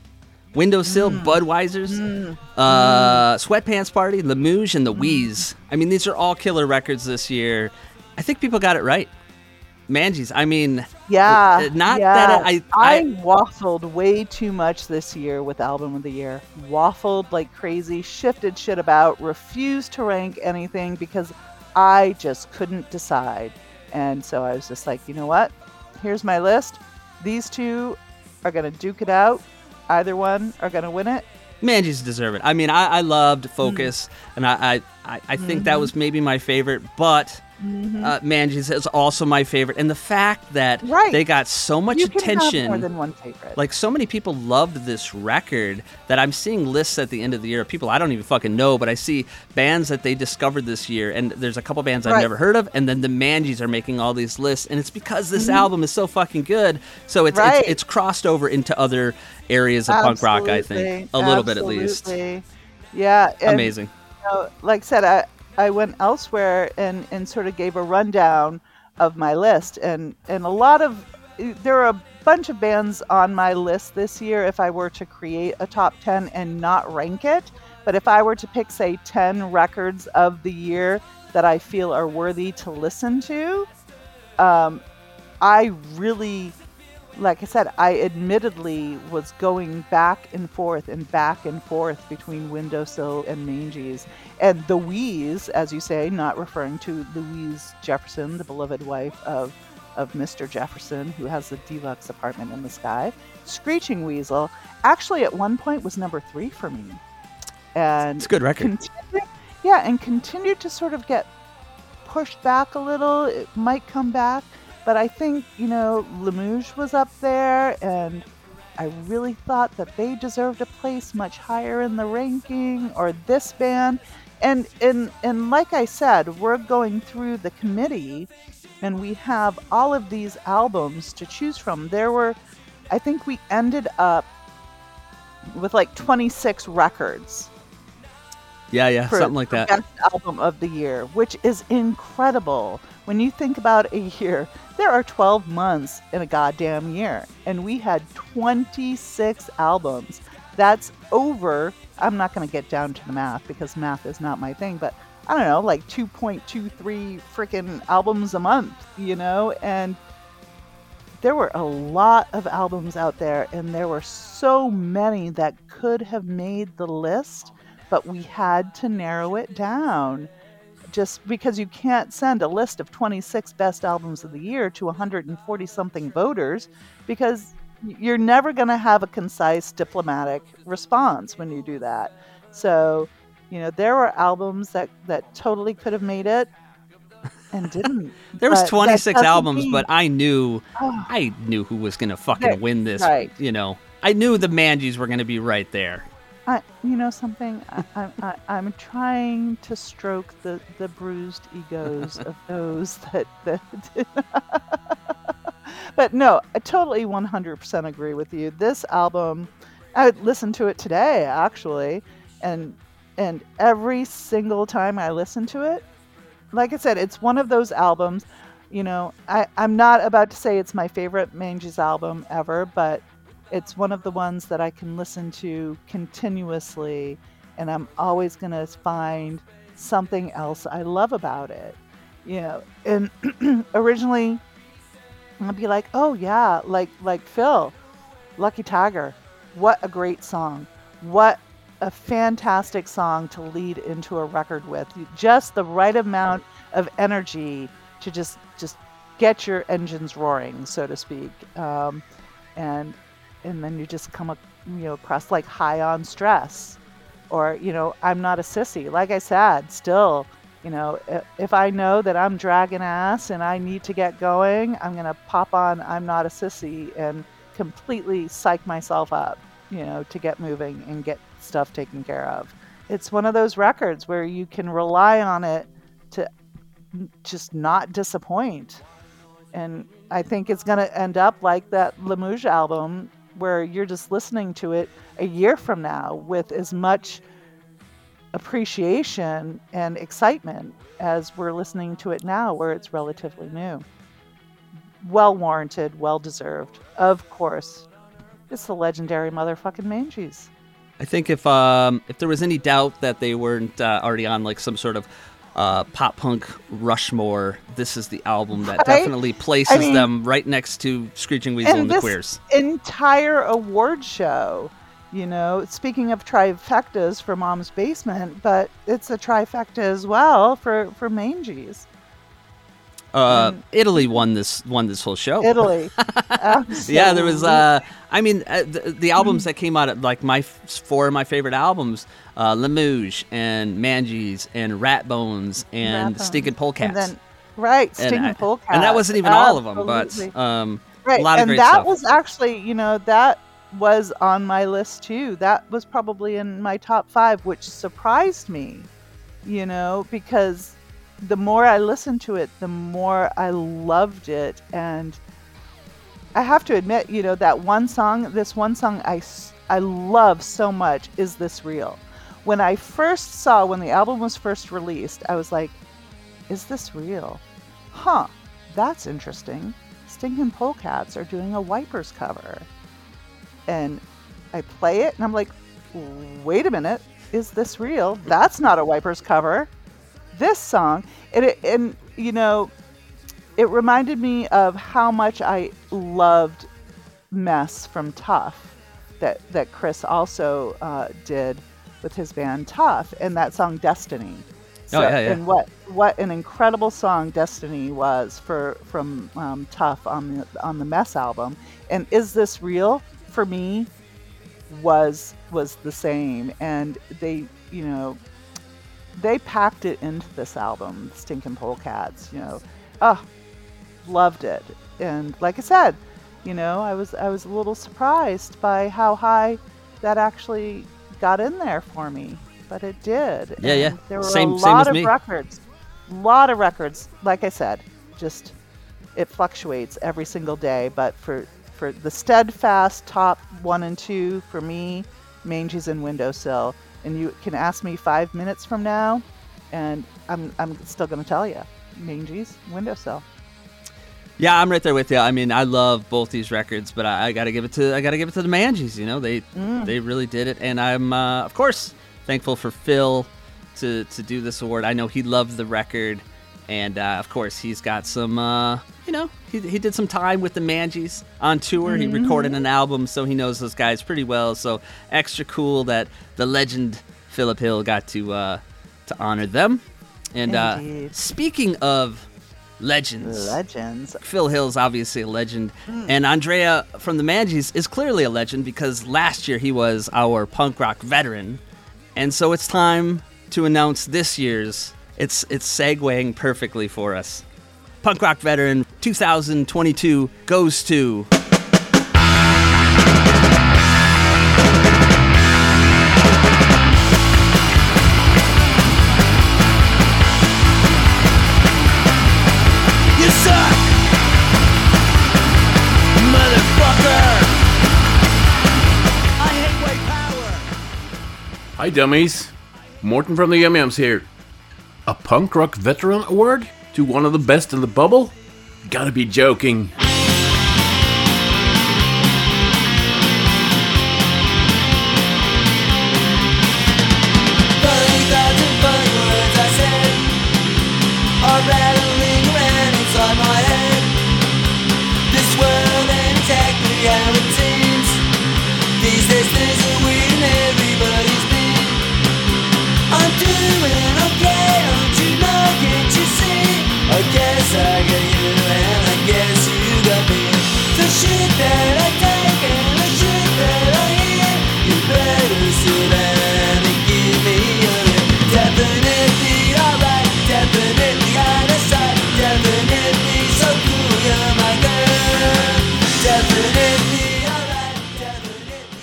Windowsill, Mm. Budweiser's, uh, Sweatpants Party, Lamouge, and the Mm. Wheeze. I mean, these are all killer records this year. I think people got it right. Manges. I mean, Yeah. not yeah. that I, I, I waffled way too much this year with album of the year. Waffled like crazy, shifted shit about, refused to rank anything because I just couldn't decide. And so I was just like, you know what? Here's my list. These two are gonna duke it out. Either one are gonna win it. Manges deserve it. I mean, I, I loved Focus, Mm. and I, I, I, think that Mhm. was maybe my favorite, but Mhm. uh, is also my favorite. And the fact that Right. they got so much You can have attention. more than one favorite. Like so many people loved this record that I'm seeing lists at the end of the year of people I don't even fucking know, but I see bands that they discovered this year, and there's a couple bands I've never heard of, and then the Manges are making all these lists, and it's because this Mhm. album is so fucking good. So it's, Right. it's it's crossed over into other areas of punk rock, I think, Absolutely, a little bit at least. Yeah. and, Amazing. you know, like I said, I, I went elsewhere and, and sort of gave a rundown of my list. And, and a lot of, there are a bunch of bands on my list this year if I were to create a top 10 and not rank it. But if I were to pick, say, 10 records of the year that I feel are worthy to listen to, um, I really like I said, I admittedly was going back and forth and back and forth between Windowsill and Manges. And the Wheeze, as you say, not referring to Louise Jefferson, the beloved wife of, of Mr. Jefferson, who has the deluxe apartment in the sky. Screeching Weasel actually at one point was number three for me. And It's a good record. yeah, and continued to sort of get pushed back a little. It might come back, but I think you know Lamouche was up there, and I really thought that they deserved a place much higher in the ranking, or this band. And and and like I said, we're going through the committee, and we have all of these albums to choose from. There were, I think we ended up with like 26 records Yeah, yeah, for something like that. Best album of the year, which is incredible. When you think about a year, there are 12 months in a goddamn year, and we had 26 albums. That's over. I'm not going to get down to the math because math is not my thing, but I don't know, like 2.23 freaking albums a month, you know? And there were a lot of albums out there, and there were so many that could have made the list, but we had to narrow it down. Just because you can't send a list of 26 best albums of the year to 140 something voters, because you're never going to have a concise diplomatic response when you do that. So, you know, there were albums that, that totally could have made it and didn't. There was 26 albums, mean- but I knew Oh. I knew who was gonna fucking Right, win this. right. You know, I knew the Manges were gonna be right there. I, you know something, I, I, I'm trying to stroke the, the bruised egos of those that, that but no, I totally 100% agree with you. This album, I listened to it today actually, and and every single time I listen to it, like I said, it's one of those albums. You know, I, I'm not about to say it's my favorite Manges album ever, but it's one of the ones that I can listen to continuously, and I'm always going to find something else I love about it. You know, and originally I'd be like, oh yeah, like like Phil, Lucky Tiger, what a great song, what a fantastic song to lead into a record with, just the right amount of energy to just just get your engines roaring, so to speak, um, and and then you just come you know across like high on stress, or you know I'm not a sissy. Like I said, still you know, if I know that I'm dragging ass and I need to get going, I'm going to pop on I'm Not a Sissy and completely psych myself up, you know, to get moving and get stuff taken care of. It's one of those records where you can rely on it to just not disappoint. And I think it's going to end up like that Lemouge album where you're just listening to it a year from now with as much appreciation and excitement as we're listening to it now, where it's relatively new. Well warranted, well deserved. Of course, it's the legendary motherfucking Manges. I think if um, if there was any doubt that they weren't uh, already on like some sort of uh, pop punk Rushmore, this is the album that Right? definitely places I mean- them right next to Screeching Weasel and, and the Queers. entire award show, you know, speaking of trifectas for Mom's Basement, but it's a trifecta as well for for Manges. Uh, Italy won this won this whole show. Italy. yeah, there was. Uh, I mean, uh, the, the albums that came out, like my f- four of my favorite albums, uh, Lemouge and Manges and Rat Bones and Rat Stinking. Polecats. And then, right, And Stinking I- Polecats. And that wasn't even all of them, but um, Right, a lot of and great that stuff. was actually, you know, that was on my list too. That was probably in my top five, which surprised me, you know, because the more I listened to it, the more I loved it. And I have to admit, you know, that one song, this one song I, I love so much is This Real. When I first saw, when the album was first released, I was like, is this real? Huh, that's interesting. Stinking Polecats are doing a Wipers cover. And I play it and I'm like, wait a minute, is this real? That's not a Wipers cover. This song, and, it, and you know, it reminded me of how much I loved Mess from Tough that, that Chris also uh, did with his band Tough and that song Destiny. Oh, yeah, yeah. And what what an incredible song Destiny was for from um, Tough on the on the Mess album. And is this real? For me, was was the same. And they, you know, they packed it into this album, Stinking Polecats. You know, oh, loved it. And like I said, You know, I was I was a little surprised by how high that actually got in there for me, but it did. Yeah, yeah. There were Same- a lot of me. records, lot of records. Like I said, just it fluctuates every single day. But for for the steadfast top one and two for me, Manges and Windowsill. And you can ask me five minutes from now, and I'm I'm still going to tell you, Manges, Windowsill. Yeah, I'm right there with you. I mean, I love both these records, but I, I gotta give it to I gotta give it to the Manges. You know, they Mm. they really did it, and I'm uh, of course thankful for Phil to to do this award. I know he loved the record, and uh, of course he's got some. Uh, you know, he, he did some time with the Manges on tour. He recorded an album, so he knows those guys pretty well. So extra cool that the legend Philip Hill got to uh, to honor them. And uh, speaking of legends, Legends. Phil Hill's obviously a legend, Mm. and Andrea from the Manges is clearly a legend because last year he was our punk rock veteran, and so it's time to announce this year's. It's it's segueing perfectly for us. Punk rock veteran 2022 goes to. You suck, motherfucker. I hate white power. Hi, dummies. Morten from the Yum Yums here. A punk rock veteran award to one of the best in the bubble? Gotta be joking. I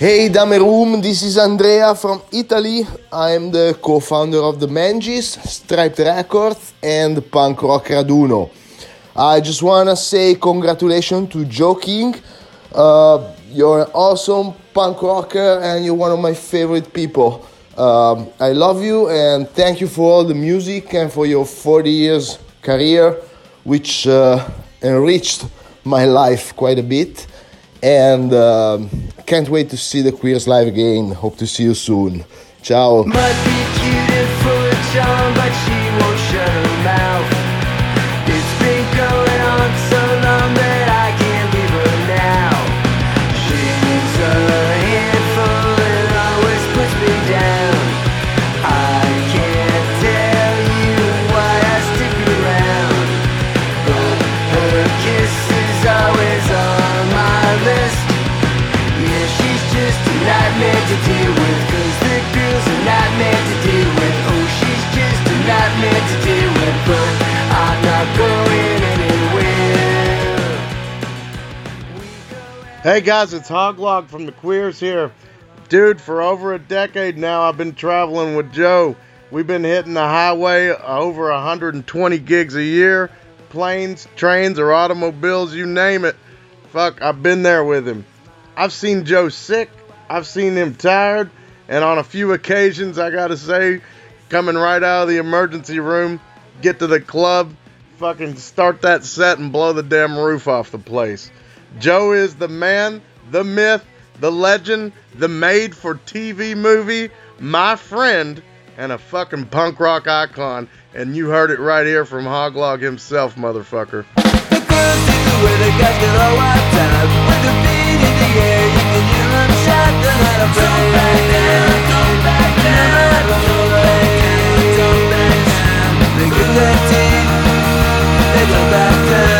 Hey Dummy Room, this is Andrea from Italy. I'm the co-founder of the Manges, Striped Records, and Punk Rock Raduno. I just wanna say congratulations to Joe King. Uh, you're an awesome punk rocker and you're one of my favorite people. Um, I love you and thank you for all the music and for your 40 years career, which uh, enriched my life quite a bit. And um, can't wait to see the Queers live again. Hope to see you soon. Ciao. Hey guys, it's Hoglog from the Queers here. Dude, for over a decade now, I've been traveling with Joe. We've been hitting the highway uh, over 120 gigs a year. Planes, trains, or automobiles, you name it. Fuck, I've been there with him. I've seen Joe sick, I've seen him tired, and on a few occasions, I gotta say, coming right out of the emergency room, get to the club, fucking start that set and blow the damn roof off the place. Joe is the man, the myth, the legend, the made for TV movie, my friend, and a fucking punk rock icon. And you heard it right here from Hoglog himself, motherfucker. They don't back down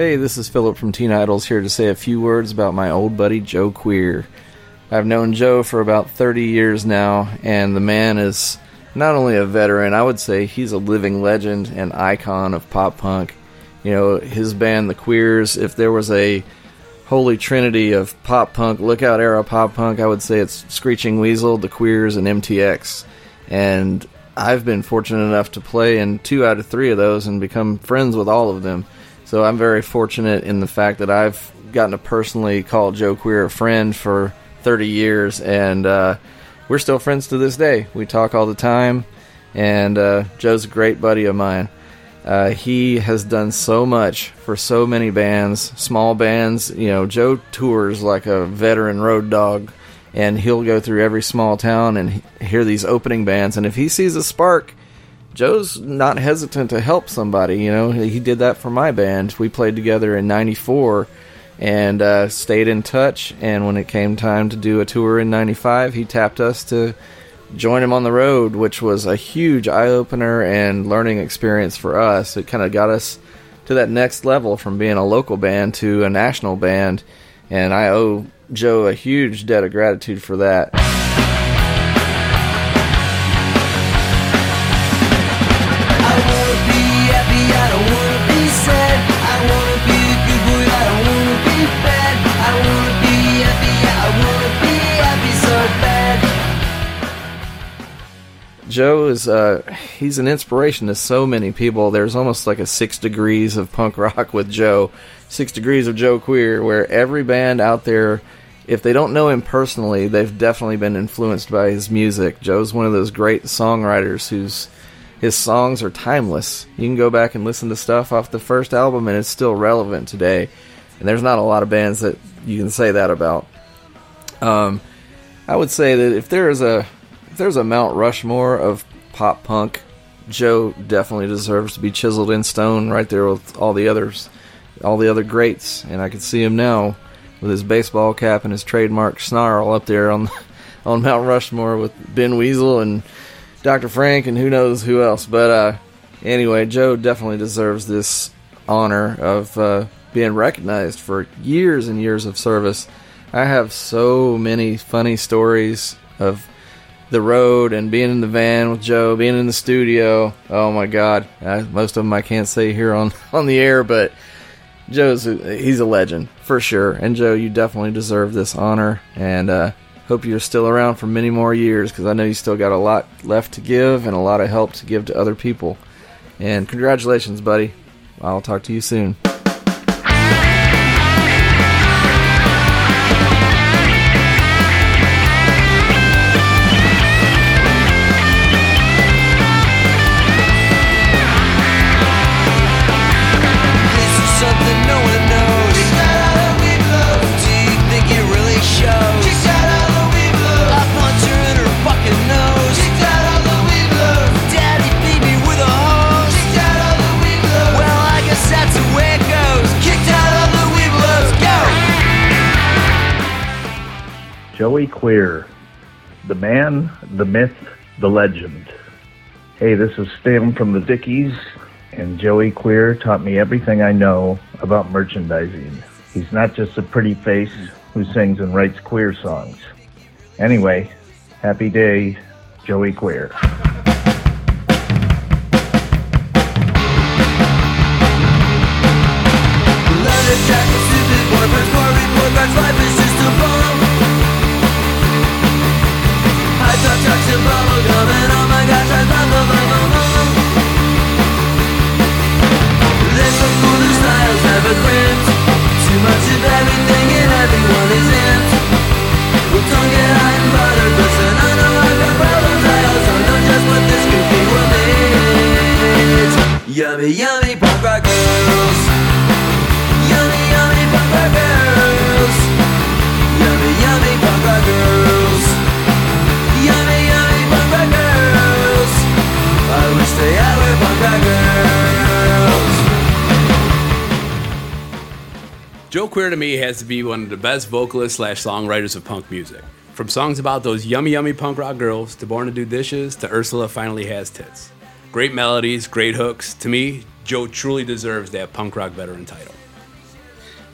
Hey, this is Philip from Teen Idols here to say a few words about my old buddy Joe Queer. I've known Joe for about 30 years now, and the man is not only a veteran, I would say he's a living legend and icon of pop punk. You know, his band, The Queers, if there was a holy trinity of pop punk, lookout era pop punk, I would say it's Screeching Weasel, The Queers, and MTX. And I've been fortunate enough to play in two out of three of those and become friends with all of them. So I'm very fortunate in the fact that I've gotten to personally call Joe Queer a friend for 30 years, and uh, we're still friends to this day. We talk all the time, and uh, Joe's a great buddy of mine. Uh, he has done so much for so many bands, small bands. You know, Joe tours like a veteran road dog, and he'll go through every small town and hear these opening bands. And if he sees a spark, Joe's not hesitant to help somebody. You know, he did that for my band. We played together in '94 and uh, stayed in touch. And when it came time to do a tour in '95, he tapped us to join him on the road, which was a huge eye opener and learning experience for us. It kind of got us to that next level from being a local band to a national band. And I owe Joe a huge debt of gratitude for that. Joe is uh, he's an inspiration to so many people. There's almost like a six degrees of punk rock with Joe, six degrees of Joe Queer, where every band out there, if they don't know him personally, they've definitely been influenced by his music. Joe's one of those great songwriters whose his songs are timeless. You can go back and listen to stuff off the first album, and it's still relevant today. And there's not a lot of bands that you can say that about. Um, I would say that if there is a there's a Mount Rushmore of pop punk, Joe definitely deserves to be chiseled in stone right there with all the others, all the other greats. And I can see him now with his baseball cap and his trademark snarl up there on on Mount Rushmore with Ben Weasel and Dr. Frank and who knows who else. But uh, anyway, Joe definitely deserves this honor of uh, being recognized for years and years of service. I have so many funny stories of the road and being in the van with Joe, being in the studio. Oh my God, I, most of them I can't say here on on the air, but Joe's he's a legend for sure. And Joe, you definitely deserve this honor, and uh, hope you're still around for many more years because I know you still got a lot left to give and a lot of help to give to other people. And congratulations, buddy. I'll talk to you soon. Queer, the man, the myth, the legend. Hey, this is Stan from the Dickies, and Joey Queer taught me everything I know about merchandising. He's not just a pretty face who sings and writes queer songs. Anyway, happy day, Joey Queer. Life is just a bum. And oh my gosh, I love styles never. Too much of everything and everyone is. Well, don't get and bothered, I know I've got problems, I also know just what this. Yummy, yummy punk rock Joe Queer to me has to be one of the best vocalists slash songwriters of punk music. From songs about those yummy yummy punk rock girls to Born to Do Dishes to Ursula Finally Has Tits. Great melodies, great hooks. To me, Joe truly deserves that punk rock veteran title.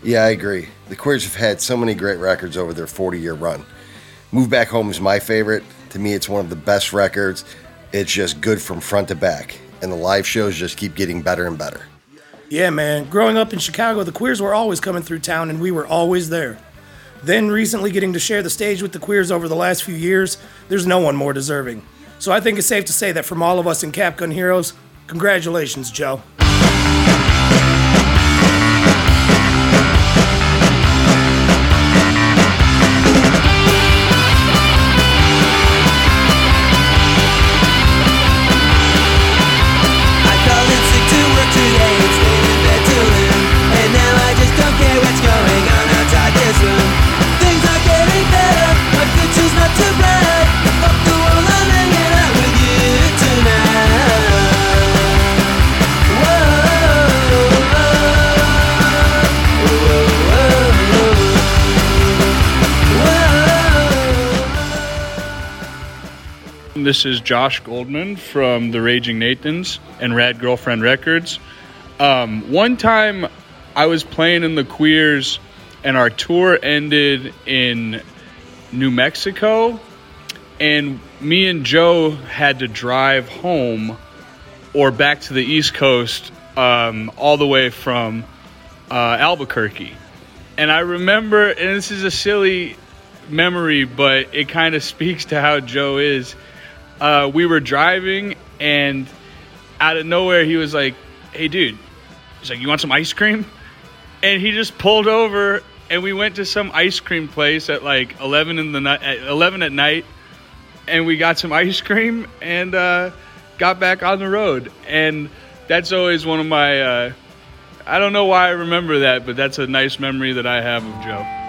Yeah, I agree. The Queers have had so many great records over their 40 year run. Move Back Home is my favorite. To me, it's one of the best records. It's just good from front to back, and the live shows just keep getting better and better. Yeah, man. Growing up in Chicago, the queers were always coming through town and we were always there. Then recently getting to share the stage with the queers over the last few years, there's no one more deserving. So I think it's safe to say that from all of us in Capgun Heroes, congratulations, Joe. This is Josh Goldman from the Raging Nathans and Rad Girlfriend Records. Um, one time I was playing in the Queers and our tour ended in New Mexico, and me and Joe had to drive home or back to the East Coast um, all the way from uh, Albuquerque. And I remember, and this is a silly memory, but it kind of speaks to how Joe is. Uh, we were driving, and out of nowhere, he was like, "Hey, dude," he's like, "You want some ice cream?" And he just pulled over, and we went to some ice cream place at like eleven in the night, at eleven at night, and we got some ice cream and uh, got back on the road. And that's always one of my. Uh, I don't know why I remember that, but that's a nice memory that I have of Joe.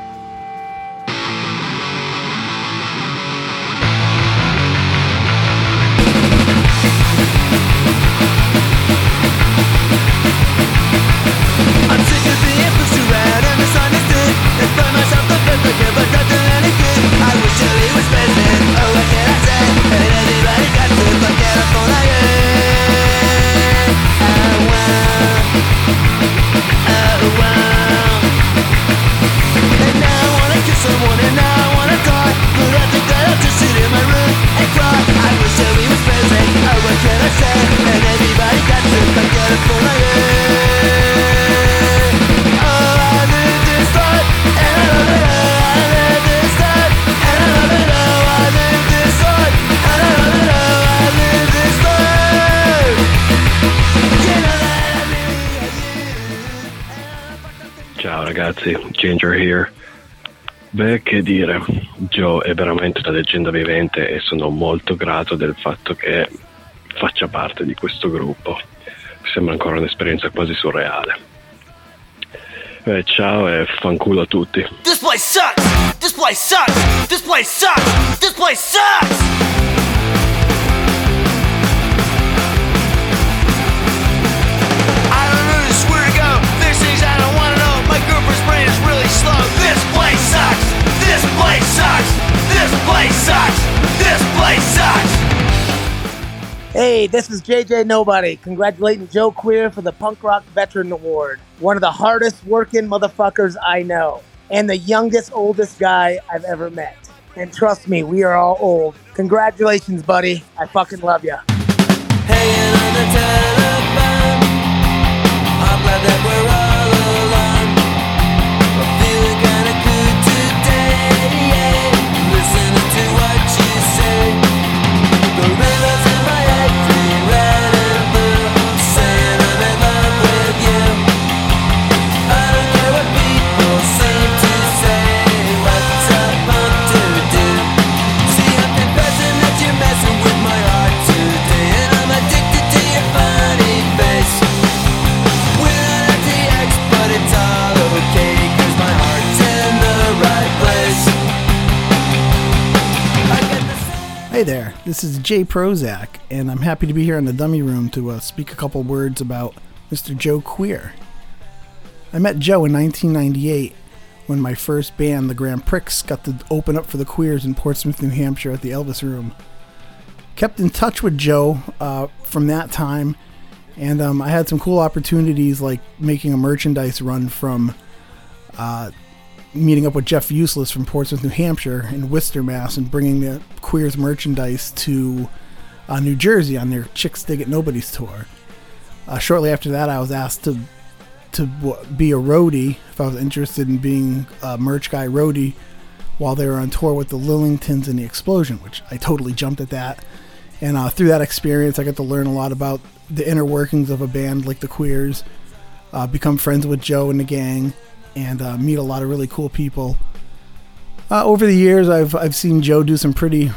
Ragazzi, Ginger here. Beh, che dire, Joe è veramente una leggenda vivente e sono molto grato del fatto che faccia parte di questo gruppo. Sembra ancora un'esperienza quasi surreale. Eh, ciao e fanculo a tutti. This place sucks! This place sucks! This place sucks! This place sucks! Sucks! This place sucks! This place sucks! This place sucks! Hey, this is JJ Nobody, congratulating Joe Queer for the Punk Rock Veteran Award. One of the hardest working motherfuckers I know, and the youngest, oldest guy I've ever met. And trust me, we are all old. Congratulations, buddy. I fucking love ya. Jay Prozac, and I'm happy to be here in the Dummy Room to uh, speak a couple words about Mr. Joe Queer. I met Joe in 1998 when my first band, the Grand Pricks, got to open up for the Queers in Portsmouth, New Hampshire at the Elvis Room. Kept in touch with Joe uh, from that time, and um, I had some cool opportunities like making a merchandise run from uh, meeting up with Jeff Useless from Portsmouth, New Hampshire, in Worcester, Mass, and bringing the Queers merchandise to uh, New Jersey on their Chixdiggit Nobody's tour. Uh, shortly after that, I was asked to to be a roadie if I was interested in being a merch guy roadie while they were on tour with the Lillingtons and the Explosion, which I totally jumped at that. And uh, through that experience, I got to learn a lot about the inner workings of a band like the Queers, uh, become friends with Joe and the gang, and uh, meet a lot of really cool people. Uh, over the years, I've I've seen Joe do some pretty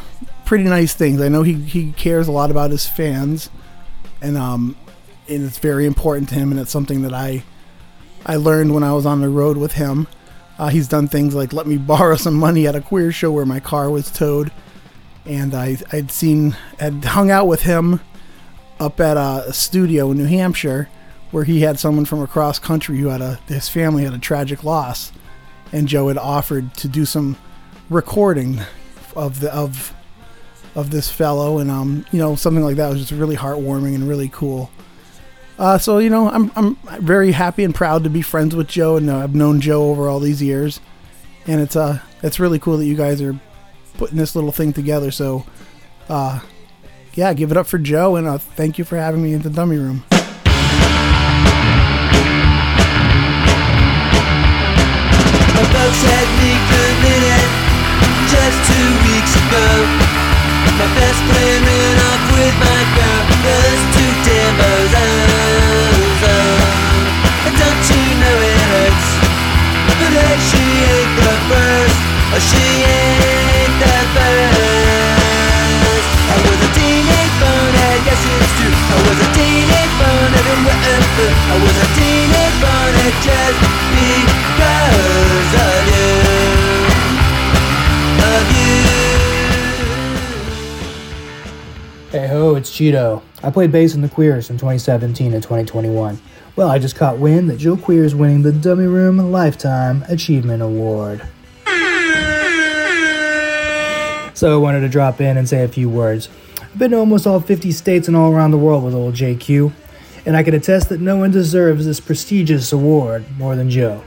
pretty nice things. I know he, he cares a lot about his fans, and um, and it's very important to him, and it's something that I I learned when I was on the road with him. Uh, he's done things like let me borrow some money at a queer show where my car was towed, and I I'd seen had hung out with him up at a studio in New Hampshire where he had someone from across country who had a his family had a tragic loss, and Joe had offered to do some recording of the of of this fellow, and um you know something like that was just really heartwarming and really cool. Uh, so you know, I'm I'm very happy and proud to be friends with Joe, and uh, I've known Joe over all these years, and it's uh it's really cool that you guys are putting this little thing together. So, uh, yeah, give it up for Joe, and uh, thank you for having me in the dummy room. My folks had me committed just two weeks ago. My best friend ran off with my girl, those two demos. Oh, oh. And don't you know it hurts? But hey, she ain't the first. Oh, she ain't the first. I was a teenage bonehead, yes it's true. I was a teenage whatever. I was a just because. Of you. Hey ho, it's Cheeto. I played bass in the Queers from 2017 to 2021. Well, I just caught wind that Joe Queer is winning the Dummy Room Lifetime Achievement Award. So I wanted to drop in and say a few words. I've been to almost all 50 states and all around the world with old JQ, and I can attest that no one deserves this prestigious award more than Joe.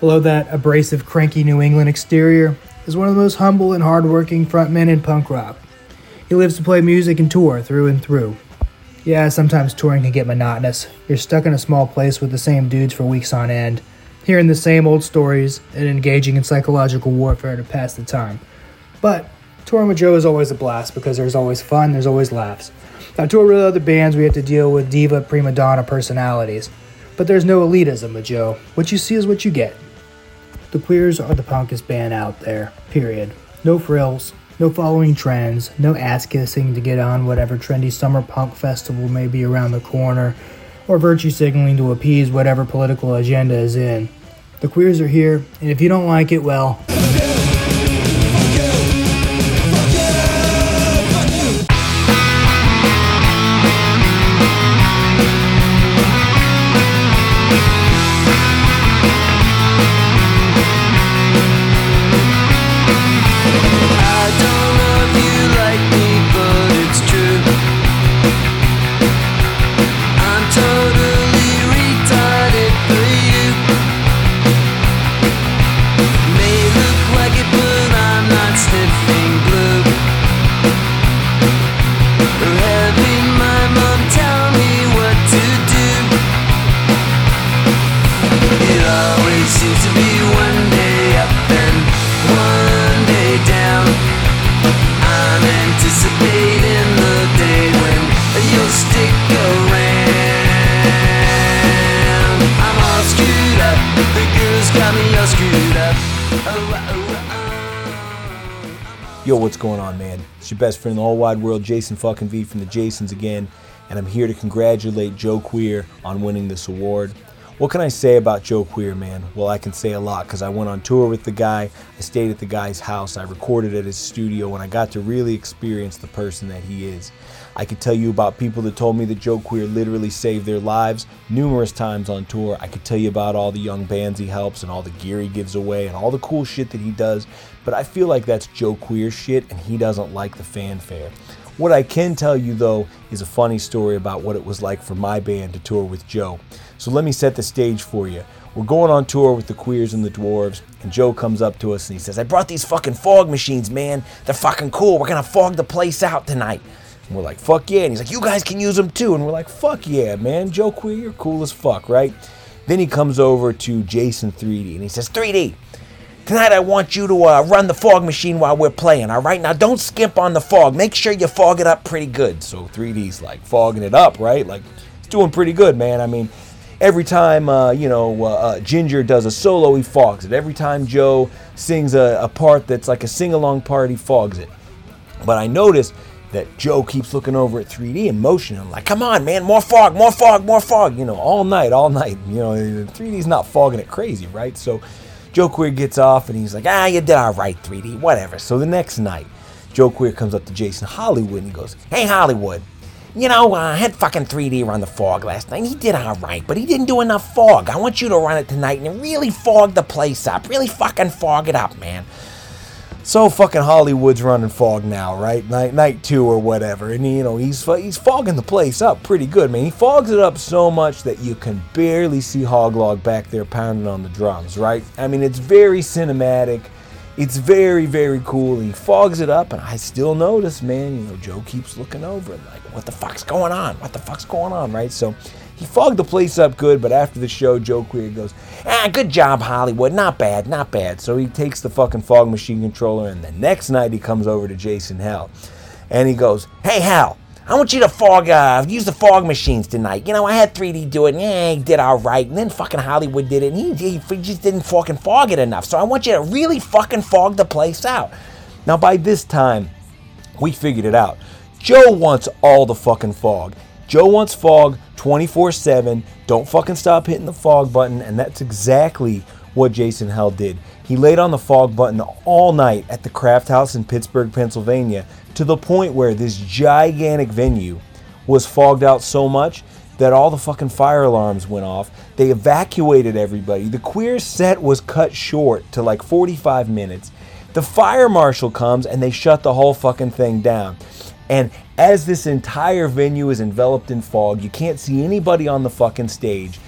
Below that abrasive, cranky New England exterior is one of the most humble and hardworking frontmen in punk rock. He lives to play music and tour through and through. Yeah, sometimes touring can get monotonous. You're stuck in a small place with the same dudes for weeks on end, hearing the same old stories and engaging in psychological warfare to pass the time. But touring with Joe is always a blast because there's always fun, there's always laughs. I tour with other bands, we have to deal with diva prima donna personalities. But there's no elitism with Joe. What you see is what you get. The Queers are the punkest band out there, period. No frills, no following trends, no ass kissing to get on whatever trendy summer punk festival may be around the corner, or virtue signaling to appease whatever political agenda is in. The Queers are here, and if you don't like it, well, It's your best friend in the whole wide world, Jason fucking V from the Jasons again, and I'm here to congratulate Joe Queer on winning this award. What can I say about Joe Queer, man? Well, I can say a lot because I went on tour with the guy, I stayed at the guy's house, I recorded at his studio, and I got to really experience the person that he is. I could tell you about people that told me that Joe Queer literally saved their lives numerous times on tour. I could tell you about all the young bands he helps and all the gear he gives away and all the cool shit that he does, but I feel like that's Joe Queer shit and he doesn't like the fanfare. What I can tell you though is a funny story about what it was like for my band to tour with Joe. So let me set the stage for you. We're going on tour with the Queers and the Dwarves, and Joe comes up to us and he says, I brought these fucking fog machines, man. They're fucking cool. We're gonna fog the place out tonight. And we're like, fuck yeah. And he's like, you guys can use them too. And we're like, fuck yeah, man. Joe Queer, you're cool as fuck, right? Then he comes over to Jason 3D and he says, 3D, tonight I want you to uh, run the fog machine while we're playing, all right? Now don't skimp on the fog. Make sure you fog it up pretty good. So 3D's like fogging it up, right? Like, it's doing pretty good, man. I mean, every time uh, you know uh, uh, Ginger does a solo, he fogs it. Every time Joe sings a, a part that's like a sing-along part, he fogs it. But I noticed that Joe keeps looking over at 3D and motioning. I'm like, come on, man, more fog, more fog, more fog. You know, all night, all night. You know, 3D's not fogging it crazy, right? So Joe Queer gets off and he's like, ah, you did all right, 3D, whatever. So the next night, Joe Queer comes up to Jason Hollywood and he goes, hey, Hollywood, you know, uh, I had fucking 3D run the fog last night. He did all right, but he didn't do enough fog. I want you to run it tonight and really fog the place up. Really fucking fog it up, man. So fucking Hollywood's running fog now, right? Night night two or whatever, and you know he's he's fogging the place up pretty good, man. He fogs it up so much that you can barely see Hoglog back there pounding on the drums, right? I mean it's very cinematic, it's very very cool. He fogs it up, and I still notice, man. You know Joe keeps looking over, like what the fuck's going on? What the fuck's going on, right? So he fogged the place up good, but after the show, Joe Queer goes, ah, good job, Hollywood. Not bad, not bad. So he takes the fucking fog machine controller, and the next night he comes over to Jason Hell. And he goes, hey, Hal, I want you to fog, uh, use the fog machines tonight. You know, I had 3D do it, and yeah, he did all right. And then fucking Hollywood did it, and he, he, he just didn't fucking fog it enough. So I want you to really fucking fog the place out. Now, by this time, we figured it out. Joe wants all the fucking fog. Joe wants fog 24 7. Don't fucking stop hitting the fog button. And that's exactly what Jason Hell did. He laid on the fog button all night at the Craft House in Pittsburgh, Pennsylvania, to the point where this gigantic venue was fogged out so much that all the fucking fire alarms went off. They evacuated everybody. The queer set was cut short to like 45 minutes. The fire marshal comes and they shut the whole fucking thing down. And as this entire venue is enveloped in fog, you can't see anybody on the fucking stage.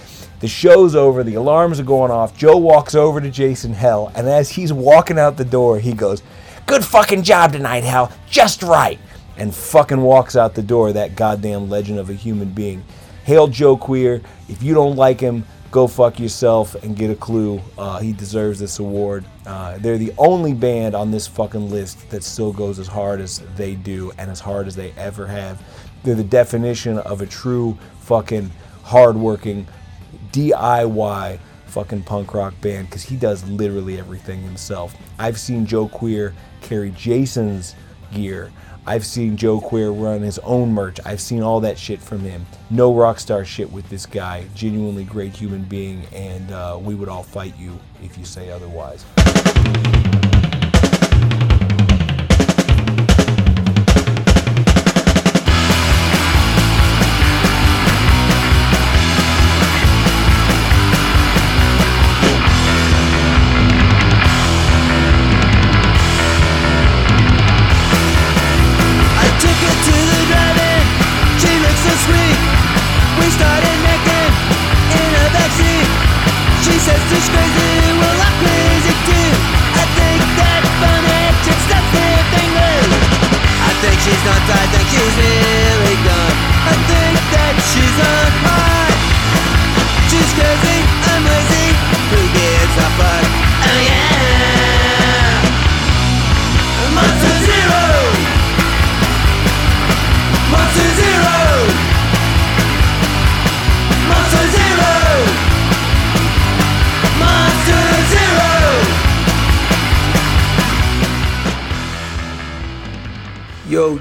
The show's over, the alarms are going off. Joe walks over to Jason Hell, and as he's walking out the door, he goes, Good fucking job tonight, Hell. Just right. And fucking walks out the door, that goddamn legend of a human being. Hail Joe Queer. If you don't like him, go fuck yourself and get a clue. Uh, he deserves this award. Uh, they're the only band on this fucking list that still goes as hard as they do and as hard as they ever have. They're the definition of a true fucking hardworking DIY fucking punk rock band because he does literally everything himself. I've seen Joe Queer carry Jason's gear. I've seen Joe Queer run his own merch. I've seen all that shit from him. No rock star shit with this guy. Genuinely great human being, and uh, we would all fight you if you say otherwise.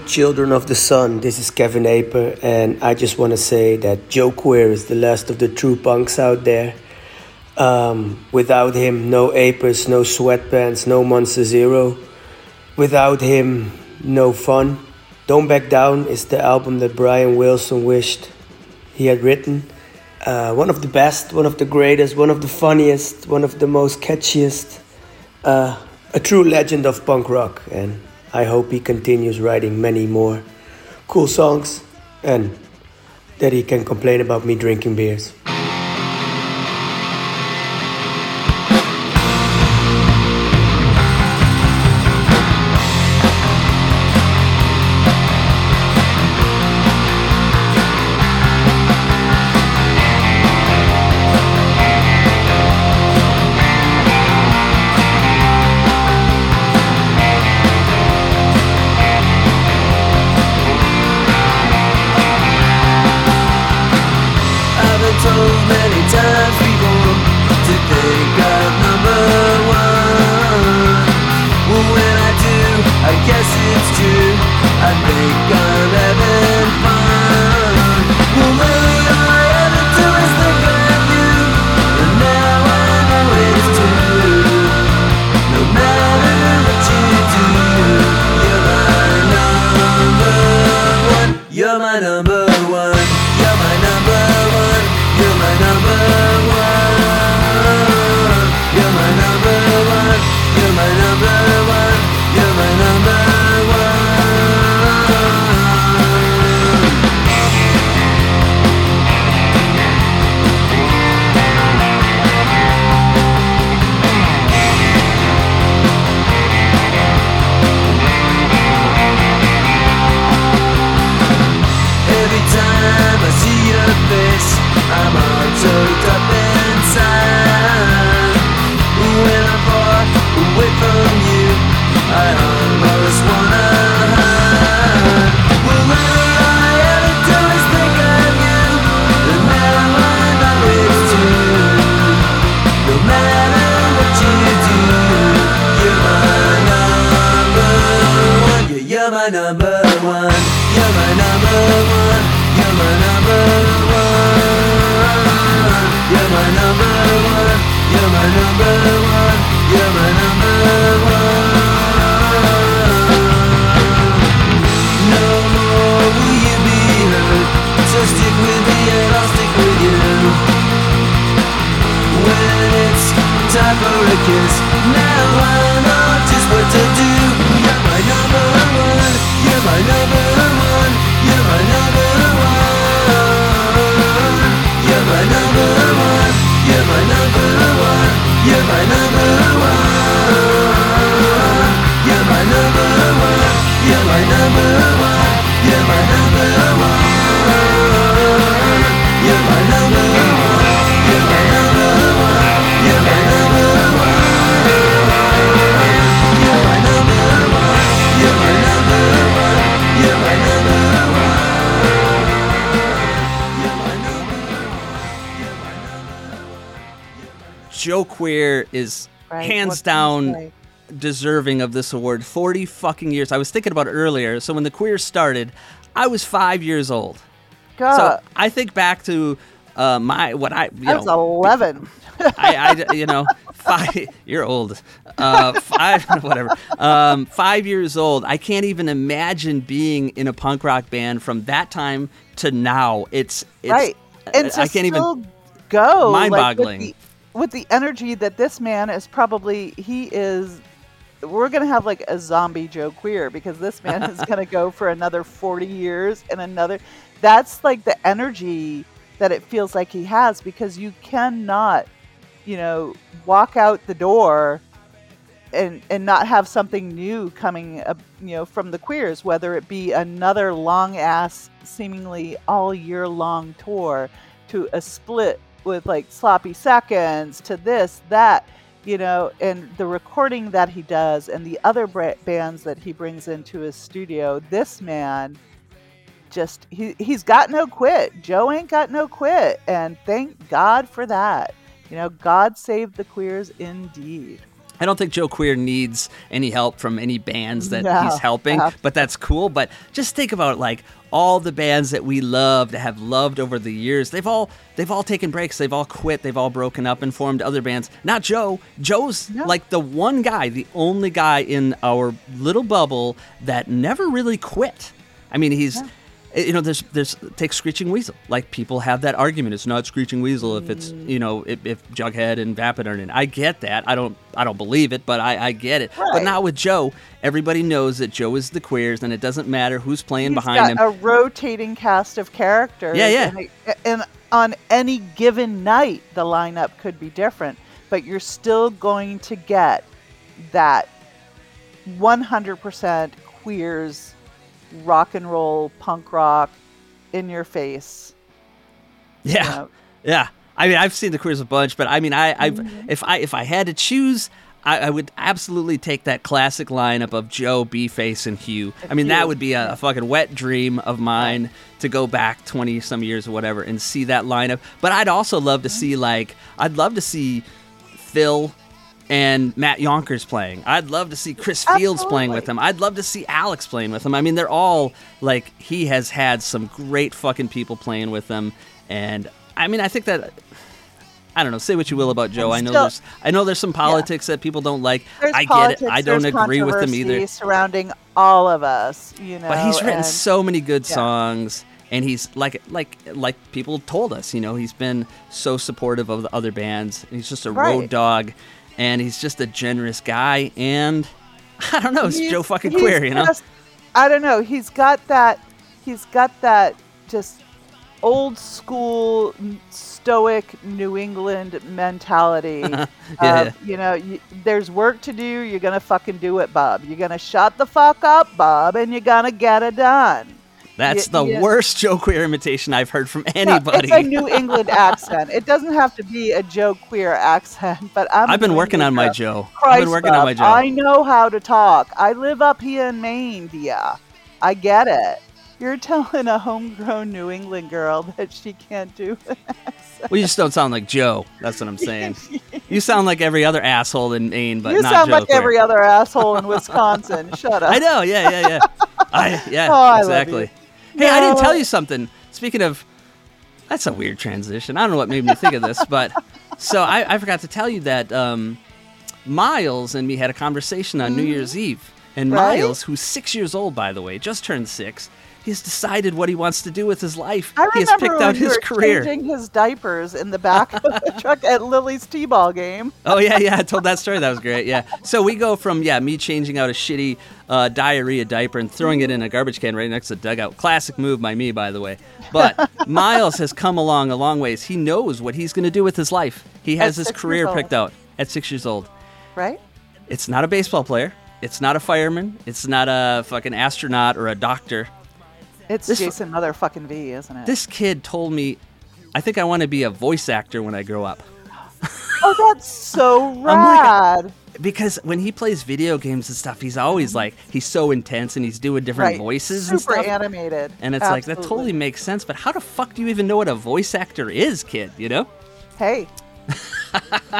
Children of the sun, this is Kevin Aper, and I just want to say that Joe Queer is the last of the true punks out there. Um, without him, no Apers, no sweatpants, no Monster Zero. Without him, no fun. Don't Back Down is the album that Brian Wilson wished he had written. Uh, one of the best, one of the greatest, one of the funniest, one of the most catchiest. Uh, a true legend of punk rock, and I hope he continues writing many more. cool songs and that he can complain about me drinking beers. Is Right, hands you down deserving of this award. 40 fucking years. I was thinking about it earlier. So when the Queer started, I was five years old. God. So I think back to uh, my what I you I was know 11. I, I you know five you're old uh, five whatever um, five years old I can't even imagine being in a punk rock band from that time to now it's, it's right. And to I can't still even go mind-boggling. with, the, with the energy that this man is probably he is we're gonna have like a zombie Joe Queer because this man is gonna go for another 40 years and another that's like the energy that it feels like he has because you cannot you know walk out the door and and not have something new coming up you know from the queers whether it be another long ass seemingly all year long tour to a split with like sloppy seconds to this that you know and the recording that he does and the other bands that he brings into his studio this man just he, he's got no quit. Joe ain't got no quit and thank god for that. You know god saved the queers indeed. I don't think Joe Queer needs any help from any bands that No, he's helping, but that's cool. But just think about like all the bands that we love, that have loved over the years. They've all they've all taken breaks. They've all quit. They've all broken up and formed other bands. Not Joe. Joe's like the one guy, the only guy in our little bubble that never really quit. I mean, he's eh, you know, there's there's take Screeching Weasel. Like people have that argument. It's not Screeching Weasel if it's Mm. you know if, if Jughead and Vapid are in. it. I get that. I don't I don't believe it, but I, I get it. But not with Joe. Everybody knows that Joe is the queers, and it doesn't matter who's playing He's behind got him. a rotating cast of characters. Yeah, yeah. And, and on any given night, the lineup could be different, but you're still going to get that 100% queers, rock and roll, punk rock, in your face. Yeah, yeah. I mean, I've seen the Queers a bunch, but I mean, I, I've Mm-hmm. if I if I had to choose, I, I would absolutely take that classic lineup of Joe, B-Face, and Hugh. I mean, that would be a, a fucking wet dream of mine to go back twenty some years or whatever and see that lineup. But I'd also love to see like I'd love to see Phil and Matt Yonkers playing. I'd love to see Chris Fields playing with them. I'd love to see Alex playing with them. I mean, they're all like he has had some great fucking people playing with them, and I mean, I think that I don't know. Say what you will about Joe. I know there's I know there's some politics that people don't like. There's I get politics, it. I don't agree with them either. Surrounding all of us, you know. But he's written and- so many good yeah. songs, and he's like like like people told us. You know, he's been so supportive of the other bands. He's just a Right. road dog, and he's just a generous guy. And I don't know, it's He's- Joe fucking queer. You know. just- I don't know. He's got that. He's got that just old school stoic New England mentality. Yeah. of, you know, you, there's work to do. You're gonna fucking do it, Bob. You're gonna shut the fuck up, Bob, and you're gonna get it done. That's the yeah. worst Joe Queer imitation I've heard from No, anybody. it's a New England accent. It doesn't have to be a Joe Queer accent, but I'm. a I've been working on my Joe. girl. I've been Christ, working on my Joe. I know how to talk. I live up here in Maine, dear. I get it. You're telling a homegrown New England girl that she can't do an accent. Well, you just don't sound like Joe. That's what I'm saying. you sound like every other asshole in Maine, but you sound Joe like Queer. every other asshole in Wisconsin. Shut up. I know. Yeah, yeah, yeah. I yeah, Oh, I exactly. Hey, I didn't tell you something. Speaking of, that's a weird transition. I don't know what made me think of this, but so I, I forgot to tell you that um, Miles and me had a conversation on New Year's Eve, and Mm-hmm. Right? Miles, who's six years old by the way, just turned six. He's decided what he wants to do with his life. I he has picked out his career. changing his diapers in the back of the truck at Lily's T-ball game. Oh yeah, yeah. I told that story. That was great. Yeah. So we go from yeah me changing out a shitty uh, diarrhea diaper and throwing it in a garbage can right next to the dugout. Classic move by me, by the way. But Miles has come along a long ways. He knows what he's going to do with his life. He At has his career picked out at six years old. Right? It's not a baseball player. It's not a fireman. It's not a fucking astronaut or a doctor. It's This- Jason Motherfucking V, isn't it? This kid told me, I think I want to be a voice actor when I grow up. oh, that's so rad. like, because when he plays video games and stuff, he's always mm-hmm. like he's so intense and he's doing different Right. voices Super and stuff. animated. And it's like that totally makes sense. But how the fuck do you even know what a voice actor is, kid? You know? Hey,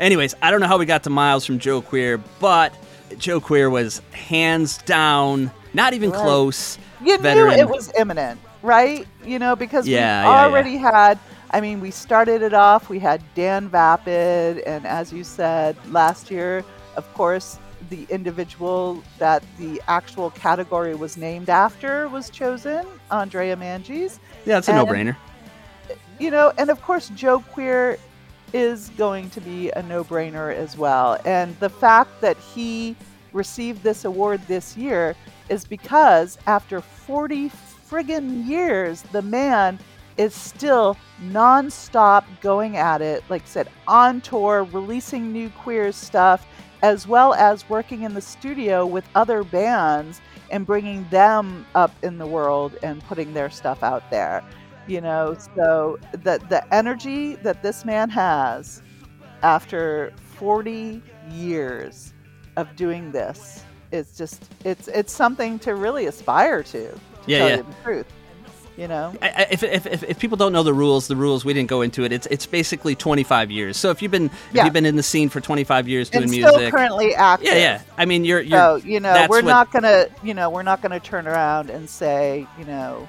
Anyways, I don't know how we got to Miles from Joe Queer, but Joe Queer was hands down, not even Right. close. You veteran. knew it was imminent, right? You know, because Yeah, we yeah, yeah. already had. I mean, we started it off. We had Dan Vapid, and as you said last year, of course, the individual that the actual category was named after was chosen, Andrea Manges. Yeah, it's a And, no-brainer. You know, and of course, Joe Queer is going to be a no brainer as well. And the fact that he received this award this year is because after 40 friggin' years, the man is still non-stop going at it like I said on tour releasing new queer stuff as well as working in the studio with other bands and bringing them up in the world and putting their stuff out there you know? So the the energy that this man has after 40 years of doing this is just it's it's something to really aspire to, to Yeah, tell yeah. you the truth you know I- If, if, if, if people don't know the rules, the rules we didn't go into it. It's it's basically 25 years. So if you've been if you've been in the scene for 25 years doing and music, still currently active yeah, yeah. I mean, you're you're. so you know we're what- not gonna you know we're not gonna turn around and say you know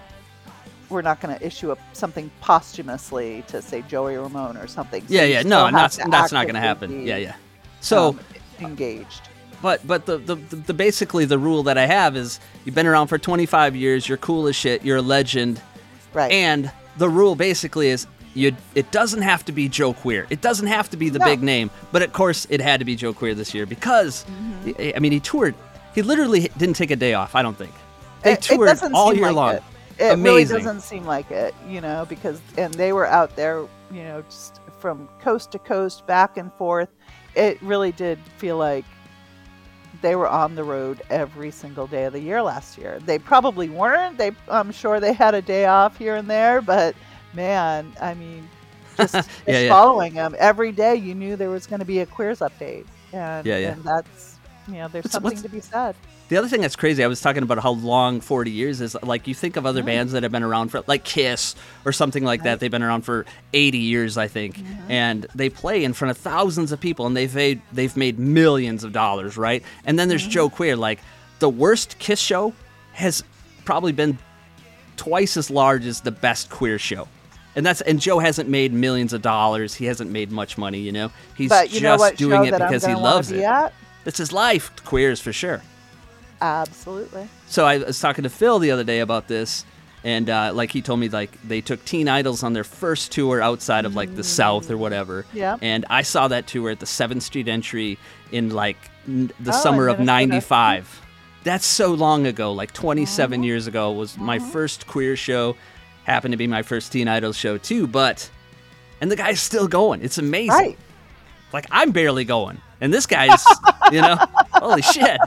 we're not going to issue a, something posthumously to say Joey Ramone or something. So Yeah, yeah. No, that's that's not going to happen. be, Yeah, yeah. So um, engaged. But but the, the, the, basically the rule that I have is you've been around for 25 years, you're cool as shit, you're a legend. Right. And the rule basically is you it doesn't have to be Joe Queer. It doesn't have to be the No. big name. But of course it had to be Joe Queer this year because mm-hmm. I I mean he toured he literally didn't take a day off, I don't think. They It- it toured doesn't all seem year like long. It, it really doesn't seem like it, you know, because and they were out there, you know, just from coast to coast, back and forth. It really did feel like they were on the road every single day of the year last year. They probably weren't. They, I'm sure they had a day off here and there, but man, I mean, just, just Yeah, yeah. following them every day, you knew there was going to be a queers update, and Yeah, yeah. and that's you know, there's What's- something what's- to be said. The other thing that's crazy, I was talking about how long 40 years is. Like, you think of other bands that have been around for, like Kiss or something like that. They've been around for 80 years, I think, mm-hmm. and they play in front of thousands of people, and they've made they've made millions of dollars, right? And then there's mm-hmm. Joe Queer. Like, the worst Kiss show has probably been twice as large as the best queer show. And that's and Joe hasn't made millions of dollars. He hasn't made much money, you know. He's you just know doing it because he loves be it. At? It's his life, queers for sure. Absolutely. So I was talking to Phil the other day about this, and uh, like he told me like they took Teen Idols on their first tour outside of like the South or whatever. Yeah. And I saw that tour at the Seventh Street Entry in like n- the Oh, summer of '95. That's so long ago, like 27 Uh-huh. years ago was my first queer show. Happened to be my first Teen Idols show too, but and the guy's still going. It's amazing. Right. Like I'm barely going, and this guy's, you know, holy shit,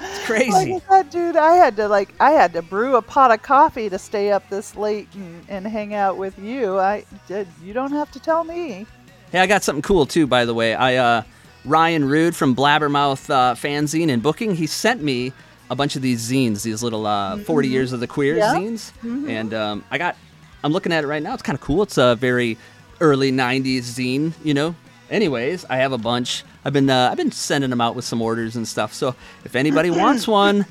it's crazy. Like said, dude, I had to like I had to brew a pot of coffee to stay up this late and, and hang out with you. I did. You don't have to tell me. Hey, I got something cool too, by the way. I uh, Ryan Rude from Blabbermouth uh, Fanzine and Booking, he sent me a bunch of these zines, these little uh, 40 Mhm. years of the queer Yeah. zines, Mhm. and um, I got. I'm looking at it right now. It's kind of cool. It's a very early '90s zine, you know. Anyways, I have a bunch. I've been uh, I've been sending them out with some orders and stuff. So if anybody wants one,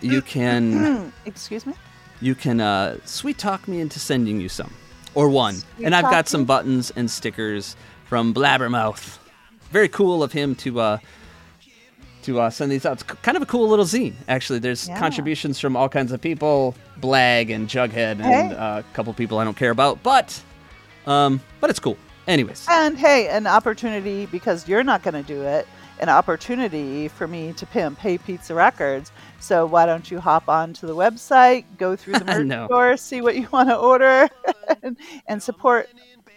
you can Excuse me. you can uh, sweet talk me into sending you some or one. Sweet and I've got some buttons and stickers from Blabbermouth. Very cool of him to uh, to uh, send these out. It's kind of a cool little zine, actually. There's Yeah. contributions from all kinds of people, Blag and Jughead, and Hey. uh, a couple people I don't care about, but um, but it's cool. Anyways, And hey, an opportunity because you're not going to do it. An opportunity for me to pimp Hey Pizza Records. So why don't you hop onto the website, go through the merch No. store, see what you want to order, and, and support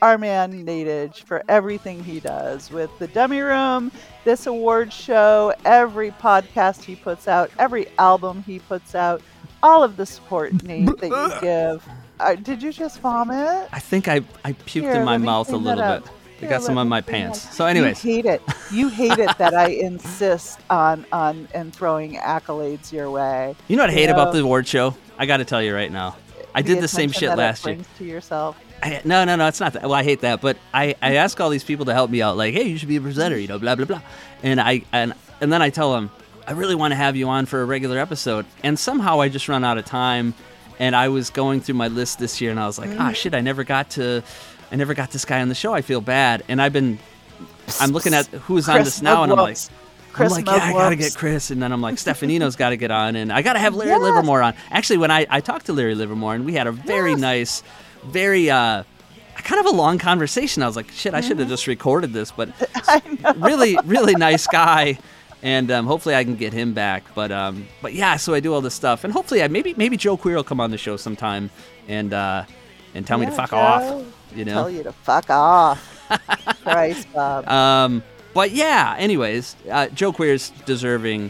our man Natage for everything he does with the Dummy Room, this award show, every podcast he puts out, every album he puts out, all of the support Nate that you give. Uh, did you just vomit? I think I, I puked Here, in my mouth a little bit. I got some on my pants. that- So, anyways. you hate it. You hate it that I insist on on and throwing accolades your way. You know what I hate know? about the award show? I got to tell you right now. I did the same shit last year. To yourself. I, no, no, no, it's not that. Well, I hate that, but I, I ask all these people to help me out, like, hey, you should be a presenter, you know, blah blah blah, and I and and then I tell them, I really want to have you on for a regular episode, and somehow I just run out of time, and I was going through my list this year, and I was like, ah, Mhm. shit, I never got to, I never got this guy on the show. I feel bad, and I've been, I'm looking at who's on Chris this now, and I'm like. Mugwumps. I'm Chris like, yeah, I gotta get Chris, and then I'm like, Stefan Eno's got to get on, and I gotta have Larry Yes. Livermore on. Actually, when I, I talked to Larry Livermore, and we had a very nice, very uh, kind of a long conversation. I was like, shit, I should Mm-hmm. have just recorded this, but really, really nice guy, and um, hopefully I can get him back. But um, but yeah, so I do all this stuff, and hopefully I maybe maybe Joe Queer will come on the show sometime, and uh, and tell me to fuck Joe. off, you know. Tell you to fuck off. Christ, Bob. Um, but yeah, anyways, uh, Joe Queer's deserving.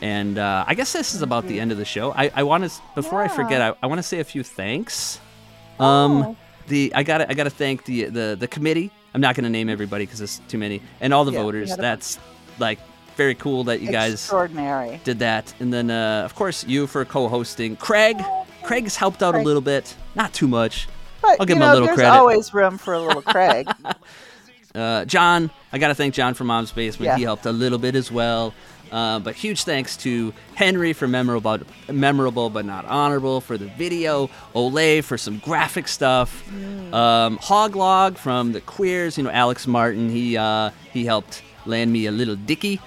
And uh, I guess this is about the end of the show. I, I want to before I forget, I, I want to say a few thanks. Um, the I got to I got to thank the the the committee. I'm not going to name everybody because it's too many, and all the Yeah, voters. That's like very cool that you guys Extraordinary. did that. And then uh, of course you for co-hosting. Craig, Craig's helped out a little bit, not too much. But I'll give him know, a little there's credit. always room for a little Craig. Uh, John, I got to thank John from Mom's Basement. Yeah. He helped a little bit as well. Uh, but huge thanks to Henry for memorable, memorable but not honorable for the video. Olay for some graphic stuff. Um, Hoglog from the Queers. You know Alex Martin. He uh, he helped land me a little dicky.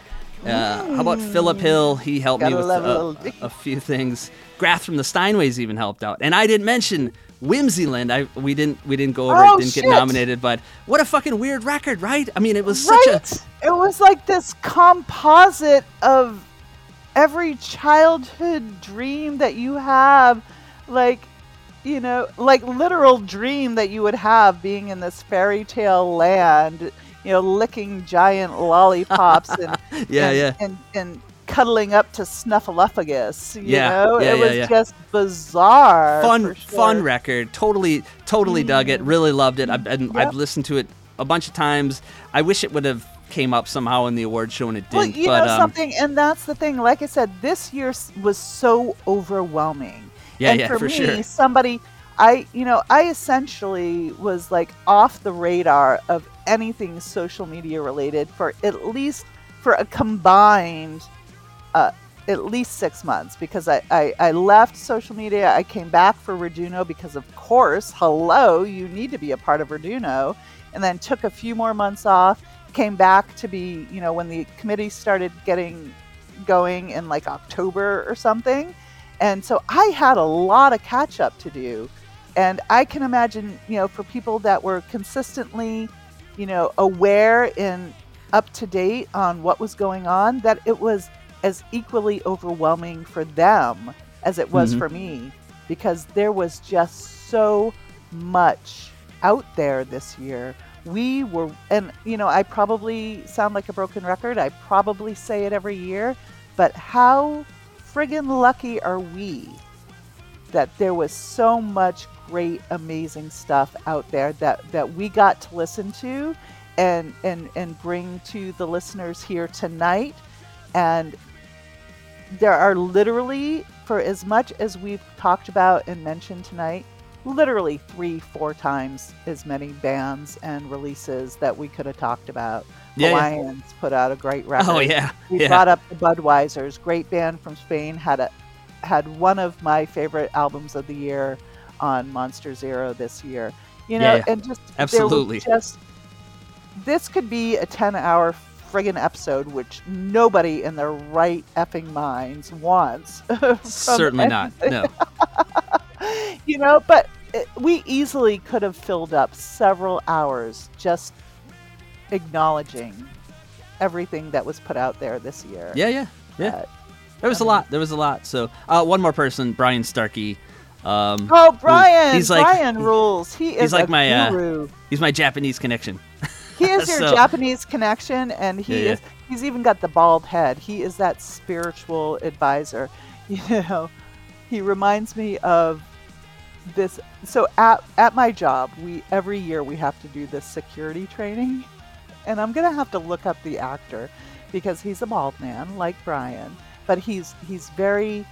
Uh, how about Philip Hill? He helped me Gotta with love a uh, a, few things. Grath from the Steinways even helped out, and I didn't mention Whimsyland. I we didn't we didn't go over Oh, it, didn't shit. get nominated, but what a fucking weird record, right? I mean, it was right? such It was like this composite of every childhood dream that you have, like you know, like literal dream that you would have being in this fairy tale land, you know, licking giant lollipops and Yeah, and, yeah. and and cuddling up to Snuffleupagus. You Yeah, know, yeah, it yeah, was yeah. just bizarre. fun sure. fun record. Totally totally dug it. Really loved it. I've, and I've listened to it a bunch of times. I wish it would have came up somehow in the award show and it didn't. you but know um, something, and that's the thing. Like I said, this year was so overwhelming. Yeah, and yeah, for, for me, sure. somebody, I, you know, I essentially was like off the radar of anything social media related for at least for a combined, uh, at least six months because I, I, I left social media. I came back for Raduno because, of course, hello, you need to be a part of Raduno, and then took a few more months off. Came back to be, you know, when the committee started getting going in like October or something. And so I had a lot of catch up to do. And I can imagine, you know, for people that were consistently, you know, aware and up to date on what was going on, that it was as equally overwhelming for them as it was Mhm. for me because there was just so much out there this year. We were, and you know, I probably sound like a broken record. I probably say it every year, but how friggin' lucky are we that there was so much great, amazing stuff out there that that we got to listen to, and and and bring to the listeners here tonight, and there are literally, for as much as we've talked about and mentioned tonight, literally three, four times as many bands and releases that we could have talked about. Yeah, yeah. Put out a great oh, record. Oh, yeah, We yeah. brought up the Budweisers, great band from Spain, had a had one of my favorite albums of the year on Monster Zero this year. You know, Yeah, and just Absolutely. just this could be a 10 hour friggin' episode, which nobody in their right effing minds wants. certainly not. No. you know, but it, we easily could have filled up several hours just acknowledging everything that was put out there this year. Yeah, yeah, yeah. Uh, there was a lot. There was a lot. So uh, one more person, Brian Starkey. Um, Oh, Brian! He's like Brian rules. He is he's like a my uh, guru. he's my Japanese connection. He is your So- Japanese connection, and he Yeah, yeah. is. He's even got the bald head. He is that spiritual advisor. You know, he reminds me of this. So at at my job, we every year we have to do this security training, and I'm gonna have to look up the actor because he's a bald man like Brian, but he's he's very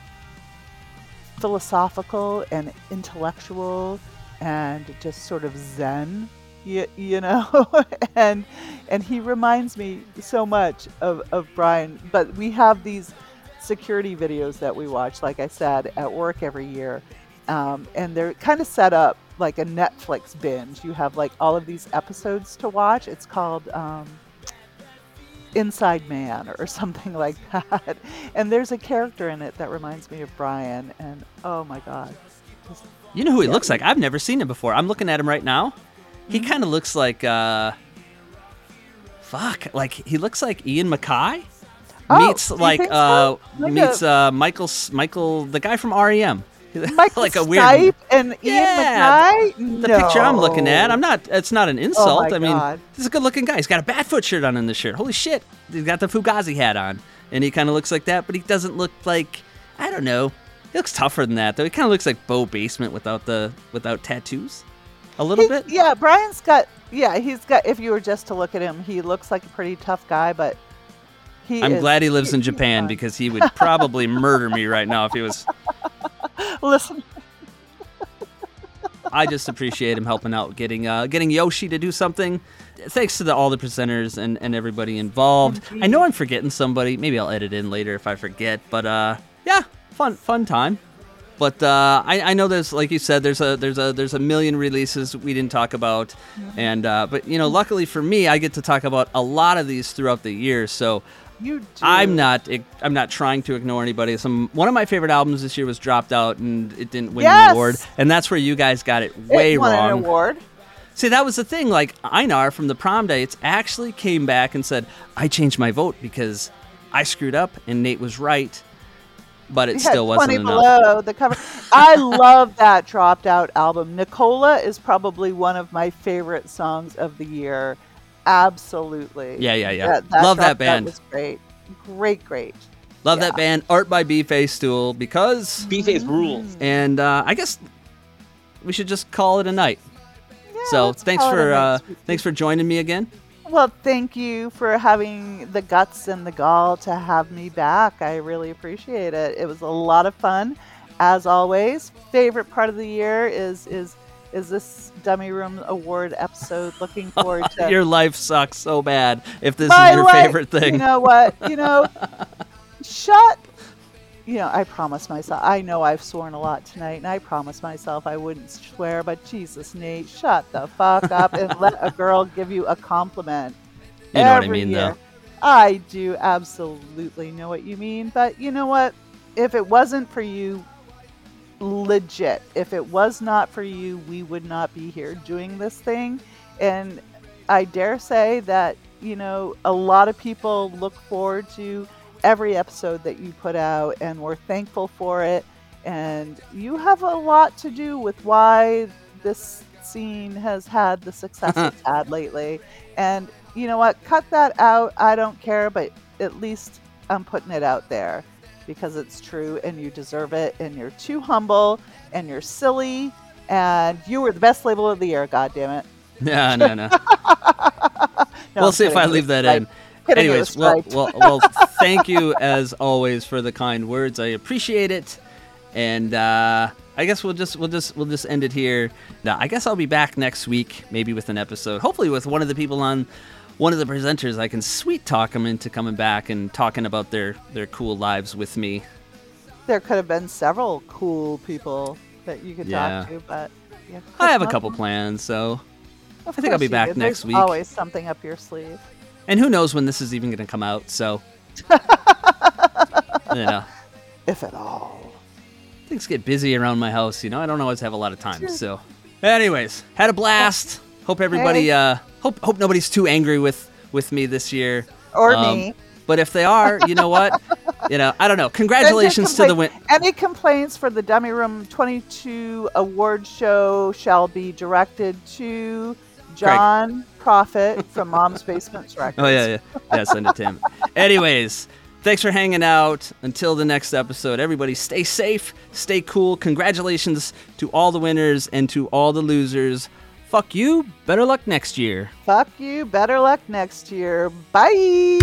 philosophical and intellectual and just sort of zen you, you know? And and he reminds me so much of, of brian. But we have these security videos that we watch like i said at work every year. Um, and they're kind of set up like a netflix binge. You have like all of these episodes to watch. It's called um, inside man or something like that and there's a character in it that reminds me of brian and oh my god Just- You know who he Yeah. looks like? I've never seen him before. I'm looking at him right now. He Mm-hmm. kind of looks like uh fuck, like he looks like Ian MacKaye Oh, meets like think so? uh Like meets a- uh Michael Michael the guy from REM. Like a weird Stipe and Ian Yeah, MacKaye? the picture I'm looking at. I'm not. It's not an oh insult. my I mean, God. is a good-looking guy. He's got a Batfoot shirt on in the shirt. Holy shit! He's got the Fugazi hat on, and he kind of looks like that. But he doesn't look like. I don't know. He looks tougher than that, though. He kind of looks like Bo Basement without the without tattoos, a little He- bit. Yeah, Brian's got. Yeah, he's got. If you were just to look at him, he looks like a pretty tough guy, but he. I'm is- glad he lives in Japan because he would probably murder me right now if he was. Listen, I just appreciate him helping out, getting uh, getting Yoshi to do something. Thanks to the, all the presenters and, and everybody involved. I know I'm forgetting somebody. Maybe I'll edit in later if I forget. But uh, yeah, fun fun time. But uh, I, I know there's like you said there's a there's a there's a million releases we didn't talk about, and uh, but you know luckily for me I get to talk about a lot of these throughout the year. So You do. I'm not. I'm not trying to ignore anybody. Some one of my favorite albums this year was dropped out and it didn't win Yes! an award, and that's where you guys got it way it won wrong. an award. See, that was the thing. Like Einar from the prom dates actually came back and said, "I changed my vote because I screwed up and Nate was right." But it Yeah, still wasn't enough. below the cover. I love that dropped out album. Nicola is probably one of my favorite songs of the year. Absolutely. Yeah, yeah, yeah. That, Love that dropped out band. was great. Great, great. Love that band, Art by B Face Stool, because B Face rules. And uh, I guess we should just call it a night. so thanks call it a for uh, thanks for joining me again. Well, thank you for having the guts and the gall to have me back. I really appreciate it. It was a lot of fun, as always. Favorite part of the year is is is this Dummy Room Award episode. Looking forward to Your life sucks so bad if this is your favorite thing. You know what? You know, shut. You know, I promised myself. I know I've sworn a lot tonight, and I promised myself I wouldn't swear. But Jesus, Nate, shut the fuck up and let a girl give you a compliment. You know what I mean, year. though. I do absolutely know what you mean. But you know what? If it wasn't for you, legit, if it was not for you, we would not be here doing this thing. And I dare say that, you know, a lot of people look forward to every episode that you put out, and we're thankful for it. And you have a lot to do with why this scene has had the success it's had lately. And you know what? Cut that out. I don't care, but at least I'm putting it out there because it's true and you deserve it. And you're too humble and you're silly. And you were the best label of the year, God damn it. No, no, no. No, we'll I'm see if. I leave that in. Anyways, well, well, well, thank you as always for the kind words. I appreciate it, and uh, I guess we'll just we'll just we'll just end it here. Now, I guess I'll be back next week, maybe with an episode, hopefully with one of the people on. One of the presenters, I can sweet talk them into coming back and talking about their their cool lives with me. There could have been several cool people that you could Yeah. talk to, but yeah, I have a couple plans, so I think I'll be back next There's week. Always something up your sleeve. And who knows when this is even going to come out? So, you know, if at all. Things get busy around my house. You know, I don't always have a lot of time. So, anyways, had a blast. Hope everybody. Hey. Uh, hope hope nobody's too angry with with me this year. Or Um, me. But if they are, you know what? you know, I don't know. Congratulations to the win. Any complaints for the Dummy Room 22 award show shall be directed to John Profit from Mom's Basement Records. Oh yeah, yeah, yeah. Send it to him. Anyways, thanks for hanging out. Until the next episode, everybody stay safe, stay cool. Congratulations to all the winners and to all the losers. Fuck you. Better luck next year. Fuck you. Better luck next year. Bye.